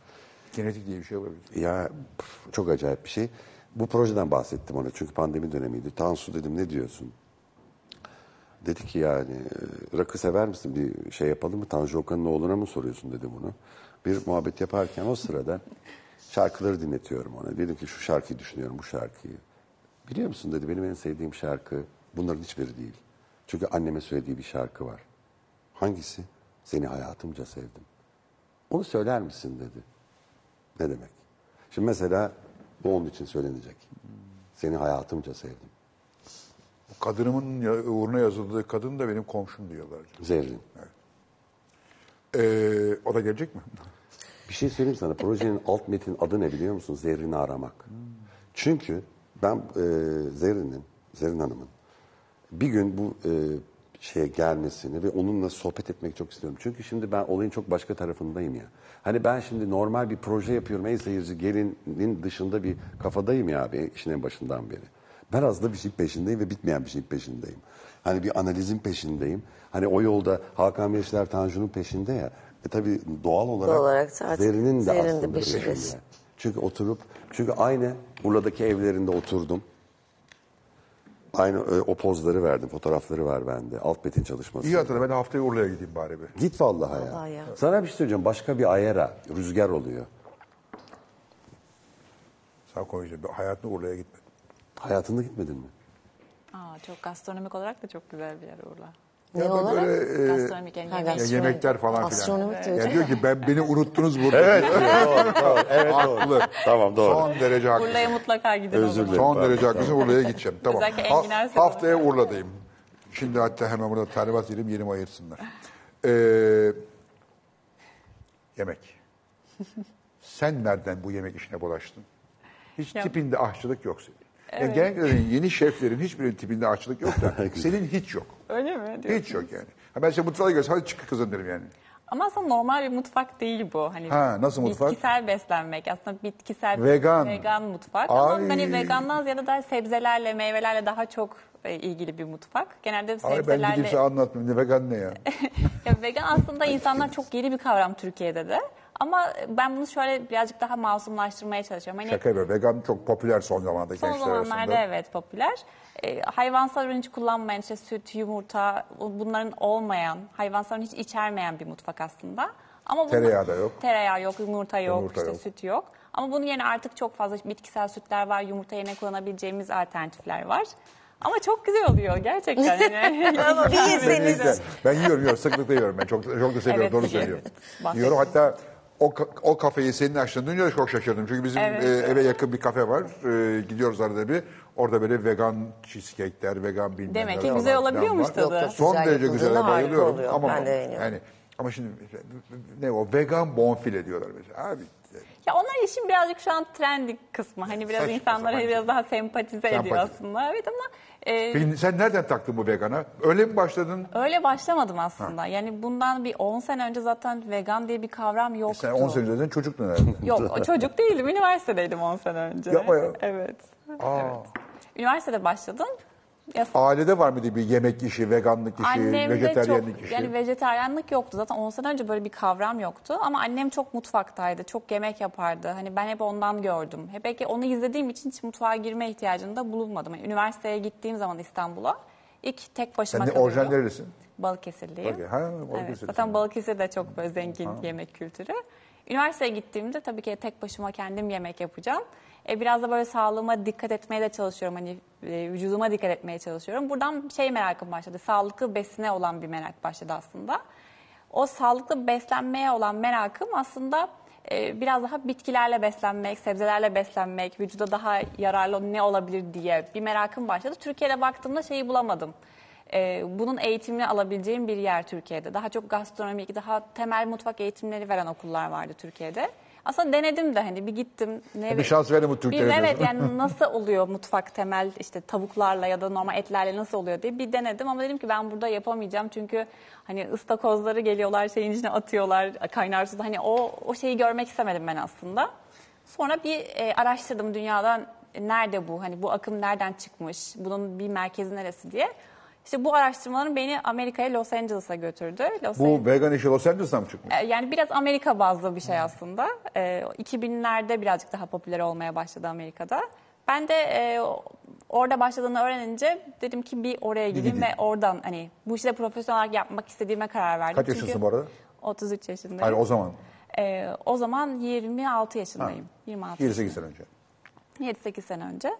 S1: Genetik diye bir şey olabilir.
S3: Ya pf, çok acayip bir şey. Bu projeden bahsettim ona çünkü pandemi dönemiydi. Tansu dedim ne diyorsun? Dedi ki yani e, rakı sever misin bir şey yapalım mı? Tanju Okan'ın oğluna mı soruyorsun dedi bunu. Bir muhabbet yaparken o sırada şarkıları dinletiyorum ona. Dedim ki şu şarkıyı düşünüyorum bu şarkıyı. Biliyor musun dedi benim en sevdiğim şarkı bunların hiçbiri değil. Çünkü anneme söylediği bir şarkı var. Hangisi? Seni hayatımca sevdim. Onu söyler misin dedi. Ne demek? Şimdi mesela bu onun için söylenecek. Seni hayatımca sevdim.
S1: Kadınımın ya- uğruna yazıldığı kadın da benim komşum diyorlar.
S3: Zerrin.
S1: Ee, o da gelecek mi?
S3: Bir şey söyleyeyim sana. Projenin alt metin adı ne biliyor musun? Zerrin'i aramak. Çünkü ben e, Zerrin'in, Zerrin Hanım'ın bir gün bu e, şeye gelmesini ve onunla sohbet etmek çok istiyorum. Çünkü şimdi ben olayın çok başka tarafındayım ya. Hani ben şimdi normal bir proje yapıyorum. Ey seyirci gelinin dışında bir kafadayım ya abi işin en başından beri. Ben aslında bir şeyin peşindeyim ve bitmeyen bir şeyin peşindeyim. Hani bir analizin peşindeyim. Hani o yolda Hakan Beşler Tanju'nun peşinde ya. E tabii doğal olarak,
S5: Doğal olarak
S3: Zerrin'in de aslında
S5: peşindesin.
S3: peşinde. Çünkü oturup, çünkü aynı Urla'daki evlerinde oturdum. Aynı e, o pozları verdim, fotoğrafları var bende. Alt metin çalışması.
S1: İyi hatırla ben haftaya Urla'ya gideyim bari bir.
S3: Git vallahi ya.
S5: Vallahi ya.
S3: Sana bir şey söyleyeceğim. Başka bir ayara, rüzgar oluyor.
S1: Sağ koyacağım. Ben hayatımda Urla'ya gitmedim.
S3: Hayatında gitmedin mi?
S4: Aa, çok gastronomik olarak da çok güzel bir yer Urla.
S5: Ne
S1: Ya
S5: olarak?
S1: Böyle, e,
S4: Gastronomik yani
S5: Ha,
S1: yemekler falan filan. Yani diyor ki ben beni unuttunuz burada.
S3: Evet, doğru, doğru. Evet,
S1: Haklı.
S3: Tamam, doğru.
S1: Son derece haklısın.
S4: Urla'ya mutlaka gidin
S3: Özür dilerim.
S1: Son derece haklısın. Urla'ya gideceğim. Tamam. Ha- haftaya Urla'dayım. Şimdi hatta hemen burada talimat vereyim yerimi ayırsınlar. Ee, yemek. Sen nereden bu yemek işine bulaştın? Hiç
S4: Ya-
S1: tipinde aşçılık yok senin. Yani genellikle yeni şeflerin hiçbirinin tipinde aşçılık yok da senin hiç yok.
S4: Öyle mi? diyorsun?
S1: Hiç yok yani. Ha ben size mutfağa görsem hadi çık kızım derim yani.
S4: Ama aslında normal bir mutfak değil bu. Hani
S1: Ha, nasıl mutfak?
S4: Bitkisel beslenmek. Aslında bitkisel
S1: Vegan.
S4: vegan mutfak. Ama
S1: Ay.
S4: hani vegandan ziyade daha sebzelerle, meyvelerle daha çok e, ilgili bir mutfak. Genelde
S1: Ay ben
S4: sebzelerle
S1: gideyim size anlatmayayım. Ne vegan ne ya?
S4: Ya vegan aslında insanlar çok yeni bir kavram Türkiye'de de. Ama ben bunu şöyle birazcık daha masumlaştırmaya çalışıyorum. Hani
S1: Şaka yapıyorum. Vegan çok popüler son zamanda
S4: son
S1: gençler
S4: zamanlarda
S1: arasında.
S4: evet popüler. E, hayvansal ürün hiç kullanmayan işte süt, yumurta bunların olmayan, hayvansal ürün hiç içermeyen bir mutfak aslında. Ama bunu-
S1: Tereyağı da yok.
S4: Tereyağı yok, yumurta yok,
S1: Yumurta
S4: işte
S1: yok.
S4: süt yok. Ama bunun yerine artık çok fazla bitkisel sütler var, yumurta yerine kullanabileceğimiz alternatifler var. Ama çok güzel oluyor gerçekten. Yani.
S5: Bir yeseniz.
S1: Ben yiyorum, yiyorum. Sıklıkla yiyorum. Ben çok, çok da seviyorum.
S4: Evet,
S1: doğru söylüyorum. Yiyorum. Hatta o, o kafeyi senin açtığını duyunca çok şaşırdım. Çünkü bizim
S4: Evet.
S1: e, eve yakın bir kafe var. E, gidiyoruz arada bir. Orada böyle vegan cheesecake'ler, vegan bilmem
S4: Demek ki güzel olabiliyormuş tadı.
S1: Son
S5: Güzel
S1: derece güzel. Bayılıyorum.
S5: oluyor.
S1: Ama,
S5: Ben de beğeniyorum.
S1: Yani, ama şimdi ne o vegan bonfile diyorlar mesela. Abi
S4: Ya onlar işin birazcık şu an trendy kısmı. Hani biraz
S1: Saçma
S4: insanları
S1: sapan
S4: biraz daha sempatize ediyor
S1: Sempati.
S4: aslında. Evet ama e,
S1: Peki sen nereden taktın bu vegana? Öyle mi başladın?
S4: öyle başlamadım aslında. Yani bundan bir 10 sene önce zaten vegan diye bir kavram yoktu.
S1: Sen 10 sene önce çocuktun herhalde.
S4: Yok o çocuk değilim. Üniversitedeydim 10 sene önce.
S1: Yapma ya.
S4: Evet.
S1: Aa.
S4: evet. Üniversitede başladım. Ya,
S1: Ailede var mıydı bir yemek işi, veganlık işi,
S4: Annemde
S1: vejeteryanlık
S4: çok
S1: işi?
S4: yani vejetaryenlik yoktu. Zaten 10 sene önce böyle bir kavram yoktu. Ama annem çok mutfaktaydı. Çok yemek yapardı. Hani ben hep ondan gördüm. Hep belki onu izlediğim için hiç mutfağa girme ihtiyacında bulunmadım. Yani üniversiteye gittiğim zaman İstanbul'a ilk tek başıma
S1: Sen de orijinal nerelisin?
S4: Balıkesirliyim.
S1: Balıkesir. Ha,
S4: Evet,
S1: Balıkesirlisin.
S4: zaten Balıkesir de çok böyle zengin yemek kültürü. Üniversiteye gittiğimde tabii ki tek başıma kendim yemek yapacağım. E, biraz da böyle sağlığıma dikkat etmeye de çalışıyorum. Hani e, vücuduma dikkat etmeye çalışıyorum. Buradan şey merakım başladı. Sağlıklı besine olan bir merak başladı aslında. O sağlıklı beslenmeye olan merakım aslında e, biraz daha bitkilerle beslenmek, sebzelerle beslenmek, vücuda daha yararlı ne olabilir diye bir merakım başladı. Türkiye'de baktığımda şeyi bulamadım. Ee, bunun eğitimini alabileceğim bir yer Türkiye'de. Daha çok gastronomik, daha temel mutfak eğitimleri veren okullar vardı Türkiye'de. Aslında denedim de hani bir gittim. Ne,
S1: Bir şans verin bu
S4: Bir- Evet yani nasıl oluyor mutfak temel işte tavuklarla ya da normal etlerle nasıl oluyor diye bir denedim ama dedim ki ben burada yapamayacağım çünkü hani ıstakozları geliyorlar şeyin içine atıyorlar kaynar suda hani o o şeyi görmek istemedim ben aslında. Sonra bir e, araştırdım dünyadan nerede bu hani bu akım nereden çıkmış bunun bir merkezi neresi diye. İşte bu araştırmaların beni Amerika'ya Los Angeles'a götürdü. Los
S1: Bu vegan işi Los Angeles'tan mı çıkmış?
S4: e, Yani biraz Amerika bazlı bir şey aslında. E, 2000'lerde birazcık daha popüler olmaya başladı Amerika'da. Ben de e, orada başladığını öğrenince dedim ki bir oraya gideyim
S1: gideyim.
S4: ve oradan hani bu işi de profesyonel olarak yapmak istediğime karar verdim.
S1: Kaç
S4: Çünkü
S1: yaşındasın bu arada?
S4: 33 yaşındayım.
S1: Hayır o zaman.
S4: E, o zaman 26 yaşındayım. 26
S1: 28 sene önce.
S4: 7-8 sene önce.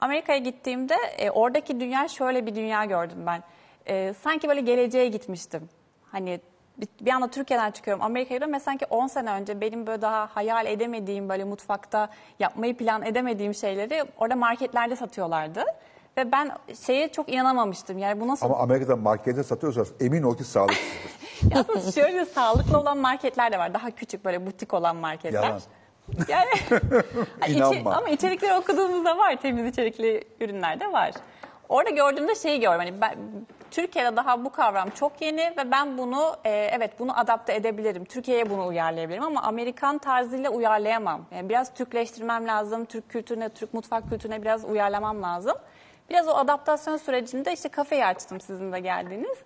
S4: Amerika'ya gittiğimde e, oradaki dünya şöyle bir dünya gördüm ben. E, sanki böyle geleceğe gitmiştim. Hani bir, bir anda Türkiye'den çıkıyorum Amerika'ya ve sanki 10 sene önce benim böyle daha hayal edemediğim böyle mutfakta yapmayı plan edemediğim şeyleri orada marketlerde satıyorlardı. Ve ben şeye çok inanamamıştım. Yani bu nasıl
S1: Ama Amerika'da markette satıyorsanız emin ol ki sağlıksızdır.
S4: Aslında şöyle sağlıklı olan marketler de var. Daha küçük böyle butik olan marketler.
S1: Yalan.
S4: Yani içi-
S1: İnanma.
S4: ama içerikleri okuduğumuzda var. Temiz içerikli ürünler de var. Orada gördüğümde şeyi gördüm. Hani ben, Türkiye'de daha bu kavram çok yeni ve ben bunu e, evet bunu adapte edebilirim. Türkiye'ye bunu uyarlayabilirim ama Amerikan tarzıyla uyarlayamam. Yani biraz Türkleştirmem lazım. Türk kültürüne, Türk mutfak kültürüne biraz uyarlamam lazım. Biraz o adaptasyon sürecinde işte kafeyi açtım sizin de geldiğiniz.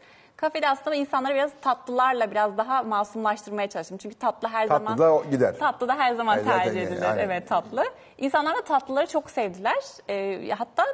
S4: Kafede aslında insanları biraz tatlılarla biraz daha masumlaştırmaya çalıştım. Çünkü tatlı her
S1: Tatlı
S4: zaman...
S1: da o gider.
S4: Tatlı da her zaman
S1: E, zaten
S4: tercih
S1: yani,
S4: edilir.
S1: aynen.
S4: Evet tatlı. İnsanlar da tatlıları çok sevdiler. Ee, hatta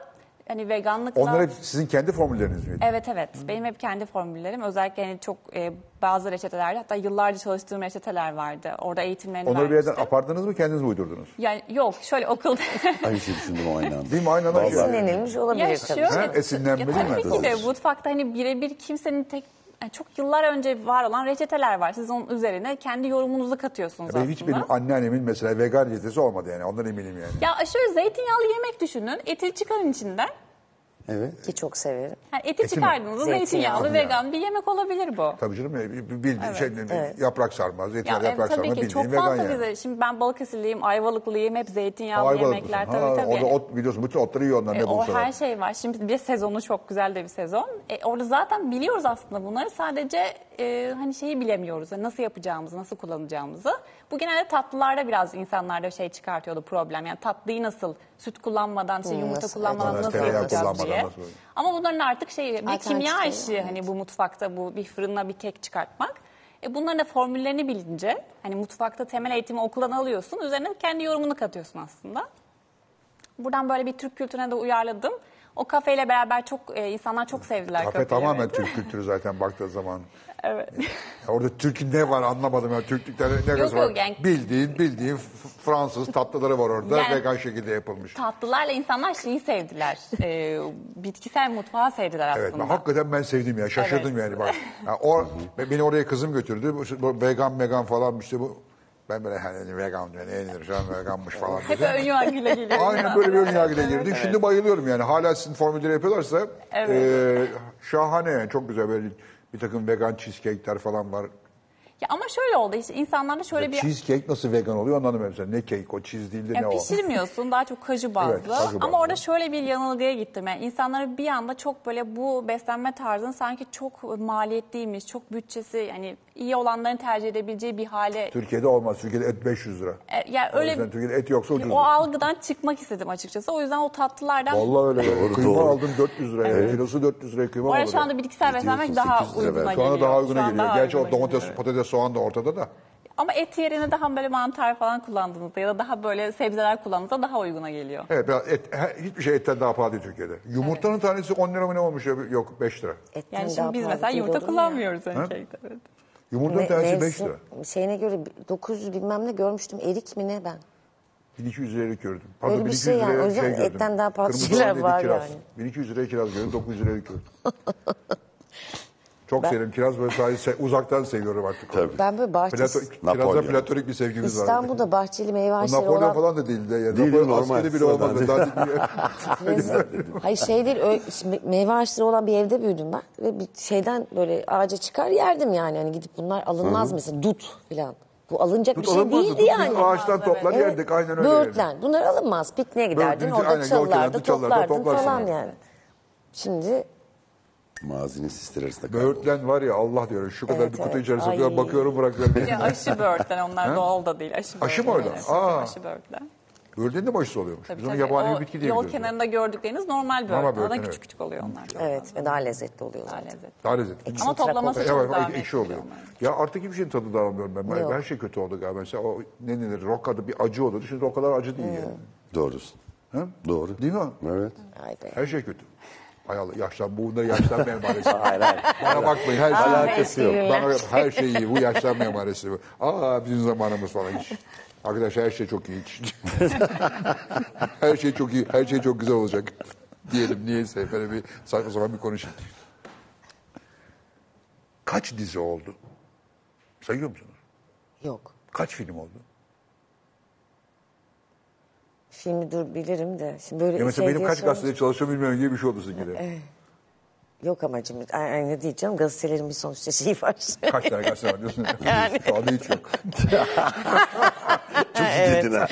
S4: hani veganlıkla...
S1: Onlar hep sizin kendi formülleriniz miydi?
S4: Evet evet. Benim hep kendi formüllerim. Özellikle hani çok e, bazı reçetelerde hatta yıllarca çalıştığım reçeteler vardı. Orada eğitimlerini
S1: Onları bir yerden
S4: vermiştim.
S1: apardınız mı kendiniz mi uydurdunuz?
S4: Yani yok şöyle okulda...
S3: Aynı şeyi düşündüm o aynı anda.
S1: Değil mi? Öyle.
S3: Vallahi.
S5: Esinlenilmiş olabilir
S4: Ya
S5: tabii.
S4: şöyle,
S1: Ha, esinlenmeli
S4: ya
S1: mi?
S4: tabii ki de mutfakta hani birebir kimsenin tek yani çok yıllar önce var olan reçeteler var. Siz onun üzerine kendi yorumunuzu katıyorsunuz
S1: Benim
S4: aslında.
S1: hiç benim anneannemin mesela vegan reçetesi olmadı yani. Ondan eminim yani.
S4: Ya şöyle zeytinyağlı yemek düşünün. Eti çıkarın içinden.
S3: Evet.
S5: Ki çok severim.
S4: Yani eti,
S1: Eti mi?
S4: çıkardığınızda
S5: Zeytinyağlı
S4: zeytinyağlı vegan bir yemek olabilir bu.
S1: Tabii canım bir bildiğin şey
S5: evet.
S1: yaprak sarma,
S4: Ya
S1: zeytinyağı
S4: evet,
S1: yaprak
S4: tabii
S1: sarma
S4: ki
S1: bildiğin
S4: çok
S1: vegan
S4: fazla
S1: yani.
S4: bize. Şimdi ben Balıkesirliyim, Ayvalıklıyım. Hep zeytinyağlı
S1: Ayvalık
S4: yemekler
S1: mısın?
S4: tabii
S1: Ha,
S4: tabii.
S1: Orada ot biliyorsun bütün otları yiyor onlar
S4: E,
S1: ne
S4: o
S1: bulsalar.
S4: her şey var. Şimdi bir sezonu çok güzel de bir sezon. E, orada zaten biliyoruz aslında bunları. Sadece e, hani şeyi bilemiyoruz. Yani nasıl yapacağımızı, nasıl kullanacağımızı. Bu genelde tatlılarda biraz insanlarda şey çıkartıyordu problem. Yani tatlıyı nasıl süt kullanmadan, işte yumurta
S5: nasıl-
S4: kullanmadan
S1: Evet,
S4: nasıl yapacağız diye.
S1: nasıl-
S4: Ama bunların artık şey bir kimya
S5: değil,
S4: işi
S5: evet.
S4: hani bu mutfakta bu bir fırına bir kek çıkartmak. E bunların da formüllerini bilince hani mutfakta temel eğitimi okuldan alıyorsun. Üzerine kendi yorumunu katıyorsun aslında. Buradan böyle bir Türk kültürüne de uyarladım. O kafeyle beraber çok e, insanlar çok sevdiler
S1: Kafe tamamen. Türk kültürü zaten baktığı zaman.
S4: Evet.
S1: Ya orada Türk'ün ne var anlamadım ya. Türklükte ne
S4: Yok,
S1: var?
S4: yani-
S1: Bildiğin bildiğin Fransız tatlıları var orada.
S4: Yani-
S1: vegan şekilde yapılmış.
S4: Tatlılarla insanlar şeyi sevdiler. E, bitkisel mutfağı sevdiler
S1: Evet,
S4: aslında.
S1: ben, hakikaten ben sevdim ya. Şaşırdım
S4: Evet.
S1: yani bak. Ya o, beni oraya kızım götürdü. Bu, bu vegan vegan falan işte bu. Ben böyle hani vegan diyor, ne yenir an veganmış falan
S4: Hep ön yargıyla geliyor.
S1: Aynen böyle bir ön yargıyla
S4: Evet,
S1: girdik.
S4: evet.
S1: Şimdi bayılıyorum yani. Hala sizin formülleri yapıyorlarsa
S4: Evet.
S1: eee, şahane yani. Çok güzel böyle bir takım vegan cheesecake'ler falan var.
S4: Ya ama şöyle oldu işte insanlarda şöyle bir...
S1: Cheesecake nasıl vegan oluyor anlamadım mesela. Ne cake o cheese değil de ne o?
S4: pişirmiyorsun daha çok kaju bazlı.
S1: Evet, kaju bazlı.
S4: Ama orada şöyle bir yanılgıya gittim. Yani insanları bir anda çok böyle bu beslenme tarzının sanki çok maliyetliymiş, çok bütçesi yani iyi olanların tercih edebileceği bir hale.
S1: Türkiye'de olmaz. Türkiye'de et 500 lira.
S4: E, yani
S1: O
S4: öyle
S1: yüzden Türkiye'de et yoksa ucuz.
S4: o algıdan çıkmak istedim açıkçası. O yüzden o tatlılardan
S1: Vallahi öyle.
S3: Doğru,
S1: kıyma
S3: doğru.
S1: aldım 400 liraya. Kilosu 400 liraya kıyma
S4: Oraya
S1: var
S4: şu anda bitkisel beslenmek daha
S3: 800 lira
S4: uyguna
S3: belki.
S1: Şu
S4: geliyor.
S1: anda daha
S4: Şu
S1: uyguna geliyor.
S4: daha
S1: Gerçi o
S4: uyguna
S1: domates,
S4: geliyor.
S1: patates, soğan da ortada da.
S4: Ama et yerine daha böyle mantar falan kullandığınızda ya da daha böyle sebzeler kullandığınızda daha uyguna geliyor.
S1: Evet biraz et, he- hiçbir şey etten daha pahalı değil Türkiye'de. Yumurtanın tanesi 10 lira mı ne olmuş ya? Yok 5 lira.
S5: Etten
S4: Yani
S5: daha
S4: şimdi biz
S5: pahalı
S4: mesela
S5: değil
S4: yumurta
S5: olur mu ya?
S4: kullanmıyoruz şeyde. Evet.
S1: Yumurtanın
S5: Me-
S1: tanesi 5
S5: mevsim
S1: lira.
S5: şeyine göre 900 bilmem ne görmüştüm. Erik mi ne ben?
S1: 1200 liraya gördüm.
S5: Öyle bir şey yani. O yüzden
S1: gördüm.
S5: etten daha pahalı
S1: Kırmızı
S5: şeyler var
S1: kiraz.
S5: yani.
S1: 1200 liraya kiraz gördüm, 900 liraya gördüm. Çok severim kiraz böyle sadece se- uzaktan seviyorum artık.
S3: Tabii.
S5: Ben böyle bahçesi...
S1: Plato, kirazda platonik bir sevgimiz var.
S5: İstanbul'da bahçeli meyve
S1: O
S5: ağaçları
S1: Napolyon
S5: olan...
S1: falan da değildi. Yani.
S3: Değil,
S1: Napolyon
S3: normal,
S1: askeri bile olmadı.
S3: değil.
S1: Daha
S5: Hayır şey değil, öyle, meyve ağaçları olan bir evde büyüdüm ben. Ve bir şeyden böyle ağaca çıkar yerdim yani. Hani gidip bunlar alınmaz mesela dut falan. Bu alınacak bir şey
S1: alınmazdı.
S5: değildi
S1: Dut
S5: yani.
S1: ağaçtan toplar
S5: Evet.
S1: yerdik aynen öyle.
S5: Böğürtlen. Bunlar alınmaz. Pikniğe giderdin.
S1: Böğürtlen,
S5: orada çalılarda toplardın
S1: toplarsın
S5: falan
S1: yani.
S5: yani. Şimdi
S3: Mazinin sisleri arasında.
S1: Böğürtlen var ya Allah diyorum şu kadar
S5: Evet,
S1: bir kutu
S5: evet.
S1: içerisinde
S5: Ay.
S1: bakıyorum bırakıyorum.
S4: Ya aşı böğürtlen onlar doğal da değil. Aşı,
S1: Aşı mı
S4: böğürtlen,
S1: öyle?
S4: evet.
S1: Aa.
S4: Aşı böğürtlen.
S1: Böğürtlenin de mi aşısı oluyormuş?
S4: Tabii,
S1: Biz onu
S4: tabii.
S1: yabani
S4: O
S1: bir bitki diye
S4: Yol
S1: biliyoruz.
S4: kenarında gördükleriniz normal böğürtlen.
S1: böğürtlen,
S4: Daha
S1: evet.
S4: küçük küçük oluyor onlar.
S5: evet ve daha lezzetli oluyorlar.
S4: Daha lezzetli.
S1: Daha lezzetli.
S4: Ama toplaması çok
S1: Evet,
S4: zahmetli.
S1: ekşi oluyor. Ya artık hiçbir şeyin tadı da almıyorum ben.
S5: Yok.
S1: Her şey kötü oldu galiba. Mesela o ne denir? Rokada bir acı olurdu. Şimdi o kadar acı değil yani.
S3: Doğrusun.
S1: Ha?
S3: Doğru.
S1: Değil mi?
S3: Evet.
S5: Ay be.
S1: Her şey kötü. Hay Allah yaşlan, bunlar yaşlanma emaresi.
S3: Hayır hayır.
S1: Bana bakmayın her şey.
S3: Alakası yok.
S1: Bana her şey iyi. Bu yaşlanma emaresi. Aa bizim zamanımız falan hiç. Arkadaşlar her şey çok iyi. hiç. her şey çok iyi. Her şey çok güzel olacak. Diyelim niyeyse. Böyle bir saçma sapan bir konuşayım. Kaç dizi oldu? Sayıyor musunuz?
S5: Yok.
S1: Kaç film oldu?
S5: Filmi dur bilirim de. Şimdi böyle
S1: Ya mesela
S5: şey
S1: benim
S5: diye
S1: kaç
S5: sorunca-
S1: gazetede çalışıyorum bilmiyorum gibi bir şey oldu sizinki
S5: Yok amacım. Aynı değil canım. Gazetelerin bir sonuçta şeyi var.
S1: Kaç tane gazete var diyorsun? Şu anda hiç yok.
S3: Çok dedin ha.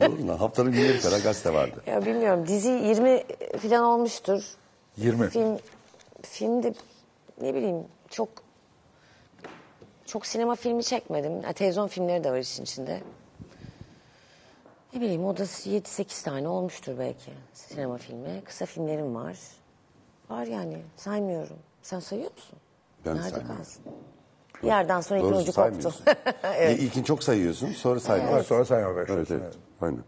S3: Doğru lan. Haftanın günleri kadar gazete vardı.
S5: ya bilmiyorum. Dizi 20 falan olmuştur.
S1: 20.
S5: Film filmde ne bileyim çok çok sinema filmi çekmedim. Ha, televizyon filmleri de var işin içinde. Ne bileyim o da 7-8 tane olmuştur belki sinema filmi. Kısa filmlerim var. Var yani saymıyorum. Sen sayıyor musun?
S3: Ben
S5: Nerede
S3: saymıyorum.
S5: kalsın? Bir yerden sonra ipin
S3: Doğrusu
S5: ucu koptu.
S3: saymıyorsun. evet. İlkini çok sayıyorsun sonra saymıyorsun.
S1: Evet, sonra sayma
S3: Evet,
S1: başlıyorsun.
S3: evet.
S1: Evet.
S3: Aynen.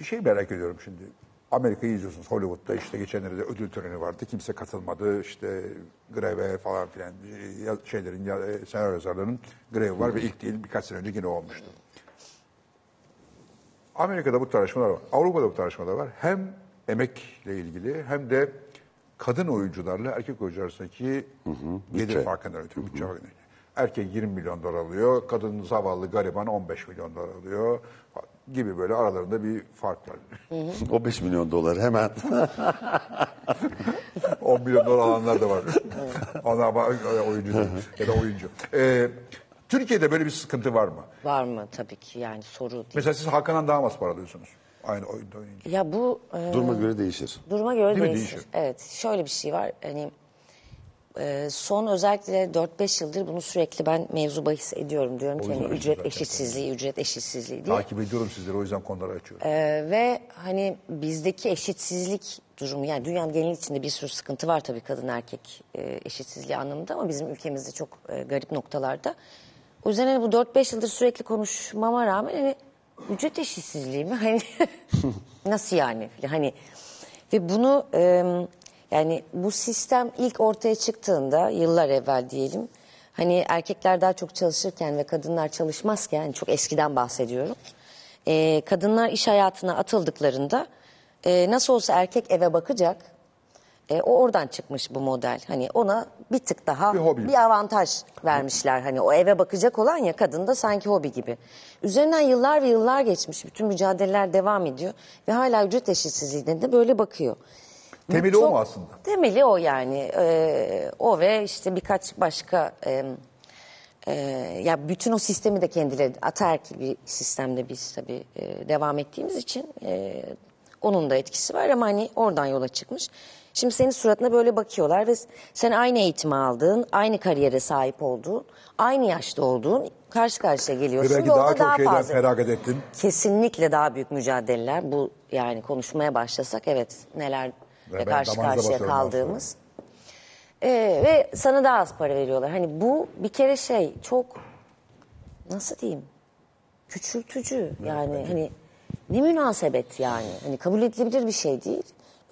S1: Bir şey merak ediyorum şimdi. Amerika'yı izliyorsunuz Hollywood'da işte geçenlerde de ödül töreni vardı. Kimse katılmadı işte greve falan filan ya- şeylerin ya, e, senaryo yazarlarının grevi var ve ilk değil birkaç sene önce yine olmuştu. Amerika'da bu tartışmalar var. Avrupa'da bu tartışmalar var. Hem emekle ilgili hem de kadın oyuncularla erkek oyuncular arasındaki gelir
S3: bütçe.
S1: farkından ötürü. Bütçe farkından ötürü. Erkek 20 milyon dolar alıyor, kadın zavallı gariban 15 milyon dolar alıyor gibi böyle aralarında bir fark var.
S3: O 5 milyon dolar hemen
S1: 10 milyon dolar alanlar da var. Ama oyuncu ya da oyuncu. Ee, Türkiye'de böyle bir sıkıntı var mı?
S5: Var mı tabii ki yani soru değil.
S1: Mesela siz Hakan'dan daha az para alıyorsunuz? Aynı oyunda oynayınca.
S5: Ya bu e,
S3: duruma göre değişir.
S5: Duruma göre
S1: Değil
S5: değişir.
S1: Değişir.
S5: Evet. Şöyle bir şey var. Hani e, son özellikle 4-5 yıldır bunu sürekli ben mevzu bahis ediyorum diyorum ki hani ücret
S1: zaten.
S5: eşitsizliği, ücret eşitsizliği diye.
S1: Takip ediyorum sizleri o yüzden konuları açıyorum.
S5: E, ve hani bizdeki eşitsizlik durumu yani dünyanın genel içinde bir sürü sıkıntı var tabii kadın erkek e, eşitsizliği anlamında ama bizim ülkemizde çok e, garip noktalarda. O yüzden hani bu 4-5 yıldır sürekli konuşmama rağmen hani ücret eşitsizliği mi? Hani nasıl yani? Hani ve bunu e, yani bu sistem ilk ortaya çıktığında yıllar evvel diyelim hani erkekler daha çok çalışırken ve kadınlar çalışmazken yani çok eskiden bahsediyorum. E, kadınlar iş hayatına atıldıklarında e, nasıl olsa erkek eve bakacak. E, o oradan çıkmış bu model. Hani ona bir tık daha
S1: Bir hobi.
S5: bir avantaj vermişler. Hani o eve bakacak olan ya kadın da sanki hobi gibi. Üzerinden yıllar ve yıllar geçmiş. Bütün mücadeleler devam ediyor. Ve hala ücret eşitsizliğine de böyle bakıyor.
S1: Temeli o
S5: çok-
S1: mu aslında?
S5: Temeli o yani. Ee, o ve işte birkaç başka... e, e, ya bütün o sistemi de kendileri ataerkil bir sistemde biz tabii e, devam ettiğimiz için e, onun da etkisi var ama hani oradan yola çıkmış. Şimdi senin suratına böyle bakıyorlar ve sen aynı eğitimi aldığın, aynı kariyere sahip olduğun, aynı yaşta olduğun karşı karşıya
S1: Ve
S5: geliyorsun.
S1: belki
S5: ve
S1: daha
S5: orada
S1: çok şeyden
S5: fazla-
S1: feragat ettin.
S5: Kesinlikle daha büyük mücadeleler. Bu yani konuşmaya başlasak evet nelerle
S1: ben
S5: karşı
S1: damarınıza
S5: karşıya
S1: basıyorum
S5: kaldığımız. Ee, ve sana daha az para veriyorlar. Hani bu bir kere şey çok nasıl diyeyim küçültücü yani hani ne münasebet yani hani kabul edilebilir bir şey değil.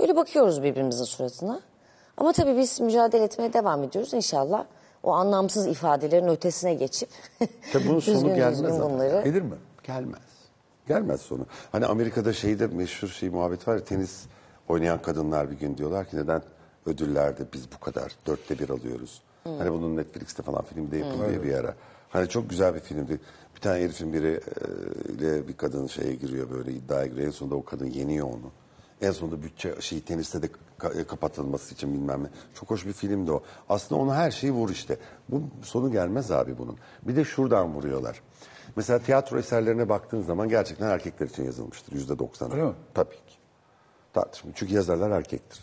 S5: Öyle bakıyoruz birbirimizin suratına. Ama tabii biz mücadele etmeye devam ediyoruz inşallah. O anlamsız ifadelerin ötesine geçip
S3: Tabii bunun sonu
S5: düzgün
S3: gelmez
S5: düzgün
S3: ama.
S5: bunları
S1: Gelir mi?
S3: Gelmez. Gelmez sonu. Hani Amerika'da şeyde meşhur şey muhabbet var ya tenis oynayan kadınlar bir gün diyorlar ki neden ödüllerde biz bu kadar dörtte bir alıyoruz. Hani bunun Netflix'te falan filmde yapılıyor bir ara. Hani çok güzel bir filmdi. Bir tane herifin biri e, ile bir kadın şeye giriyor böyle iddiaya giriyor. En sonunda o kadın yeniyor onu. En sonunda bütçe şey teniste de ka- kapatılması için bilmem ne. Çok hoş bir filmdi o. Aslında onu her şeyi vur işte. Bu sonu gelmez abi bunun. Bir de şuradan vuruyorlar. Mesela tiyatro eserlerine baktığın zaman gerçekten erkekler için yazılmıştır yüzde doksanı.
S1: Öyle mi?
S3: Tabii ki. Tartışma. Çünkü yazarlar erkektir.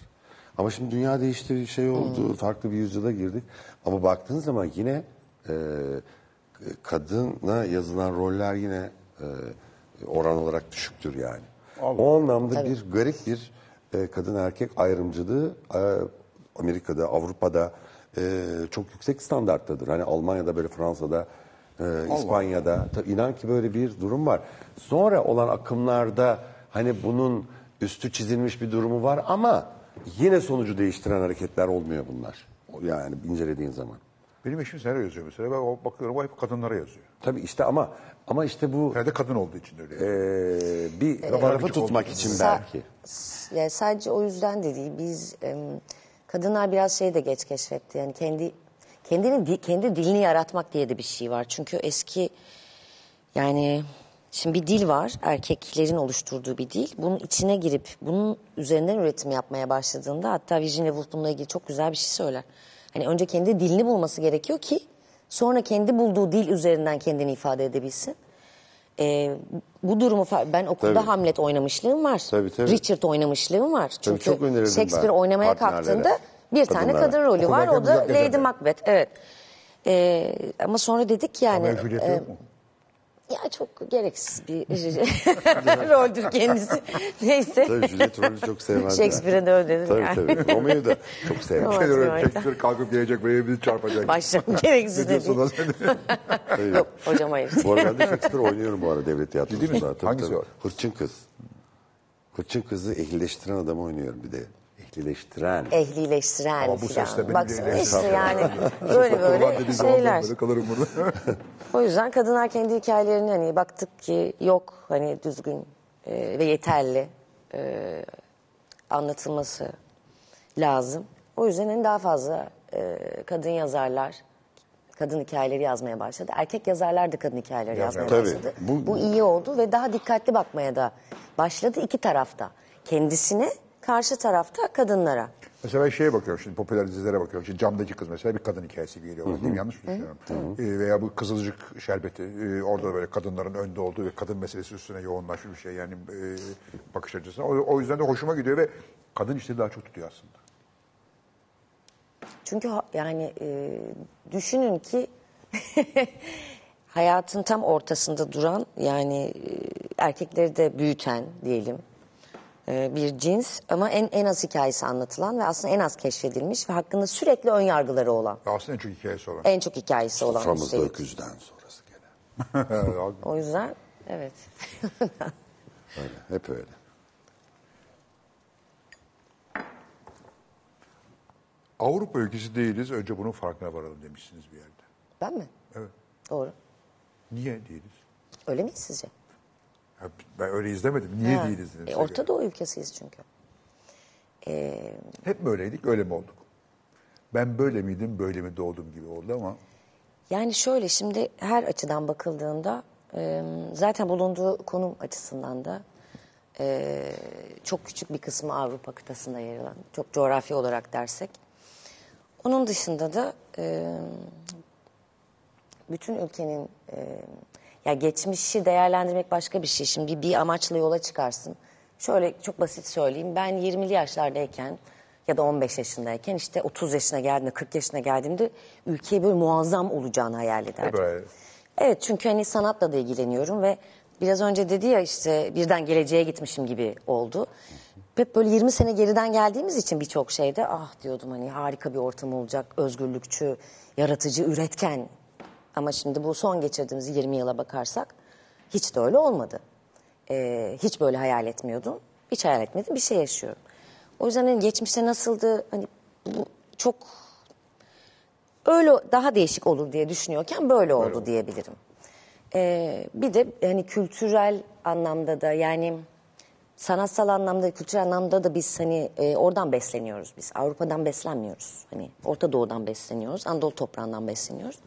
S3: Ama şimdi dünya değişti, bir şey oldu, farklı bir yüzyıla girdik. Ama baktığın zaman yine e, kadına yazılan roller yine e, oran olarak düşüktür yani. O anlamda bir garip bir e, kadın erkek ayrımcılığı e, Amerika'da, Avrupa'da e, çok yüksek standarttadır. Hani Almanya'da böyle Fransa'da, e, İspanya'da. Tabii inan ki böyle bir durum var. Sonra olan akımlarda hani bunun üstü çizilmiş bir durumu var ama yine sonucu değiştiren hareketler olmuyor bunlar. Yani incelediğin zaman.
S1: Benim eşim senaryo yazıyor mesela. Ben bakıyorum o hep kadınlara yazıyor.
S3: Tabii işte ama ama işte bu
S1: Herhalde kadın olduğu için öyle.
S3: eee, bir
S1: Yabancı
S3: tarafı tutmak için belki.
S5: yani sadece o yüzden de değil. Biz kadınlar biraz şey de geç keşfetti. Yani kendi kendini di- kendi dilini yaratmak diye de bir şey var. Çünkü eski yani şimdi bir dil var. Erkeklerin oluşturduğu bir dil. Bunun içine girip bunun üzerinden üretim yapmaya başladığında hatta Virginia Woolf bununla ilgili çok güzel bir şey söyler. Hani önce kendi dilini bulması gerekiyor ki sonra kendi bulduğu dil üzerinden kendini ifade edebilsin. Ee, bu durumu ben okulda
S3: Tabii.
S5: Hamlet oynamışlığım var.
S3: Tabii, tabii.
S5: Richard oynamışlığım var. Çünkü
S3: çok
S5: Shakespeare
S3: ben
S5: oynamaya kalktığında bir tane kadın rolü var. O da Lady. Macbeth. Evet. Ee, ama sonra dedik yani.
S1: Romeo Juliet
S5: e,
S1: yok mu?
S5: Ya çok gereksiz bir roldür kendisi. Neyse.
S3: Tabii Juliet rolü çok sevmezler.
S5: Shakespeare'e de öyle dedim
S3: Tabii
S5: yani.
S3: tabii. Romeo'yu da çok sevmez.
S1: Shakespeare kalkıp gelecek böyle bir çarpacak.
S5: Başlarım gereksiz
S1: Ne diyorsun
S5: dedi.
S1: lan sen?
S5: Yok hocam hayır.
S3: Bu arada ben de Shakespeare oynuyorum bu arada devlet tiyatrosunda.
S1: Misin?
S3: Tabii,
S1: Hangisi o?
S3: Hırçın Kız. Hırçın Kız'ı ehlileştiren adamı oynuyorum bir de. Ehlileştiren.
S5: Ehlileştiren
S1: Ama bu sesle beni
S5: Baksana işte yani böyle böyle şeyler.
S1: Böyle kalırım burada.
S5: O yüzden kadınlar kendi hikayelerini hani baktık ki yok hani düzgün e, ve yeterli e, anlatılması lazım. O yüzden hani daha fazla e, kadın yazarlar kadın hikayeleri yazmaya başladı. Erkek yazarlar da kadın hikayeleri yazmaya
S3: Tabii.
S5: başladı.
S3: Bu-
S5: Bu, iyi oldu ve daha dikkatli bakmaya da başladı iki tarafta. Kendisine karşı tarafta kadınlara.
S1: Mesela ben şeye bakıyorum şimdi popüler dizilere bakıyorum. Şimdi camdaki kız mesela bir kadın hikayesi geliyor. bana, Değil mi? Yanlış mı düşünüyorum? Ee, veya bu Kızılcık Şerbeti. e, orada böyle kadınların önde olduğu ve kadın meselesi üstüne yoğunlaşmış bir şey. Yani e, bakış açısı. O, o yüzden de hoşuma gidiyor ve kadın işleri daha çok tutuyor aslında.
S5: Çünkü yani e, düşünün ki hayatın tam ortasında duran yani e, erkekleri de büyüten diyelim e, bir cins ama en en az hikayesi anlatılan ve aslında en az keşfedilmiş ve hakkında sürekli ön yargıları olan
S1: Aslında en çok hikayesi olan.
S5: en çok hikayesi olan
S3: Soframızda
S5: üstelik.
S3: öküzden sonrası gene.
S5: O yüzden evet.
S3: Öyle, hep öyle.
S1: Avrupa ülkesi değiliz. Önce bunun farkına varalım demişsiniz bir yerde.
S5: ben mi?
S1: Evet.
S5: Doğru.
S1: Niye değiliz?
S5: Öyle miyiz sizce?
S1: Ben öyle izlemedim. Niye
S5: Ha.
S1: değiliz dedim.
S5: E, Orta. Doğu ülkesiyiz çünkü.
S1: Hep mi öyleydik, öyle mi olduk? Ben böyle miydim, böyle mi doğdum gibi oldu ama
S5: Yani şöyle şimdi her açıdan bakıldığında e, zaten bulunduğu konum açısından da e, çok küçük bir kısmı Avrupa kıtasında yer alan. Çok coğrafi olarak dersek. Onun dışında da e, bütün ülkenin e, ya geçmişi değerlendirmek başka bir şey. Şimdi bir amaçla yola çıkarsın. Şöyle çok basit söyleyeyim. Ben 20'li yaşlardayken ya da 15 yaşındayken işte 30 yaşına geldiğimde 40 yaşına geldiğimde ülkeye böyle muazzam olacağını hayal ederdim.
S1: öyle.
S5: Evet çünkü hani sanatla da ilgileniyorum ve biraz önce dedi ya işte birden geleceğe gitmişim gibi oldu. Hep böyle 20 sene geriden geldiğimiz için birçok şeyde ah diyordum hani harika bir ortam olacak, özgürlükçü, yaratıcı, üretken. Ama şimdi bu son geçirdiğimiz 20 yıla bakarsak hiç de öyle olmadı. Ee, hiç böyle hayal etmiyordum. Hiç hayal etmedim bir şey yaşıyorum. O yüzden hani geçmişte nasıldı hani bu çok öyle daha değişik olur diye düşünüyorken böyle oldu diyebilirim. Ee, bir de hani kültürel anlamda da yani sanatsal anlamda, kültürel anlamda da biz hani e, oradan besleniyoruz biz. Avrupa'dan beslenmiyoruz. Hani Orta Doğu'dan besleniyoruz, Anadolu toprağından besleniyoruz.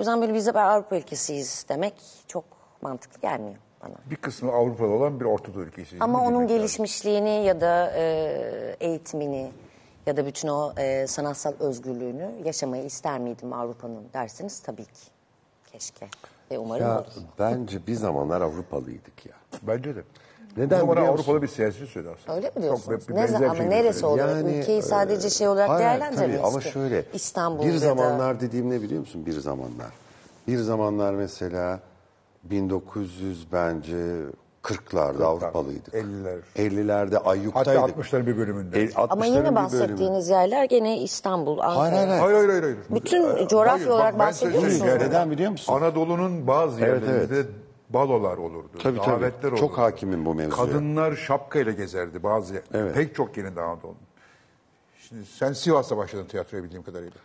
S5: O yüzden böyle biz de Avrupa ülkesiyiz demek çok mantıklı gelmiyor bana.
S1: Bir kısmı Avrupa'da olan bir Orta Doğu ülkesi.
S5: Ama onun gelişmişliğini ya da e, eğitimini ya da bütün o e, sanatsal özgürlüğünü yaşamayı ister miydim Avrupa'nın derseniz tabii ki. Keşke. Ve umarım
S3: Ya
S5: olur.
S3: bence bir zamanlar Avrupalıydık ya.
S1: Bence de.
S3: Neden
S1: O zaman
S3: biliyor musun?
S1: Avrupalı bir siyasi söyledi aslında.
S5: Öyle mi diyorsunuz? Ne
S1: benzer
S5: zaman, ama
S1: şey
S5: neresi olur? Ülkeyi sadece şey olarak
S3: hayır,
S5: değerlendiremeyiz
S3: tabii, ama
S5: ki.
S3: şöyle
S5: İstanbul
S3: bir
S5: ya da-
S3: zamanlar dediğim ne biliyor musun? Bir zamanlar. Bir zamanlar mesela 1900 bence 40'larda Avrupalıydık.
S1: 50'ler.
S3: 50'lerde
S1: Hatta
S3: Ayyuk'taydık.
S1: 60'ların bir bölümünde.
S3: El-
S5: Ama
S3: 60'ların
S5: yine
S3: bölümü.
S5: bahsettiğiniz yerler gene İstanbul, Ankara.
S3: Hayır, hayır, hayır.
S1: Hayır hayır hayır. hayır.
S5: Bütün
S1: Hayır,
S5: coğrafya
S1: bak
S5: olarak
S1: ben size
S5: bahsediyor
S1: söyleyeyim.
S5: musunuz?
S3: Neden biliyor musun?
S1: Anadolu'nun bazı
S3: Evet,
S1: yerlerinde balolar olurdu.
S3: Tabii, tabii.
S1: davetler olurdu.
S3: Çok hakimim bu mevzuya.
S1: Kadınlar şapkayla gezerdi bazı.
S3: Evet.
S1: Pek çok yerinde Anadolu'nun. Şimdi sen Sivas'ta başladın tiyatroya bildiğim kadarıyla.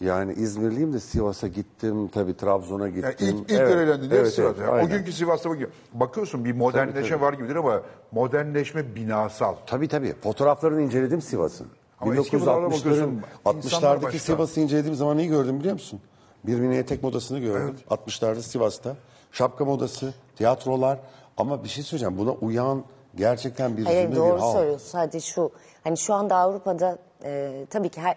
S3: Yani İzmirliyim de Sivas'a gittim, tabii Trabzon'a
S1: Yani
S3: gittim.
S1: ilk, ilk görevlendiğinde
S3: evet,
S1: Sivas.
S3: evet,
S1: Yani
S3: aynen.
S1: o günkü Sivas'ta bakıyor. Bakıyorsun bir modernleşme
S3: Tabii, tabii.
S1: var gibidir ama modernleşme binasal.
S3: Tabii tabii. Fotoğraflarını inceledim Sivas'ın.
S1: Ama eski buralara
S3: 1960'ların
S1: bakıyorsun, insanlar
S3: 60'lardaki
S1: başka.
S3: Sivas'ı incelediğim zaman neyi gördüm biliyor musun? Bir mini etek modasını gördüm. 60'larda Sivas'ta. Şapka modası, tiyatrolar. Ama bir şey söyleyeceğim. Buna uyan gerçekten bir
S5: Hayır doğru
S3: bir hal.
S5: söylüyorsun. Sadece şu hani şu anda Avrupa'da e, tabii ki her,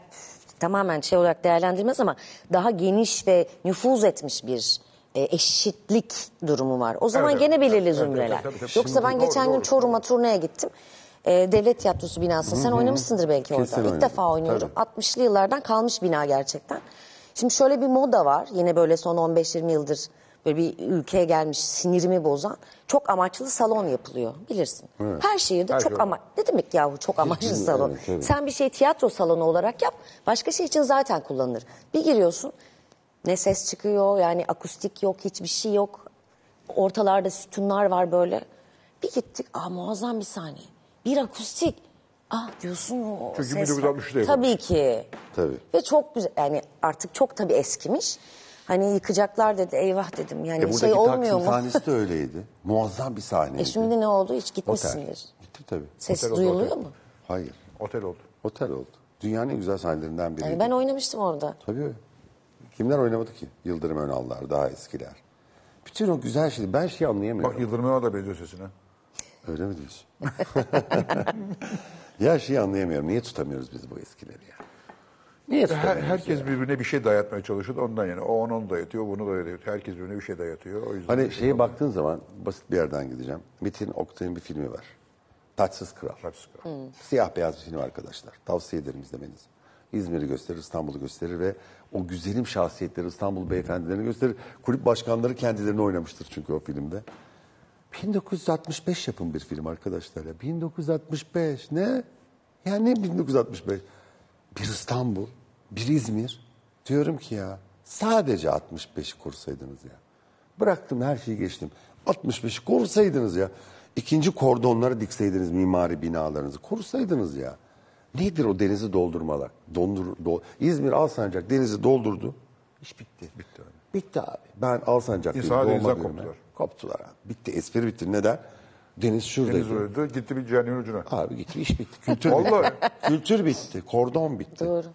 S5: tamamen şey olarak değerlendirmez ama daha geniş ve nüfuz etmiş bir e, eşitlik durumu var. O zaman
S1: Evet,
S5: gene
S1: evet.
S5: belirli
S1: Evet, evet,
S5: zümreler.
S1: tabii, tabii.
S5: Yoksa ben
S1: Şimdi-
S5: geçen
S1: Doğru,
S5: gün
S1: doğru,
S5: Çorum'a turneye gittim. E, devlet tiyatrosu binası. Sen oynamışsındır belki orada.
S3: Kesin
S5: İlk
S3: oynadım.
S5: defa oynuyorum. 60'lı yıllardan kalmış bina gerçekten. Şimdi şöyle bir moda var. Yine böyle son 15-20 yıldır böyle bir ülkeye gelmiş sinirimi bozan çok amaçlı salon yapılıyor bilirsin. Her şehirde
S1: Her
S5: çok
S1: şey
S5: ama ne demek yahu çok amaçlı salon.
S3: evet, tabii.
S5: Sen bir şey tiyatro salonu olarak yap. Başka şey için zaten kullanılır. Bir giriyorsun ne ses çıkıyor yani akustik yok hiçbir şey yok. Ortalarda sütunlar var böyle. Bir gittik aa muazzam bir sahne. Bir akustik. Ah diyorsun o
S1: Çünkü
S5: ses var.
S1: 1960'da yapılmış.
S5: Tabii ki.
S3: Tabii.
S5: Ve çok güzel yani artık çok tabii eskimiş. Hani yıkacaklar dedi eyvah dedim. Yani
S3: E
S5: şey olmuyor
S3: Taksim
S5: mu?
S3: sahnesi de öyleydi. Muazzam bir sahneydi.
S5: E şimdi ne oldu hiç
S3: Otel.
S5: gitmişsindir.
S3: Gitti tabii.
S5: Ses
S1: Otel oldu,
S5: duyuluyor
S1: otel.
S5: mu?
S3: Hayır.
S1: Otel oldu.
S3: Otel oldu. Dünyanın en güzel sahnelerinden biriydi.
S5: Yani ben oynamıştım orada.
S3: Tabii. Kimler oynamadı ki? Yıldırım Önallar, daha eskiler. Bütün o güzel şey. Ben şey anlayamıyorum.
S1: Bak Yıldırım Önal da benziyor sesine.
S3: Öyle mi diyorsun? ya şeyi anlayamıyorum. Niye tutamıyoruz biz bu eskileri ya? Niye
S1: Her, herkes
S3: ya?
S1: birbirine bir şey dayatmaya çalışıyor da ondan yani. O onu onu dayatıyor, bunu dayatıyor. Herkes birbirine bir şey dayatıyor. O yüzden
S3: Hani şeye baktığın zaman basit bir yerden gideceğim. Metin Oktay'ın bir filmi var. Taçsız Kral.
S1: Taçsız Kral.
S3: Siyah beyaz bir film arkadaşlar. Tavsiye ederim izlemenizi. İzmir'i gösterir, İstanbul'u gösterir ve o güzelim şahsiyetleri, İstanbul beyefendilerini gösterir. Kulüp başkanları kendilerini oynamıştır çünkü o filmde. 1965 yapım bir film arkadaşlar ya. 1965 ne? Ya ne 1965? Bir İstanbul, bir İzmir. Diyorum ki ya sadece 65 kursaydınız ya. Bıraktım her şeyi geçtim. 65'i korusaydınız ya. İkinci kordonları dikseydiniz mimari binalarınızı. Korusaydınız ya. Nedir o denizi doldurmalar? Dondur, do- İzmir Alsancak denizi doldurdu. İş bitti.
S1: Bitti abi.
S3: Bitti abi. Ben Alsancak'tayım. Doğma
S1: denizden koptular.
S3: Koptular abi. Bitti. Espri bitti. Neden? Deniz şuradaydı.
S1: Deniz öldü, gitti bir cehennemin ucuna.
S3: Abi gitti iş bitti. Kültür
S1: Vallahi.
S3: bitti. Kültür bitti. Kordon bitti.
S5: Doğru.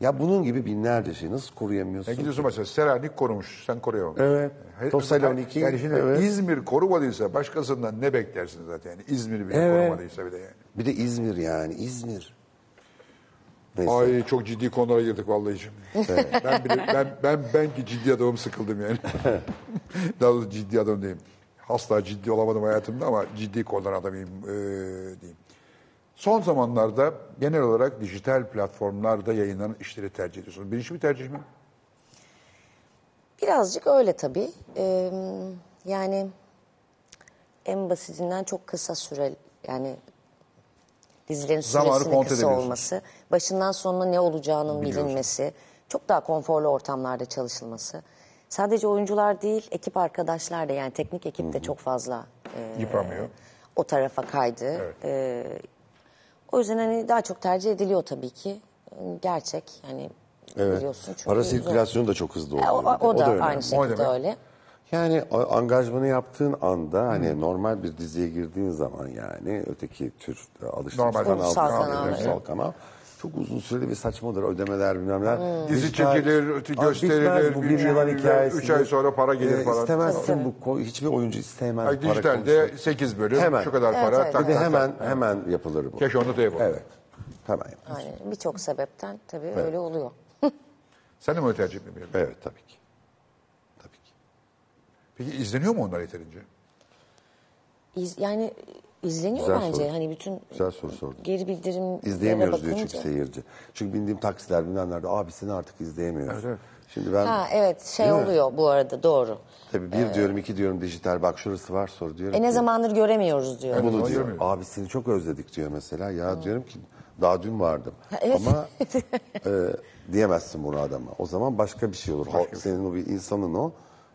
S3: Ya bunun gibi binlerce şey nasıl koruyamıyorsun?
S1: Ya gidiyorsun mesela Selanik korumuş, sen koruyamamışsın.
S3: Evet.
S1: He-
S3: Thessaloniki,
S1: Yani şimdi
S3: evet.
S1: İzmir korumadıysa başkasından ne beklersin zaten yani. İzmir bile
S3: Evet.
S1: korumadıysa bir de yani.
S3: Bir de İzmir yani İzmir. Neyse.
S1: Ay çok ciddi konulara girdik vallahi şimdi. ben, bile, ben, ben, ben ki ciddi adamım sıkıldım yani. Daha doğrusu ciddi adam diyeyim. Asla ciddi olamadım hayatımda ama ciddi konular adamıyım ee, diyeyim. Son zamanlarda genel olarak dijital platformlarda yayınlanan işleri tercih ediyorsunuz. Bilinçli bir tercih mi?
S5: Birazcık öyle tabii. Ee, yani en basitinden çok kısa süre yani dizilerin
S1: Zamanı
S5: süresinin kısa olması, başından sonuna ne olacağının bilinmesi, çok daha konforlu ortamlarda çalışılması. Sadece oyuncular değil, ekip arkadaşlar da yani teknik ekip de çok fazla e,
S1: Yıpranmıyor.
S5: o tarafa kaydı. Ee, o yüzden hani daha çok tercih ediliyor tabii ki. Gerçek yani
S3: Evet.
S5: biliyorsun. Çünkü
S3: Para
S5: zor.
S3: sirkülasyonu da çok hızlı
S5: E,
S3: oluyor.
S5: O, o,
S3: bir de.
S5: da
S3: önemli.
S5: aynı şekilde
S1: demek.
S5: öyle.
S3: Yani angajmanı yaptığın anda hani normal bir diziye girdiğin zaman yani öteki tür e, alıştığımız
S1: Normal
S3: kanal,
S5: Ulusal
S3: kanal,
S5: kanal,
S3: ulusal
S5: evet.
S3: kanal çok uzun süreli ve saçmadır ödemeler bilmem neler.
S1: Dizi
S3: Dijital-
S1: çekilir,
S3: Abi
S1: gösterilir,
S3: bitmez bu bir
S1: bilmem
S3: yılan
S1: ne,
S3: hikayesi.
S1: üç ay sonra para gelir falan.
S3: İstemezsin bu ko- hiçbir oyuncu istemez
S1: Ay,
S3: para
S1: dijitalde
S3: konuşmak.
S1: 8 bölüm,
S3: Hemen.
S1: şu kadar
S5: Evet,
S1: para,
S5: evet.
S1: tak
S3: Bir de
S1: tak
S3: hemen
S1: tak.
S3: hemen yapılır bu.
S1: Cash on the table.
S3: Evet. Hemen yapılır.
S5: Aynen. Birçok sebepten tabii öyle oluyor.
S1: Sen de mi öyle tercih etmiyorsun?
S3: Evet tabii ki. Tabii ki.
S1: Peki izleniyor mu onlar yeterince?
S5: İz, yani izleniyor
S3: Güzel
S5: bence.
S3: soru.
S5: Hani bütün
S3: Güzel soru sordun.
S5: geri bildirim
S3: İzleyemiyoruz diyor çünkü seyirci. Çünkü bindiğim taksiler bilmemlerde abi seni artık izleyemiyoruz.
S1: Evet, evet.
S3: Şimdi ben
S5: Ha evet şey
S3: Değil mi?
S5: oluyor bu arada doğru.
S3: tabii bir diyorum iki diyorum dijital bak şurası var sor diyorum.
S5: E ne
S3: ki,
S5: zamandır göremiyoruz diyor.
S3: Bunu diyor.
S1: görmüyorum.
S3: Abi seni çok özledik diyor mesela. Ya diyorum ki daha dün vardım.
S5: evet.
S3: Ama e, diyemezsin bunu adama. O zaman başka bir şey olur. Halk, senin o bir insanın o.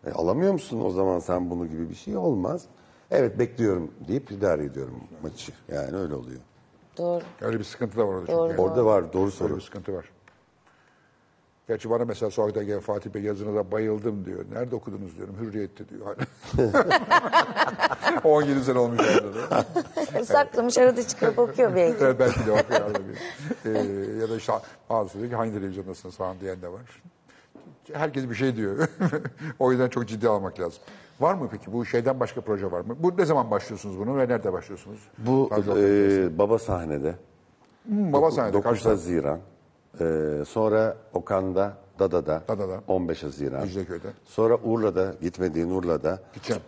S3: E, alamıyor musun o zaman sen bunu gibi bir şey olmaz. Evet bekliyorum deyip idare ediyorum maçı. Yani öyle oluyor.
S5: Doğru.
S1: Öyle bir sıkıntı da var orada.
S5: Doğru.
S1: çünkü.
S3: Orada var doğru
S1: Öyle
S3: soru.
S1: bir sıkıntı var. Gerçi bana mesela sonra gel Fatih Bey yazınıza bayıldım diyor. Nerede okudunuz diyorum. Hürriyette diyor. Hala. 17 sene olmuş orada da.
S5: Saklamış arada çıkıp okuyor belki.
S1: Evet, belki de okuyor. Ee, ya da işte bazısı diyor ki hangi televizyondasınız falan diyen de var. Herkes bir şey diyor. o yüzden çok ciddi almak lazım. Var mı peki bu şeyden başka proje var mı? Bu ne zaman başlıyorsunuz bunu ve nerede başlıyorsunuz?
S3: Bu e, baba sahnede.
S1: Hmm, baba sahnede
S3: 9
S1: kaçta?
S3: Haziran. E, sonra Okan'da, Dada'da,
S1: Dada'da.
S3: 15 Haziran.
S1: Mecidiyekö'de.
S3: Sonra Urla'da, gitmediğin Urla'da.
S1: Gideceğim.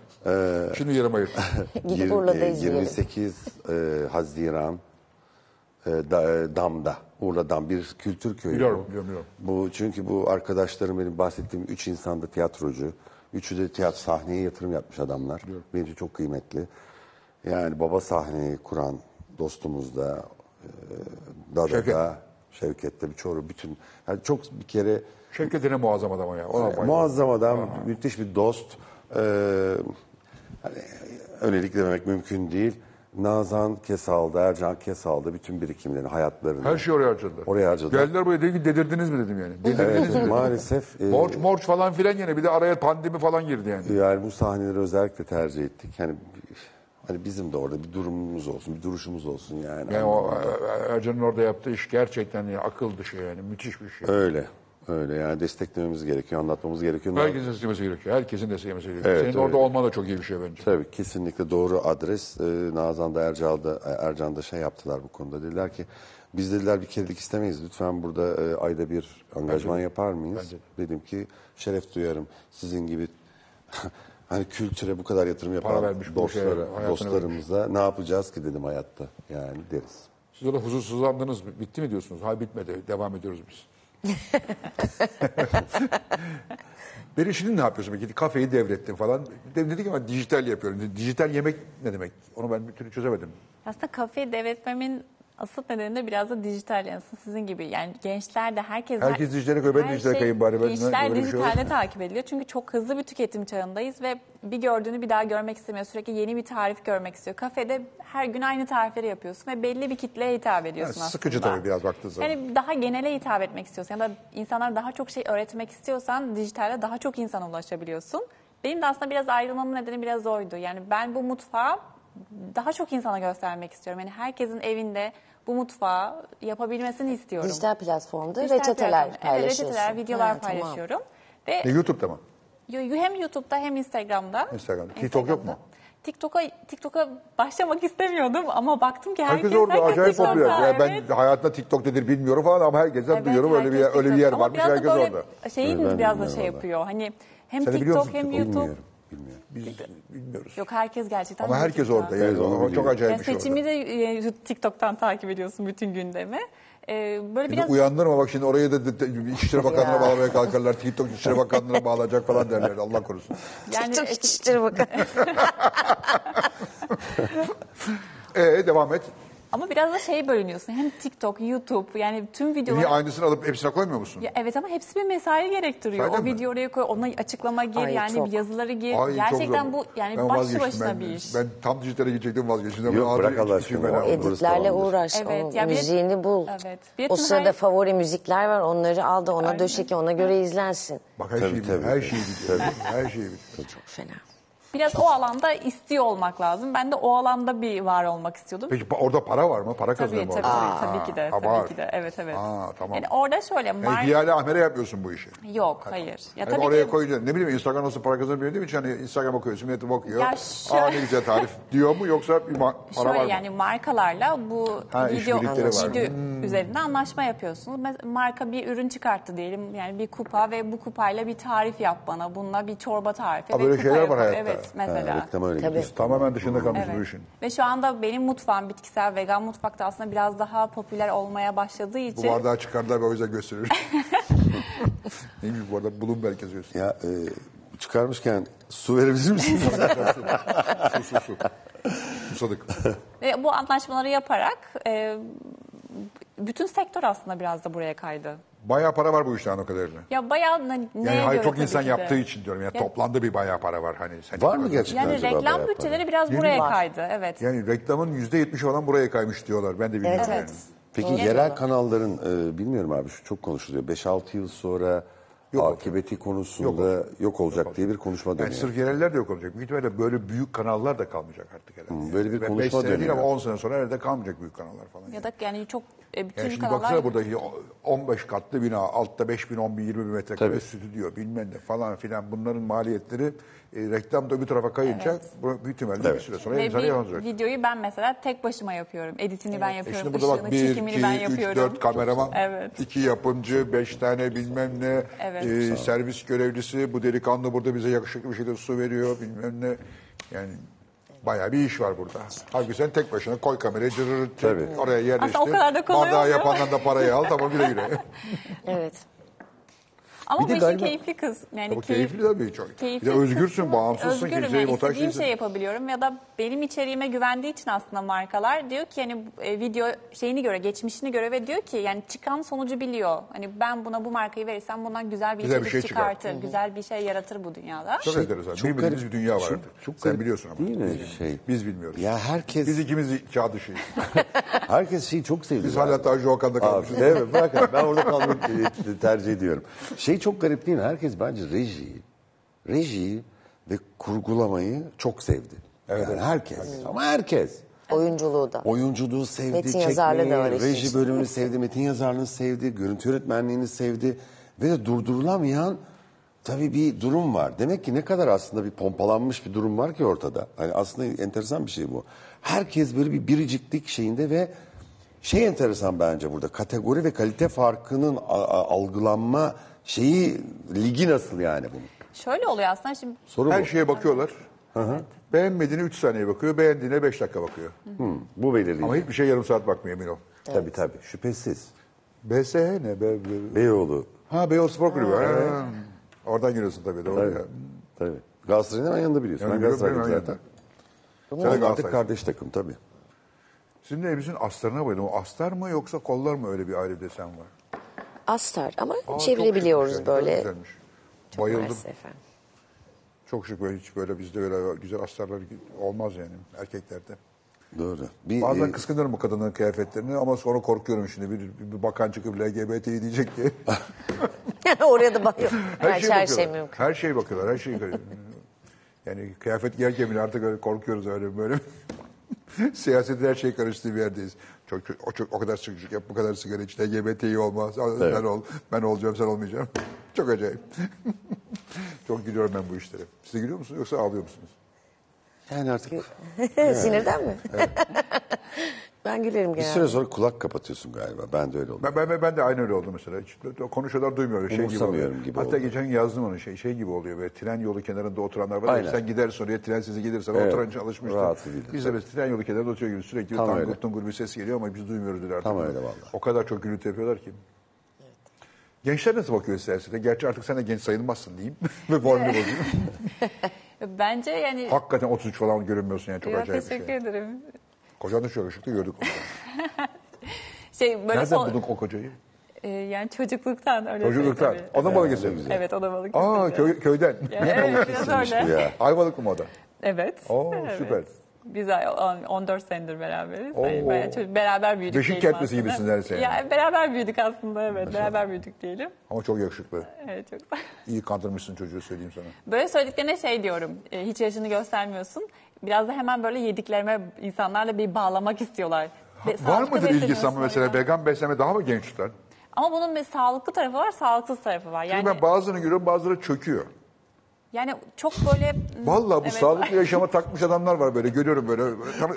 S1: Şimdi yarım ayır.
S5: Gidip Urla'da
S3: e,
S5: izleyelim.
S3: 28 e, Haziran e, da, e, Dam'da. Urla Dam bir kültür köyü.
S1: Biliyorum, biliyorum, biliyorum.
S3: Bu çünkü bu arkadaşlarım benim bahsettiğim üç insanda tiyatrocu. Üçü de tiyatro sahneye yatırım yapmış adamlar. Benim için çok kıymetli. Yani baba sahneyi kuran dostumuz da e, Dada'da,
S1: Şevket.
S3: Şevket'te bir çoğu bütün yani çok bir kere
S1: Şevket yine muazzam adam ya. Ona bayıldım.
S3: Muazzam adam, müthiş bir dost. Ee, hani öylelik dememek mümkün değil. Nazan Kesal'da, Ercan Kesal'da bütün birikimlerini, hayatlarını.
S1: Her şeyi oraya harcadılar.
S3: Oraya harcadılar.
S1: Geldiler buraya dedi ki dedirdiniz mi dedim yani. Dedirdiniz mi
S3: Evet,
S1: dedim.
S3: maalesef e,
S1: Borç, morç falan filan yine bir de araya pandemi falan girdi yani.
S3: yani bu sahneleri özellikle tercih ettik. Hani hani bizim de orada bir durumumuz olsun, bir duruşumuz olsun yani.
S1: Yani o Ercan'ın orada yaptığı iş gerçekten ya, akıl dışı yani müthiş bir şey.
S3: Öyle. Öyle yani desteklememiz gerekiyor, anlatmamız gerekiyor.
S1: Herkesin desteklemesi gerekiyor. Herkesin desteklemesi gerekiyor.
S3: Evet,
S1: Senin
S3: evet.
S1: orada olman da çok iyi bir şey bence.
S3: Tabii kesinlikle doğru adres. Ee, Nazan'da Ercan'da, Ercan'da şey yaptılar bu konuda. Dediler ki biz dediler bir kerelik istemeyiz. Lütfen burada e, ayda bir angajman yapar mıyız?
S1: Bence de.
S3: Dedim ki şeref duyarım. Sizin gibi hani kültüre bu kadar yatırım
S1: Para
S3: yapan
S1: vermiş bu şeye,
S3: dostlara,
S1: hayatını
S3: dostlarımıza ne yapacağız ki dedim hayatta. Yani deriz.
S1: Siz orada huzursuzlandınız mı? Bitti mi diyorsunuz? Hayır bitmedi. Devam ediyoruz biz. Beri şimdi ne yapıyorsun peki? Kafeyi devrettin falan. De- Dedik ama dijital yapıyorum. Dijital yemek ne demek? Onu ben bir türlü çözemedim.
S4: Aslında kafeyi devretmemin asıl nedeni de biraz da dijital yansın sizin gibi. Yani gençler de herkes...
S1: Herkes dijitale koy, ben
S4: her
S1: dijitale kayayım bari. Ben-
S4: Gençler
S1: şey mu?
S4: takip ediliyor. Çünkü çok hızlı bir tüketim çağındayız ve bir gördüğünü bir daha görmek istemiyor. Sürekli yeni bir tarif görmek istiyor. Kafede her gün aynı tarifleri yapıyorsun ve belli bir kitleye hitap ediyorsun
S1: Ha,
S4: aslında.
S1: sıkıcı tabii biraz baktığın zaman.
S4: Yani daha genele hitap etmek istiyorsan ya da insanlara daha çok şey öğretmek istiyorsan dijitalde daha çok insana ulaşabiliyorsun. Benim de aslında biraz ayrılmamın nedeni biraz oydu. Yani ben bu mutfağı daha çok insana göstermek istiyorum. Yani herkesin evinde bu mutfağı yapabilmesini istiyorum.
S5: Dijital platformda
S4: Dijital
S5: reçeteler
S4: platform.
S5: paylaşıyorsun.
S4: Evet, reçeteler, videolar
S5: Ha, tamam.
S4: paylaşıyorum. Ve
S1: Ne YouTube'da mı?
S4: Hem YouTube'da hem Instagram'da.
S1: Instagram'da. TikTok yok mu?
S4: TikTok'a TikTok'a başlamak istemiyordum ama baktım ki herkes
S1: Herkes orada
S4: herkes
S1: acayip popüler. Yani
S4: evet.
S1: ben hayatında TikTok nedir bilmiyorum falan ama herkesten
S4: Evet,
S1: duyuyorum öyle bir yer,
S4: herkes
S1: öyle bir yer varmış
S4: biraz da
S1: herkes
S4: böyle
S1: orada.
S4: Şeyimiz
S3: Ben
S4: biraz da şey
S3: valla.
S4: yapıyor. Hani hem
S1: Sen
S4: TikTok hem? YouTube.
S3: Bilmiyorum. Bilmiyorum.
S1: Biz bilmiyoruz.
S4: Yok herkes gerçekten.
S1: Ama herkes orada yani
S3: Evet, onu
S1: o çok acayip
S4: Yani
S1: bir şey orada.
S4: seçimi de e, TikTok'tan takip ediyorsun bütün gündemi. Ee, böyle
S1: Bir
S4: biraz
S1: uyandırma bak şimdi oraya da de- de- İçişleri Bakanlığı'na bağlamaya kalkarlar. TikTok İçişleri Bakanlığı'na bağlayacak falan derler. Allah korusun.
S4: yani
S5: Çok içişleri bakın.
S1: Ee devam et.
S4: Ama biraz da şey bölünüyorsun. Hem TikTok, YouTube yani tüm
S1: Niye
S4: videolar
S1: aynısını alıp hepsine koymuyor musun?
S4: Ya evet ama hepsi bir mesai gerektiriyor.
S1: Öyle
S4: o
S1: mi?
S4: video oraya koy, ona açıklama gir
S5: Ay,
S4: yani
S5: çok.
S4: bir yazıları gir.
S1: Ay,
S4: Gerçekten bu yani
S1: Ben
S4: başlı başına
S1: ben,
S4: bir iş.
S1: Ben tam dijitale gidecektim vazgeçtim.
S3: Yok, bırak Allah
S1: içeyim
S3: aşkına. Burası
S5: Editlerle uğraş.
S4: Evet,
S5: onun
S4: ya bir-
S5: müziğini bul.
S4: Evet. Bir
S5: O sırada
S4: her-
S5: favori müzikler var. Onları al da ona döşe ki ona göre izlensin.
S1: Bak her
S3: Tabii, tabii,
S1: Her
S3: tabii.
S1: şeyi biliyor. Her şeyi biliyor.
S5: Çok fena.
S4: Biraz o alanda istiyor olmak lazım. Ben de o alanda bir var olmak istiyordum.
S1: Peki pa- orada para var mı? Para
S4: Tabii
S1: kazanıyor mu
S4: tabii,
S1: orada?
S4: tabii, tabii ki de.
S1: ha,
S4: Tabii
S1: var.
S4: ki de. Evet evet.
S1: Aa, tamam.
S4: Yani orada şöyle
S1: Yani
S4: mar-
S1: Hiyale Ahmer'e yapmıyorsun bu işi.
S4: yok hayır. Ya
S1: Yani
S4: tabii
S1: oraya
S4: ki
S1: koyacaksın. Ne bileyim Instagram nasıl para kazanıyor bildiğim için hani Instagram okuyorsun, millet bakıyor.
S4: Ya
S1: Aa
S4: şöyle-
S1: ne güzel tarif diyor mu yoksa bir ma- para var mı?
S4: yani markalarla bu
S1: Ha,
S4: video,
S1: işbirlikleri var. Hmm.
S4: video üzerinde anlaşma yapıyorsunuz. Mes- Marka bir ürün çıkarttı diyelim yani bir kupa ve bu kupayla bir tarif yap bana. Bununla bir çorba tarifi.
S1: Ha,
S4: ve
S1: böyle
S4: kupa
S1: şeyler var hayatta.
S4: Evet mesela.
S3: Ha, reklam öyle
S5: Tabii.
S3: gidiyor.
S1: Tamamen dışında kalmış
S4: Evet.
S1: bu işin.
S4: Ve şu anda benim mutfağım bitkisel vegan mutfakta aslında biraz daha popüler olmaya başladığı
S1: Bu
S4: için
S1: bardağı çıkardılar ve o yüzden gösteriyor. Neymiş bu arada? Bloomberg yazıyorsun.
S3: Ya e, çıkarmışken su verebilir misiniz?
S1: su su su. Susadık.
S4: ve bu anlaşmaları yaparak e, bütün sektör aslında biraz da buraya kaydı.
S1: Bayağı para var bu işten o kadarıyla.
S4: Ya bayağı ne, neye
S1: Yani hayır
S4: göre
S1: çok insan
S4: ki de.
S1: yaptığı için diyorum. Yani
S4: Ya-
S1: toplamda bir bayağı para var. Hani sen
S3: Var mı gerçekten
S4: Yani
S3: acaba
S4: reklam
S3: bayağı
S4: bütçeleri biraz buraya
S1: mi?
S4: kaydı. Evet.
S1: Yani reklamın yüzde yetmişi falan buraya kaymış diyorlar. Ben de bilmiyorum.
S5: Evet,
S1: yani.
S3: Peki
S4: Doğru.
S3: yerel kanalların e, bilmiyorum abi şu çok konuşuluyor. 5-6 yıl sonra
S1: Yok
S3: akıbeti konusunda yok, olacak diye bir konuşma
S1: Yani
S3: dönüyor.
S1: sırf yereller de yok olacak. Büyük ihtimalle böyle büyük kanallar da kalmayacak artık herhalde.
S3: Hı, böyle bir
S1: Ve
S3: konuşma
S1: sene değil
S3: dönüyor.
S1: ama 10 sene sonra herhalde kalmayacak büyük kanallar falan.
S4: Ya da yani çok e, bütün
S1: Yani şimdi
S4: kanallar
S1: baksana burada 15 katlı bina, altta 5 bin, 10 bin, 20 bin metrekare stüdyo bilmem ne falan filan bunların maliyetleri e, reklam da öbür tarafa kayınca bu büyük ihtimalle bir
S3: Evet.
S1: süre sonra
S4: bir
S1: yansıyacak.
S4: videoyu ben mesela tek başıma yapıyorum. Editini ben
S1: E
S4: yapıyorum.
S1: şimdi burada bak
S4: ışığını,
S1: 1,
S4: çekimini
S1: 2,
S4: ben
S1: 3,
S4: yapıyorum.
S1: 4 kameraman,
S4: Evet.
S1: 2 yapımcı, 5 tane bilmem ne,
S4: Evet.
S1: e, servis görevlisi, bu delikanlı burada bize yakışıklı bir şeyler su veriyor bilmem ne. Yani bayağı bir iş var burada. Halbuki sen tek başına koy kamerayı cırır oraya yerleştir.
S4: Aslında o kadar da kolay
S1: Bardağı yapandan da parayı al tamam güle güle.
S5: Evet.
S4: Ama
S3: Bir
S4: bu işin
S3: galiba-
S4: keyifli kız. Yani
S1: Bu
S4: keyif-
S1: keyifli tabii çok. Bir
S4: keyifli
S1: de özgürsün, bağımsızsın,
S4: Özgürüm
S1: kimseye
S4: yani istediğim şey yapabiliyorum ya da benim içeriğime güvendiği için aslında markalar diyor ki hani e, video şeyini göre, geçmişini göre ve diyor ki yani çıkan sonucu biliyor. Hani ben buna bu markayı verirsem bundan güzel bir
S1: Güzel bir şey çıkar.
S4: çıkartır, güzel bir şey yaratır bu dünyada.
S1: Çok enteresan. Bilmediğimiz bir dünya var
S3: çok-
S1: artık.
S3: çok
S1: Sen
S3: garip
S1: biliyorsun ama.
S3: değil mi
S1: Biz,
S3: şey?
S1: biz bilmiyoruz.
S3: Ya herkes
S1: Biz ikimiz çağ dışıyız.
S3: herkes şeyi çok sevdi.
S1: Biz hala Tanju Okan'da kalmışız.
S3: değil mi? Bırak abi, ben orada kalmayı tercih ediyorum. Şey çok garip değil mi? Herkes bence rejiyi, rejiyi ve kurgulamayı çok sevdi. yani herkes. Ama herkes.
S5: Oyunculuğu da.
S3: Oyunculuğu sevdi,
S5: Metin yazarlığı da
S3: çekmeyi,
S5: öyle işin
S3: reji
S5: içinde.
S3: bölümünü sevdi, metin yazarlığını sevdi, görüntü yönetmenliğini sevdi. Ve de durdurulamayan tabii bir durum var. Demek ki ne kadar aslında bir pompalanmış bir durum var ki ortada. Hani aslında enteresan bir şey bu. Herkes böyle bir biriciklik şeyinde ve şey enteresan bence burada. Kategori ve kalite farkının a- a- algılanma şeyi ligi nasıl yani bunun?
S4: Şöyle oluyor aslında şimdi
S3: Soru
S1: Her
S3: bu.
S1: şeye bakıyorlar. Beğenmediğine 3 saniye bakıyor, beğendiğine 5 dakika bakıyor.
S3: Hı, bu belirleyici.
S1: Ama hiçbir şey yarım saat bakmıyor emin ol.
S3: Tabii tabii şüphesiz.
S1: BSH ne? Be, be-
S3: Beyoğlu.
S1: ha Beyoğlu Spor Kulübü. Ha. Oradan giriyorsun tabii doğru
S3: Tabii.
S1: ya.
S3: Tabii. Galatasaray'ın hemen yanında biliyorsun.
S1: Yani
S3: ben
S1: biliyorum,
S3: zaten.
S1: Sen de
S3: Onlar artık kardeş takım tabii.
S1: Sizin evinizin astarına bayıldım. O astar mı yoksa kollar mı öyle bir ayrı desen var?
S5: Astar ama
S1: Aa, çok
S5: çevirebiliyoruz
S1: şıkmış yani,
S5: böyle.
S1: Çok güzelmiş. Bayıldım.
S5: Efendim.
S1: Çok şık böyle hiç böyle bizde öyle güzel astarlar olmaz yani erkeklerde.
S3: Doğru. Bir,
S1: Bazen
S3: e,
S1: kıskanıyorum bu kadınların kıyafetlerini ama sonra korkuyorum şimdi bir, bir bakan çıkıp LGBT'yi diyecek diye.
S5: Oraya da bakıyor.
S1: Her
S5: Her,
S1: şeye
S5: her şey mümkün.
S1: Her şeye bakıyorlar. Her şeyi Yani kıyafet giyerken bile artık öyle korkuyoruz öyle böyle. Siyasetin her şey karıştığı bir yerdeyiz. Çok, çok, o, çok, o kadar sıkıcık yap, bu kadar sigara iç, LGBT'yi olmaz. Ben ol, ben olacağım, sen olmayacağım. çok acayip. çok gülüyorum ben bu işlere. Siz de gülüyor musunuz yoksa ağlıyor musunuz?
S3: yani artık
S5: Sinirden mi? Ben gülerim
S3: bir
S5: genelde.
S3: süre sonra kulak kapatıyorsun galiba. Ben de öyle oldum.
S1: Ben, ben, ben, de aynı öyle oldu mesela. Hiç, konuşuyorlar duymuyorum. Şey gibi oluyor.
S3: Umursamıyorum gibi
S1: Hatta
S3: oldu.
S1: geçen gün yazdım onu şey, şey gibi oluyor. Böyle tren yolu kenarında oturanlar var. ya,
S3: Aynen.
S1: Sen gidersin oraya tren sizi gelirsen
S3: Evet.
S1: o tren çalışmıştır.
S3: Rahatsız değildir,
S1: Biz de mesela tren yolu kenarında oturuyor gibi sürekli
S3: Tam öyle.
S1: tungur bir ses geliyor ama biz duymuyoruz artık.
S3: Tam öyle vallahi.
S1: O kadar çok gürültü yapıyorlar ki. Gençler nasıl bakıyor siyasete? Gerçi artık sen de genç sayılmazsın diyeyim. Ve formülü bozayım.
S4: bence yani
S1: Hakikaten 33 falan görünmüyorsun yani çok
S4: Yo,
S1: acayip bir
S4: teşekkür
S1: şey.
S4: ederim.
S1: Kocan da çok yakışıklı gördük onu.
S4: Şey böyle
S1: Nereden
S4: son-
S1: buldun o kocayı?
S4: e, yani çocukluktan öyle
S1: Çocukluktan.
S4: tabii.
S1: O da Balıkesir.
S4: Evet o da balık.
S1: Aa köy, köyden.
S4: Evet biraz öyle.
S3: Ya.
S1: Ayvalıklı mı o da?
S4: Evet.
S1: Oo,
S4: evet.
S1: süper.
S4: Biz on- 14 senedir beraberiz.
S1: Oo.
S4: Yani bayağı çocuk- beraber büyüdük
S1: Beşik
S4: diyelim
S1: kertmesi
S4: aslında.
S1: gibisiniz neredeyse yani.
S4: Ya beraber büyüdük aslında evet. Beraber büyüdük diyelim.
S1: Ama çok yakışıklı.
S4: Evet çok
S1: İyi kandırmışsın çocuğu söyleyeyim sana.
S4: Böyle söylediklerine şey diyorum. e, hiç yaşını göstermiyorsun. Biraz da hemen böyle yediklerime insanlarla bir bağlamak istiyorlar. Ve
S1: Var
S4: sağlıklı
S1: mıdır ilgisi
S4: besleniyorsun
S1: ama mesela
S4: yüzden.
S1: vegan beslenme daha mı genç tutar?
S4: Ama bunun bir sağlıklı tarafı var, sağlıksız tarafı var.
S1: Çünkü
S4: Yani
S1: ben bazılarını görüyorum bazıları çöküyor.
S4: Yani çok böyle
S1: Vallahi bu
S4: Evet.
S1: sağlıklı yaşama takmış adamlar var böyle görüyorum böyle.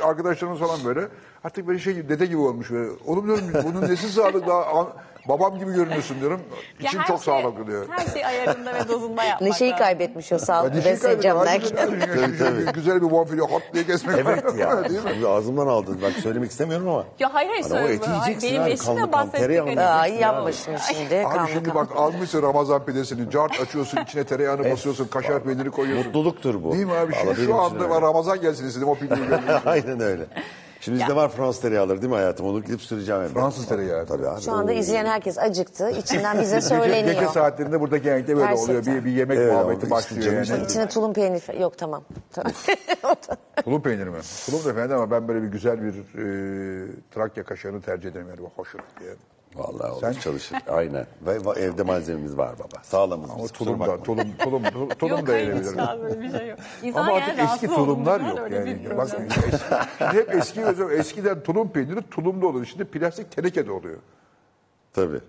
S1: Arkadaşlarımız falan böyle. Artık böyle şey dede gibi olmuş böyle. Oğlum diyorum bunun nesi sağlıklı daha babam gibi görünüyorsun diyorum. İçim çok
S4: şey-
S1: sağlıklı diyor.
S4: Her şey ayarında ve dozunda yapmak
S5: Neşeyi
S4: lazım.
S5: kaybetmiş o sağlıklı besleneceğim derken.
S1: Güzel bir bonfile hot diye kesmek
S3: Evet ya.
S1: Değil mi?
S3: Ağzımdan aldın. Bak söylemek istemiyorum ama.
S4: Ya hayır hayır
S3: Hani o eti yiyeceksin
S4: Benim eşimle bahsettik.
S3: abi.
S5: yapmışsın şimdi.
S1: Abi şimdi bak almışsın Ramazan pidesini, cart açıyorsun, içine tereyağını basıyorsun, kaşar peyniri koyuyorsun.
S3: Mutluluktur bu.
S1: Değil mi abi? Şu,
S3: Vallahi
S1: şu
S3: benim için
S1: anda
S3: öyle.
S1: var Ramazan gelsin istedim o için.
S3: Aynen öyle. Şimdi bizde var Fransız tereyağları değil mi hayatım? Onu gidip süreceğim evde.
S1: Fransız tereyağı.
S3: Tabii abi.
S5: Şu anda izleyen herkes acıktı. İçinden bize
S1: Gece,
S5: söyleniyor.
S1: gece saatlerinde burada genellikle böyle oluyor.
S5: Gerçekten.
S1: Bir, bir yemek
S3: Evet,
S1: muhabbeti
S3: işte
S1: başlıyor
S3: canım
S1: yani.
S5: İçine tulum peyniri falan- Yok tamam. Tamam.
S1: Tulum peyniri mi? Tulum da fena ama ben böyle bir güzel bir e, Trakya kaşarını tercih ederim. Yani bu hoşum. Yani.
S3: Vallahi olur
S1: Sen-
S3: çalışır. Aynen. Ve va- evde malzememiz var baba. Sağlamız
S1: Ama
S3: biz.
S1: tulum da, tulum, tulum, tulum, tulum
S4: Yok
S1: da
S4: an böyle bir şey yok. İnsan
S1: Ama
S4: yani
S1: artık
S4: rahatsız
S1: eski tulumlar yok
S4: öyle
S1: yani.
S4: bir
S1: Bak,
S4: problem.
S1: eski, hep eski eskiden tulum peyniri tulumda oluyor. Şimdi plastik tenekede oluyor.
S3: Tabii.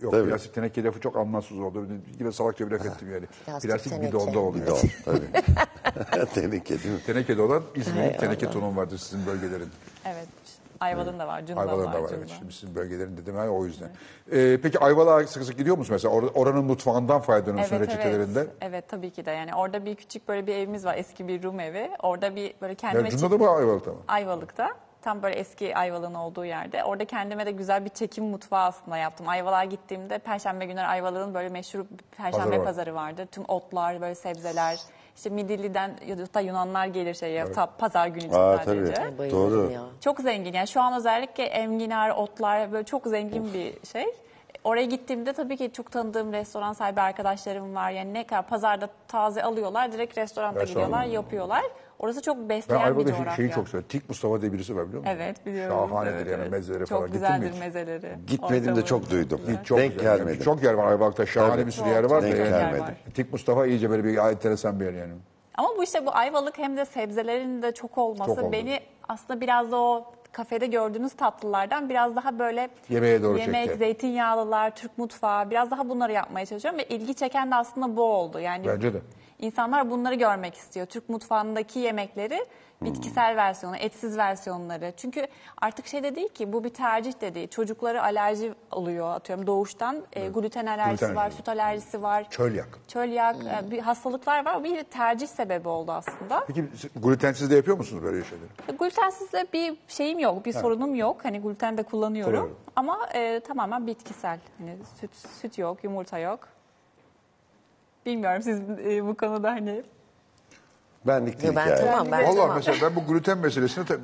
S1: Yok
S3: Tabii.
S1: plastik teneke lafı çok anlamsız oldu. Yine salakça bir laf ettim yani.
S5: Plastik
S1: Plastik, bidonda oluyor.
S3: Bidon tabii. Teneke değil mi?
S1: Tenekede olan İzmir'in teneke tulum vardır sizin bölgelerin.
S4: Evet. Ayvalık'ın da var, Cunda
S1: Ayvalık'ın da var evet. Şimdi sizin bölgelerin dedim o yüzden. Ee, peki Ayvalık'a sık sık gidiyor musun mesela? Or- oranın mutfağından faydalanıyorsun
S4: Evet,
S1: reçetelerinde.
S4: evet. Evet tabii ki de. Yani orada bir küçük böyle bir evimiz var. Eski bir Rum evi. Orada bir böyle kendime
S1: Yani Cunda'da mı Ayvalık'ta mı?
S4: Ayvalık'ta. Tam böyle eski Ayvalık'ın olduğu yerde. Orada kendime de güzel bir çekim mutfağı aslında yaptım. Ayvalık'a gittiğimde Perşembe günleri Ayvalık'ın böyle meşhur Perşembe
S1: Pazarı var.
S4: pazarı vardır. Tüm otlar, böyle sebzeler. İşte Midilli'den ya da Yunanlar gelir şeye, ta- pazar günü için
S3: Aa,
S4: sadece.
S3: tabii.
S5: Bayılırım
S3: Doğru.
S5: ya.
S4: Çok zengin. Yani şu an özellikle enginar, otlar böyle çok zengin bir şey. Oraya gittiğimde tabii ki çok tanıdığım restoran sahibi arkadaşlarım var. Yani ne kadar pazarda taze alıyorlar, direkt restoranda
S1: Restoran.
S4: gidiyorlar, yapıyorlar. Orası çok
S1: Ben
S4: besleyen bir
S1: Ayvalık'ta
S4: coğrafya.
S1: şeyi çok seviyorum. Tik Mustafa diye birisi var biliyor musun?
S4: Evet biliyorum.
S1: Şahanedir
S4: Evet,
S1: yani
S4: evet.
S1: mezeleri
S4: çok
S1: falan. Gittin mi
S4: güzeldir
S1: hiç?
S4: mezeleri.
S3: Gitmedim de
S4: Ortamı.
S3: çok duydum.
S1: Çok
S3: Denk
S1: güzel.
S3: gelmedim.
S1: Çok yer var Ayvalık'ta. Şahane
S3: Tabii.
S1: bir sürü
S4: Çok,
S1: yer var
S4: çok
S1: da
S3: Denk
S1: yani.
S4: yer
S3: gelmedim.
S4: var.
S1: Tik Mustafa iyice böyle bir enteresan bir yer yani.
S4: Ama bu işte bu Ayvalık hem de sebzelerin de çok olması
S1: Çok oldu.
S4: beni aslında biraz da o kafede gördüğünüz tatlılardan biraz daha böyle
S1: Yemeğe doğru
S4: yemek,
S1: çekti.
S4: zeytinyağlılar, Türk mutfağı biraz daha bunları yapmaya çalışıyorum ve ilgi çeken de aslında bu oldu. Yani
S1: Bence de.
S4: İnsanlar bunları görmek istiyor. Türk mutfağındaki yemekleri bitkisel versiyonu, etsiz versiyonları. Çünkü artık şey de değil ki bu bir tercih de değil. Çocukları alerji oluyor atıyorum doğuştan. E, gluten alerjisi
S1: Gluten
S4: var,
S1: alerjisi.
S4: süt alerjisi var.
S1: Çölyak.
S4: Çölyak, e, bir hastalıklar var. Bir tercih sebebi oldu aslında.
S1: Peki siz glutensiz de yapıyor musunuz böyle şeyleri?
S4: Glutensiz de bir şeyim yok, bir sorunum yok. Hani gluten de kullanıyorum.
S1: Kullanıyorum.
S4: Ama e, tamamen bitkisel. Hani süt süt yok, yumurta yok. Bilmiyorum siz e, bu konuda hani
S3: Benlik değil
S5: Ben
S3: hikaye.
S5: tamam ben
S1: Vallahi
S5: tamam.
S1: mesela ben bu gluten meselesine ta-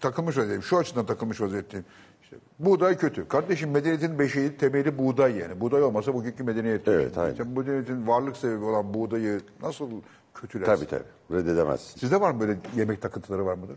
S1: takılmış vaziyeteyim. Şu açıdan takılmış vaziyetteyim. İşte buğday kötü. Kardeşim medeniyetin beşiği temeli buğday yani. Buğday olmasa bugünkü medeniyet. yok.
S3: Evet, aynen.
S1: Sen medeniyetin varlık sebebi olan buğdayı nasıl kötülersin?
S3: Tabii tabii. Reddedemezsin.
S1: Sizde var mı böyle yemek takıntıları var mıdır?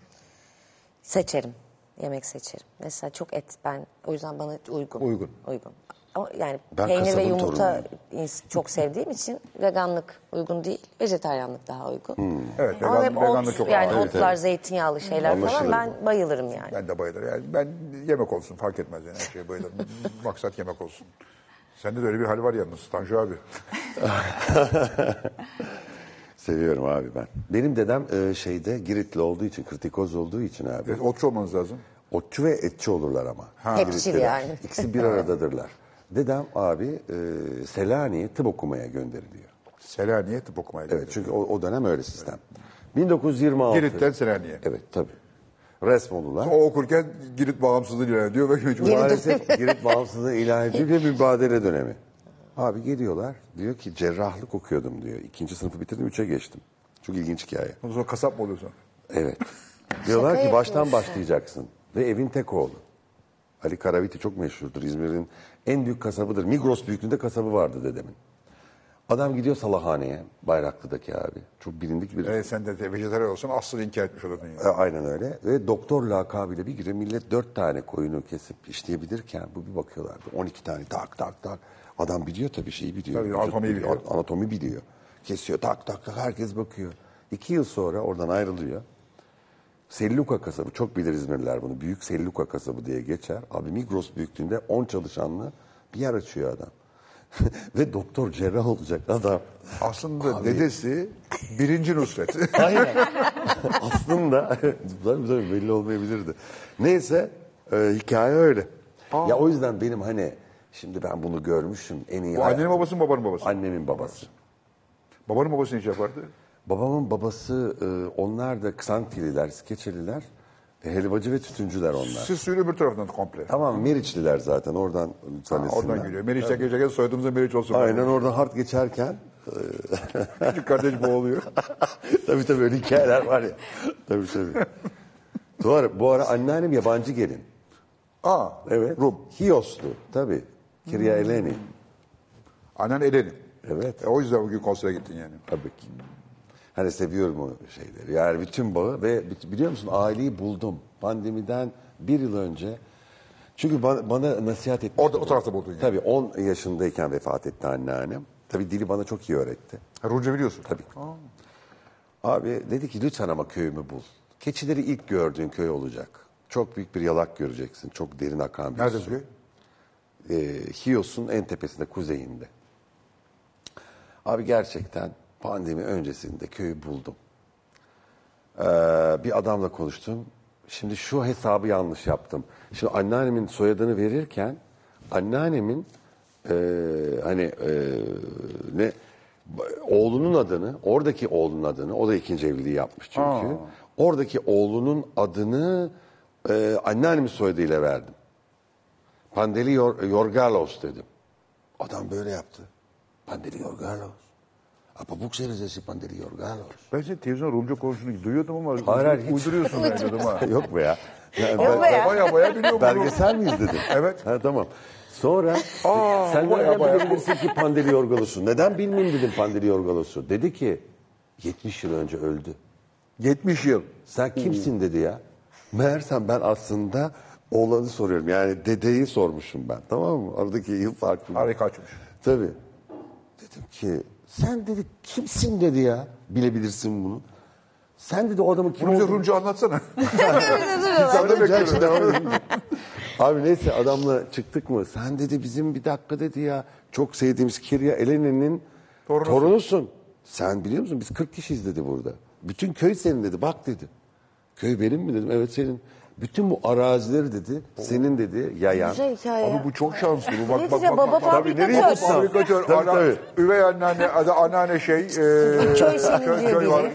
S5: Seçerim. Yemek seçerim. Mesela çok et ben o yüzden bana uygun.
S1: Uygun.
S5: Uygun. Ama yani
S3: Ben
S5: peynir ve
S3: kasabın
S5: yumurta ins- çok sevdiğim için veganlık uygun değil. Vejetaryenlik daha uygun.
S1: Evet,
S5: Ama
S1: vegan-
S5: hep
S1: veganlık
S5: ot,
S1: çok
S5: yani
S1: ağır.
S3: Evet,
S5: otlar,
S3: evet.
S5: zeytinyağlı şeyler falan
S3: Anlaşılır.
S5: ben bayılırım yani.
S1: Ben de bayılırım. Yani ben yemek olsun fark etmez yani her şeye bayılırım. Maksat yemek olsun. Sende de öyle bir hal var yalnız Tanju abi.
S3: Seviyorum abi ben. Benim dedem e, şeyde Giritli olduğu için, kritikoz olduğu için abi.
S1: Evet, otçu olmanız lazım.
S3: Otçu ve etçi olurlar ama.
S5: Hepçil
S3: Giritliler.
S5: yani.
S3: İkisi bir aradadırlar. Dedem abi e, Selanik'e tıp okumaya gönderiliyor.
S1: Selanik'e tıp okumaya
S3: Evet çünkü o, o dönem öyle sistem. 1926.
S1: Girit'ten Selanik'e.
S3: Evet tabii. Resmolular.
S1: O okurken Girit bağımsızlığı ilan ediyor ve mecbur.
S3: Maalesef Girit bağımsızlığı ilan ediyor ve mübadele dönemi. Abi geliyorlar diyor ki cerrahlık okuyordum diyor. İkinci sınıfı bitirdim üçe geçtim. Çok ilginç hikaye.
S1: Ondan sonra kasap mı oluyorsun?
S3: Evet. Diyorlar ki baştan başlayacaksın. Ve evin tek oğlu. Ali Karaviti çok meşhurdur. İzmir'in en büyük kasabıdır. Migros büyüklüğünde kasabı vardı dedemin. Adam gidiyor Salahane'ye. Bayraklı'daki abi. Çok bilindik bir...
S1: Evet, sen de vejetaryen olsan aslını inkar etmiş olurdun.
S3: E,
S1: Yani.
S3: Aynen öyle. Ve doktor lakabıyla bir giriyor. Millet dört tane koyunu kesip işleyebilirken bu bir bakıyorlar. 12 tane tak tak tak. Adam biliyor tabii şeyi biliyor.
S1: Tabii,
S3: Vücut
S1: anatomiyi biliyor.
S3: Anatomi biliyor. Kesiyor tak tak tak herkes bakıyor. İki yıl sonra oradan ayrılıyor. Selluka kasabı çok bilir İzmirliler bunu. Büyük Selluka kasabı diye geçer. Abi Migros büyüklüğünde 10 çalışanlı bir yer açıyor adam. Ve doktor cerrah olacak adam.
S1: Aslında dedesi birinci Nusret.
S3: Aynen. Aslında tabii tabii belli olmayabilirdi. Neyse e, hikaye öyle. Ya o yüzden benim hani şimdi ben bunu görmüşüm en iyi.
S1: Bu annenin babası mı babanın babası?
S3: Annemin babası.
S1: Babanın babası ne iş yapardı?
S3: Babamın babası e, onlar da Ksantililer, Skeçeliler, e, helvacı ve tütüncüler onlar.
S1: Siz suyun öbür tarafından komple.
S3: Tamam Meriçliler zaten oradan
S1: Ha,
S3: tanısinler.
S1: oradan geliyor. Meriç Tekke Tekke soyadımıza Meriç olsun.
S3: Aynen oradan hart geçerken
S1: Küçük kardeş boğuluyor.
S3: tabii tabii öyle hikayeler var ya. tabii tabii. Bu ara, bu ara anneannem yabancı gelin.
S1: Aa,
S3: Evet.
S1: Rum.
S3: Hiyoslu tabii. Kirya Eleni.
S1: Annen Eleni.
S3: Evet.
S1: E, o yüzden bugün konsere gittin yani.
S3: Tabii ki. Hani seviyorum o şeyleri. Yani bütün bağı ve bi- biliyor musun aileyi buldum. Pandemiden bir yıl önce. Çünkü bana, bana nasihat etti.
S1: Orada, o tarafta buldun yani.
S3: Tabii 10 yaşındayken vefat etti anneannem. Tabii dili bana çok iyi öğretti.
S1: Ha, Rumca biliyorsun.
S3: Tabii. Abi dedi ki lütfen ama köyümü bul. Keçileri ilk gördüğün köy olacak. Çok büyük bir yalak göreceksin. Çok derin akan bir
S1: Nerede
S3: su.
S1: diyor?
S3: Ee, Hios'un en tepesinde, kuzeyinde. Abi gerçekten pandemi öncesinde köyü buldum. Ee, bir adamla konuştum. Şimdi şu hesabı yanlış yaptım. Şimdi anneannemin soyadını verirken anneannemin e, hani e, ne oğlunun adını, oradaki oğlunun adını, o da ikinci evliliği yapmış çünkü. Oradaki oğlunun adını e, anneannemin soyadıyla verdim. Pandeli Yor- Yorgalos dedim. Adam böyle yaptı. Pandeli Yorgalos. Apa bu serisi Pandeli Yorgalos.
S1: Ben senin televizyon Rumca konuştuğunu duyuyordum ama
S3: Hayır, hayır,
S1: uyduruyorsun zannediyordum ha.
S3: Yok be ya. Yani ben-
S5: be ya.
S1: Baya baya biliyorum.
S3: Belgesel mi izledin?
S1: Evet.
S3: Ha, tamam. Sonra
S1: Aa,
S3: sen nereden bilebilirsin ki Pandeli Yorgalos'u? Neden bilmeyeyim dedim Pandeli Yorgalos'u. Dedi ki 70 yıl önce öldü.
S1: 70 yıl.
S3: Sen kimsin dedi ya. Meğersem ben aslında oğlanı soruyorum. Yani dedeyi sormuşum ben. Tamam mı? Aradaki yıl farkı.
S1: Harika açmış.
S3: Tabii. Dedim ki sen dedi kimsin dedi ya. Bilebilirsin bunu. Sen dedi o adamın kim
S1: Bunu bize
S3: olduğunu...
S1: Rumca anlatsana.
S3: Sen de
S1: bekliyorum.
S3: bekliyorum. Abi neyse adamla çıktık mı? Sen dedi bizim bir dakika dedi ya. Çok sevdiğimiz Kirya Eleni'nin
S1: Torunusun.
S3: torunusun. Sen biliyor musun biz 40 kişiyiz dedi burada. Bütün köy senin dedi bak dedi. Köy benim mi dedim evet senin. Bütün bu arazileri dedi senin dedi yayan.
S5: Güzel hikaye.
S1: Ama bu çok şanslı. Bu bak bak
S5: diyeceğim,
S1: bak.
S5: baba
S1: bak,
S5: fabrikatör.
S1: Tabii, nereye gitsin? Fabrikatör.
S3: Tabii,
S1: ana,
S3: tabii.
S1: Üvey anneanne, adı anneanne şey. E,
S5: Köy senin
S1: köy
S5: biri.
S1: var.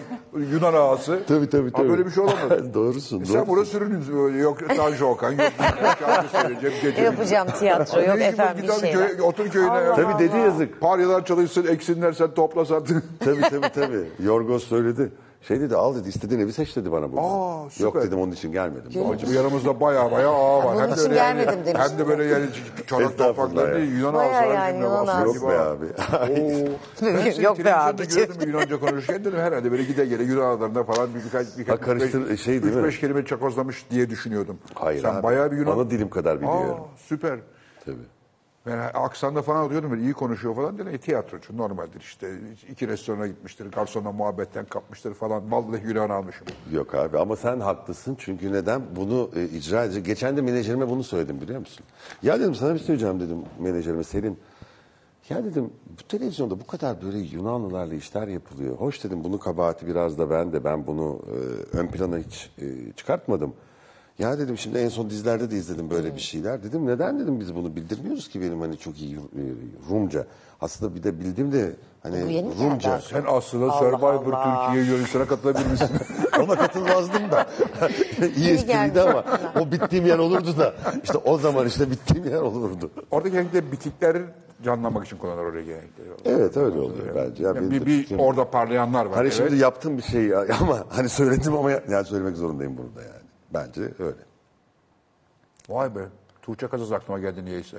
S1: Yunan ağası.
S3: Tabii tabii
S1: Ha,
S3: tabii.
S1: böyle bir şey olamadı.
S3: doğrusun.
S1: E Sen
S3: doğrusun.
S1: burada sürünün. Yok Tanju Okan. Yok şarkı söyleyeceğim. Gece.
S5: Yapacağım tiyatro, yok
S1: var?
S5: efendim bir
S1: abi
S5: şeyler.
S1: köye- Otur köyüne.
S3: Tabii dedi yazık.
S1: Paryalar çalışsın, eksinler sen toplasan.
S3: Tabii tabii tabii. Yorgos söyledi. Şey dedi al dedi istediğin evi seç dedi bana burada.
S1: Aa, süper.
S3: Yok dedim onun için gelmedim.
S1: Acaba yanımızda baya baya ağa var.
S5: bunun
S1: Hem de
S5: için
S1: öyle yani,
S5: gelmedim demiş.
S1: Hem de böyle yani çorak
S3: Estağfurullah
S1: toprakları
S3: ya.
S1: Yunan
S5: Bayağı
S1: ağası.
S5: yani Yunan ağası.
S3: Yok be abi.
S1: Oo. Ben seni
S5: Yok be abiciğim.
S1: gördüm Yunanca konuşurken dedim herhalde böyle gide gele Yunan adalarında falan bir, birkaç birkaç
S3: Ha, karıştır-
S1: beş-
S3: şey değil
S1: üç
S3: mi?
S1: beş kelime çakozlamış diye düşünüyordum.
S3: Hayır
S1: Sen
S3: abi.
S1: bayağı bir Yunan.
S3: Ana dilim kadar biliyorum.
S1: Aa, süper.
S3: Tabii.
S1: Ben aksanda falan alıyordum böyle iyi konuşuyor falan dedim. E, tiyatrocu normaldir işte. iki restorana gitmiştir, garsonla muhabbetten kapmıştır falan. Vallahi Yunan almışım.
S3: Yok abi ama sen haklısın çünkü neden bunu e, icra edecek. Geçen de menajerime bunu söyledim biliyor musun? Ya dedim sana bir şey söyleyeceğim dedim menajerime Selin. Ya dedim bu televizyonda bu kadar böyle Yunanlılarla işler yapılıyor. Hoş dedim bunun kabahati biraz da ben de ben bunu e, ön plana hiç e, çıkartmadım. Ya dedim şimdi en son dizilerde de izledim böyle bir şeyler. Dedim neden dedim biz bunu bildirmiyoruz ki benim hani çok iyi e, Rumca. Aslında bir de bildim de hani Rumca.
S1: Sen aslında
S5: Allah
S1: Survivor
S5: Allah.
S1: Türkiye Yunanistan'a katılabilir misin?
S3: Ona katılmazdım da. İyi espriydi ama o bittiğim yer olurdu da. İşte o zaman işte bittiğim yer olurdu.
S1: Orada genellikle bitikler canlanmak için kullanırlar oraya genellikle.
S3: Evet öyle oluyor bence. Ya
S1: Yani bir, bir orada parlayanlar var.
S3: Hani
S1: evet.
S3: şimdi yaptığım bir şey ya- ama hani söyledim ama ya- yani söylemek zorundayım burada yani. Bence öyle.
S1: Vay be. Tuğçe Kazaz aklıma geldi niyeyse.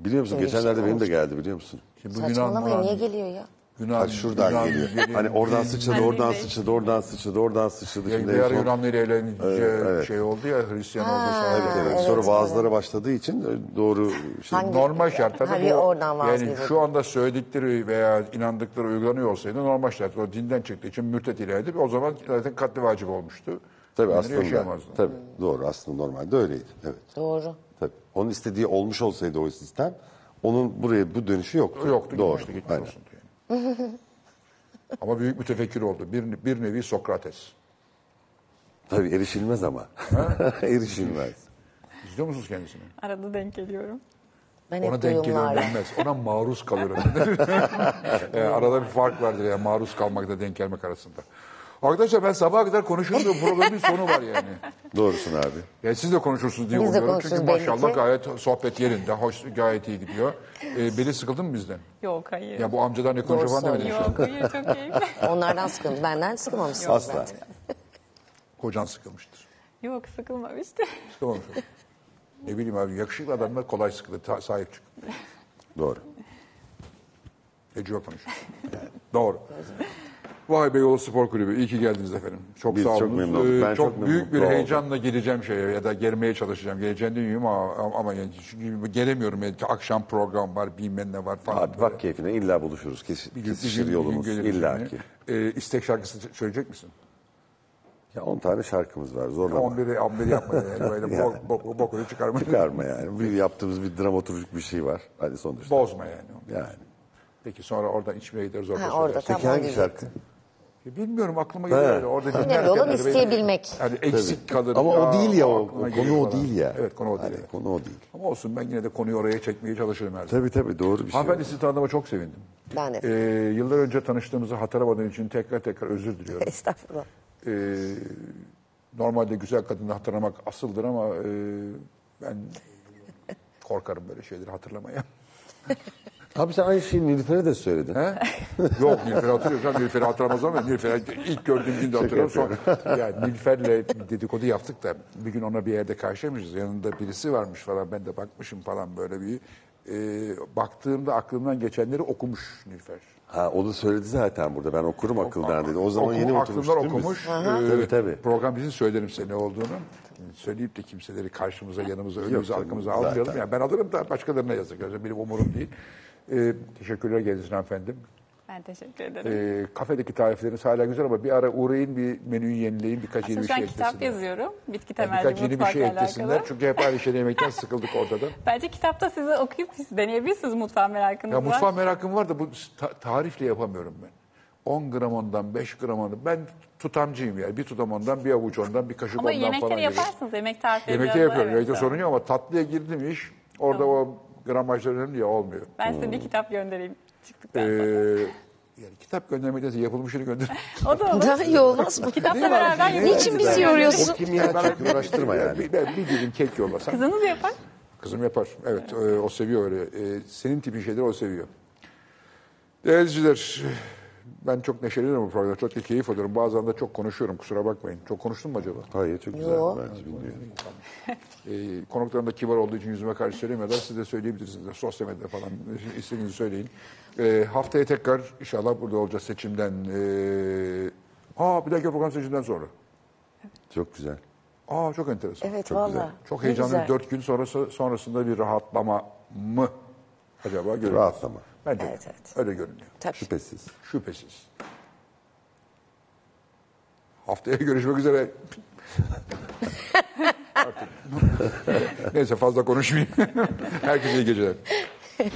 S3: Biliyor musun
S5: Öyle bir
S3: geçenlerde
S5: şey
S3: benim de geldi biliyor musun?
S1: Şimdi bu
S5: Saçmalamayın niye geliyor ya?
S1: Yunan,
S3: Ha, şuradan
S1: Yunan-
S3: geliyor.
S1: Yunan-
S3: Hani oradan sıçradı,
S4: Ben
S3: oradan sıçradı, oradan sıçradı, oradan sıçradı.
S1: Yani
S3: Şimdi
S1: bir ara
S3: son-
S1: Yunanlı ile eğlenince
S3: Evet, evet.
S1: şey oldu ya Hristiyan oldu sonra.
S3: Evet, evet.
S5: Evet,
S3: Sonra
S5: evet.
S3: vaazlara başladığı için doğru şey.
S5: Hangi-
S1: Normal şartlarda
S5: Ha, bir
S1: bu
S5: oradan
S1: yani şu anda söyledikleri veya inandıkları uygulanıyor olsaydı normal şartlarda o dinden çıktığı için mürtet ilerledi. O zaman zaten katli vacip olmuştu.
S3: Tabii aslında.
S1: yaşayamazdı.
S3: Tabii doğru aslında normalde öyleydi. Evet.
S5: Doğru.
S3: Tabii. Onun istediği olmuş olsaydı o sistem onun buraya bu dönüşü yoktu.
S1: Yoktu
S3: Doğru.
S1: gitmişti gitmiş
S3: Aynen.
S1: olsun diye. Ama büyük mütefekkir oldu. Bir, bir nevi Sokrates.
S3: Tabii erişilmez ama. erişilmez.
S1: İzliyor musunuz kendisini?
S4: Arada denk geliyorum.
S5: Ben
S1: Ona denk geliyor
S5: duyumlarla.
S1: denmez. Ona maruz kalıyor. yani arada bir fark vardır yani maruz kalmakla denk gelmek arasında. Arkadaşlar ben sabaha kadar konuşuyorum da programın bir sonu var yani.
S3: Doğrusun abi.
S1: Yani siz de konuşursunuz diye
S5: Biz de
S1: umuyorum. Çünkü
S5: konuşuruz belli
S1: maşallah gayet sohbet yerinde. Hoş, gayet iyi gidiyor. Ee, beni sıkıldın mı bizden?
S4: Yok hayır.
S1: Ya bu amcadan ne konuşuyor falan demedin inşallah.
S4: Yok hayır çok keyifli.
S5: Onlardan sıkıldım. Benden sıkılmamışsınız
S3: Asla.
S5: bence.
S1: Kocan sıkılmıştır.
S4: Yok sıkılmamıştı.
S1: Tamam. ne bileyim abi yakışıklı adamlar kolay sıkılır. Ta- sahip çık.
S3: Doğru.
S1: Tecrübe konuş. Doğru. Vay Beyoğlu Spor Kulübü. İyi ki geldiniz efendim. Çok
S3: Biz
S1: sağ
S3: çok
S1: olun.
S3: memnun olduk.
S1: Ee,
S3: Ben
S1: çok,
S3: çok memnun-
S1: büyük bir
S3: oldum.
S1: heyecanla geleceğim şeye ya da gelmeye çalışacağım. Geleceğini duyuyorum ama, ama yani çünkü gelemiyorum. Yani akşam program var, bilmem ne var falan.
S3: Abi bak keyfine illa buluşuruz. Kes,
S1: Bir gün-
S3: kesişir
S1: bir gün- bir gün
S3: yolumuz illa ki.
S1: Ee, istek şarkısı söyleyecek misin?
S3: Ya 10 tane şarkımız var zorlama.
S1: 11'i 11'i yapma yani. Böyle
S3: Yani.
S1: bok, bok, bokunu çıkarma.
S3: Çıkarma yani. Bir yaptığımız bir dramaturjik bir şey var. Hadi sonuçta.
S1: Bozma yani.
S3: Yani.
S1: Peki sonra oradan içmeye gideriz orada
S5: Ha, orada.
S3: Peki
S5: Tamam,
S3: hangi
S5: diyecektim.
S3: Şarkı?
S1: Bilmiyorum aklıma geliyor. Orada
S5: Önemli olan isteyebilmek.
S1: Yani eksik kalır.
S3: Ama o değil ya o,
S1: aklıma geliyor
S3: konu o
S1: falan.
S3: değil ya.
S1: Evet konu o değil.
S3: Hani konu o değil.
S1: Ama olsun ben yine de konuyu oraya çekmeye çalışırım her zaman.
S3: Tabii tabii doğru bir şey.
S1: Hanımefendi sizi tanıdığıma çok sevindim.
S5: Ben de.
S1: Ee, yıllar önce tanıştığımızı hatırlamadığım için tekrar tekrar özür diliyorum.
S5: Estağfurullah.
S1: Ee, normalde güzel kadını hatırlamak asıldır ama e, ben korkarım böyle şeyleri hatırlamaya.
S3: Abi sen aynı şeyi Nilüfer'e de söyledin.
S1: He? Yok Nilüfer'i hatırlıyorum. Nilüfer'i hatırlamaz ama Nilüfer'i ilk gördüğüm günde hatırlıyorum. Sonra, yani Nilüfer'le dedikodu yaptık da bir gün ona bir yerde karşılamışız. Yanında birisi varmış falan. Ben de bakmışım falan böyle bir. E, baktığımda aklımdan geçenleri okumuş Nilüfer.
S3: Ha o da söyledi zaten burada. Ben okurum akıldan dedi. O zaman
S1: Oku-
S3: yeni
S1: aklımdan
S3: değil mi
S1: okumuş. Ee,
S3: Tabii tabii.
S1: Program bizim söylerim size ne olduğunu. Söyleyip de kimseleri karşımıza, yanımıza, önümüze, arkamıza almayalım. Yani ben alırım da başkalarına yazık. Benim umurum değil. Ee, teşekkürler geldiğiniz hanımefendi.
S4: Ben teşekkür ederim.
S1: Ee, kafedeki tarifleriniz hala güzel ama bir ara uğrayın bir menüyü yenileyin birkaç yeni
S4: Aslında
S1: bir
S4: şu an
S1: şey
S4: kitap
S1: eklesinler.
S4: yazıyorum. Bitki
S1: Yani
S4: temelli
S1: birkaç yeni bir şey eklesinler.
S4: alakalı.
S1: Çünkü hep aynı şeyleri yemekten sıkıldık orada da.
S4: Bence kitapta sizi okuyup siz deneyebilirsiniz mutfağa merakınız
S1: Ya
S4: var.
S1: mutfağa merakım var da bu ta- tarifle yapamıyorum ben. 10 gram ondan, 5 gram ondan. Ben tutamcıyım yani. Bir tutam ondan, bir avuç ondan, bir kaşık
S4: Ama
S1: ondan falan.
S4: yemekleri
S1: geliyor.
S4: yaparsınız. Yemek tarifleri
S1: Yemekte yapıyorum.
S4: da-
S1: Yemekte
S4: evet,
S1: sorun yok ama tatlıya girdim iş. Orada o gramajlar önemli ya olmuyor.
S4: Ben size bir kitap göndereyim çıktıktan
S1: Ee,
S4: sonra.
S1: yani kitap göndermektense yapılmışını gönder.
S4: O da olur.
S5: Daha iyi olmaz mı?
S4: Kitapla
S1: Ne
S4: beraber
S1: Ne.
S5: Niçin bizi yoruyorsun?
S3: O kimya çekti uğraştırma yani.
S1: Bir, ben bir dilim kek yollasam.
S4: Kızınız yapar.
S1: Kızım yapar. Evet, e, o seviyor öyle. E, senin tipin şeyleri o seviyor. Değerli izleyiciler, ben çok neşeleniyorum bu programda. Çok da keyif alıyorum. Bazen de çok konuşuyorum. Kusura bakmayın. Çok konuştum mu acaba?
S3: Hayır çok güzel.
S5: Yo.
S3: Bence bilmiyorum.
S1: E, konuklarım da kibar olduğu için yüzüme karşı söylemiyorlar. Siz de söyleyebilirsiniz. Sosyal medyada falan istediğinizi söyleyin. E, haftaya tekrar inşallah burada olacağız seçimden. E, aa bir dahaki program seçimden sonra.
S3: Çok güzel.
S1: Aa çok enteresan.
S5: Evet
S1: çok
S5: valla.
S1: güzel. Çok heyecanlı. Dört gün sonrası sonrasında bir rahatlama mı acaba görünüyor?
S3: Rahatlama.
S1: Bence
S5: Evet,
S1: de.
S5: evet.
S1: öyle görünüyor.
S5: Tabii.
S3: Şüphesiz.
S1: Şüphesiz. Haftaya görüşmek üzere. Artık. Neyse fazla konuşmayayım. Herkese iyi geceler.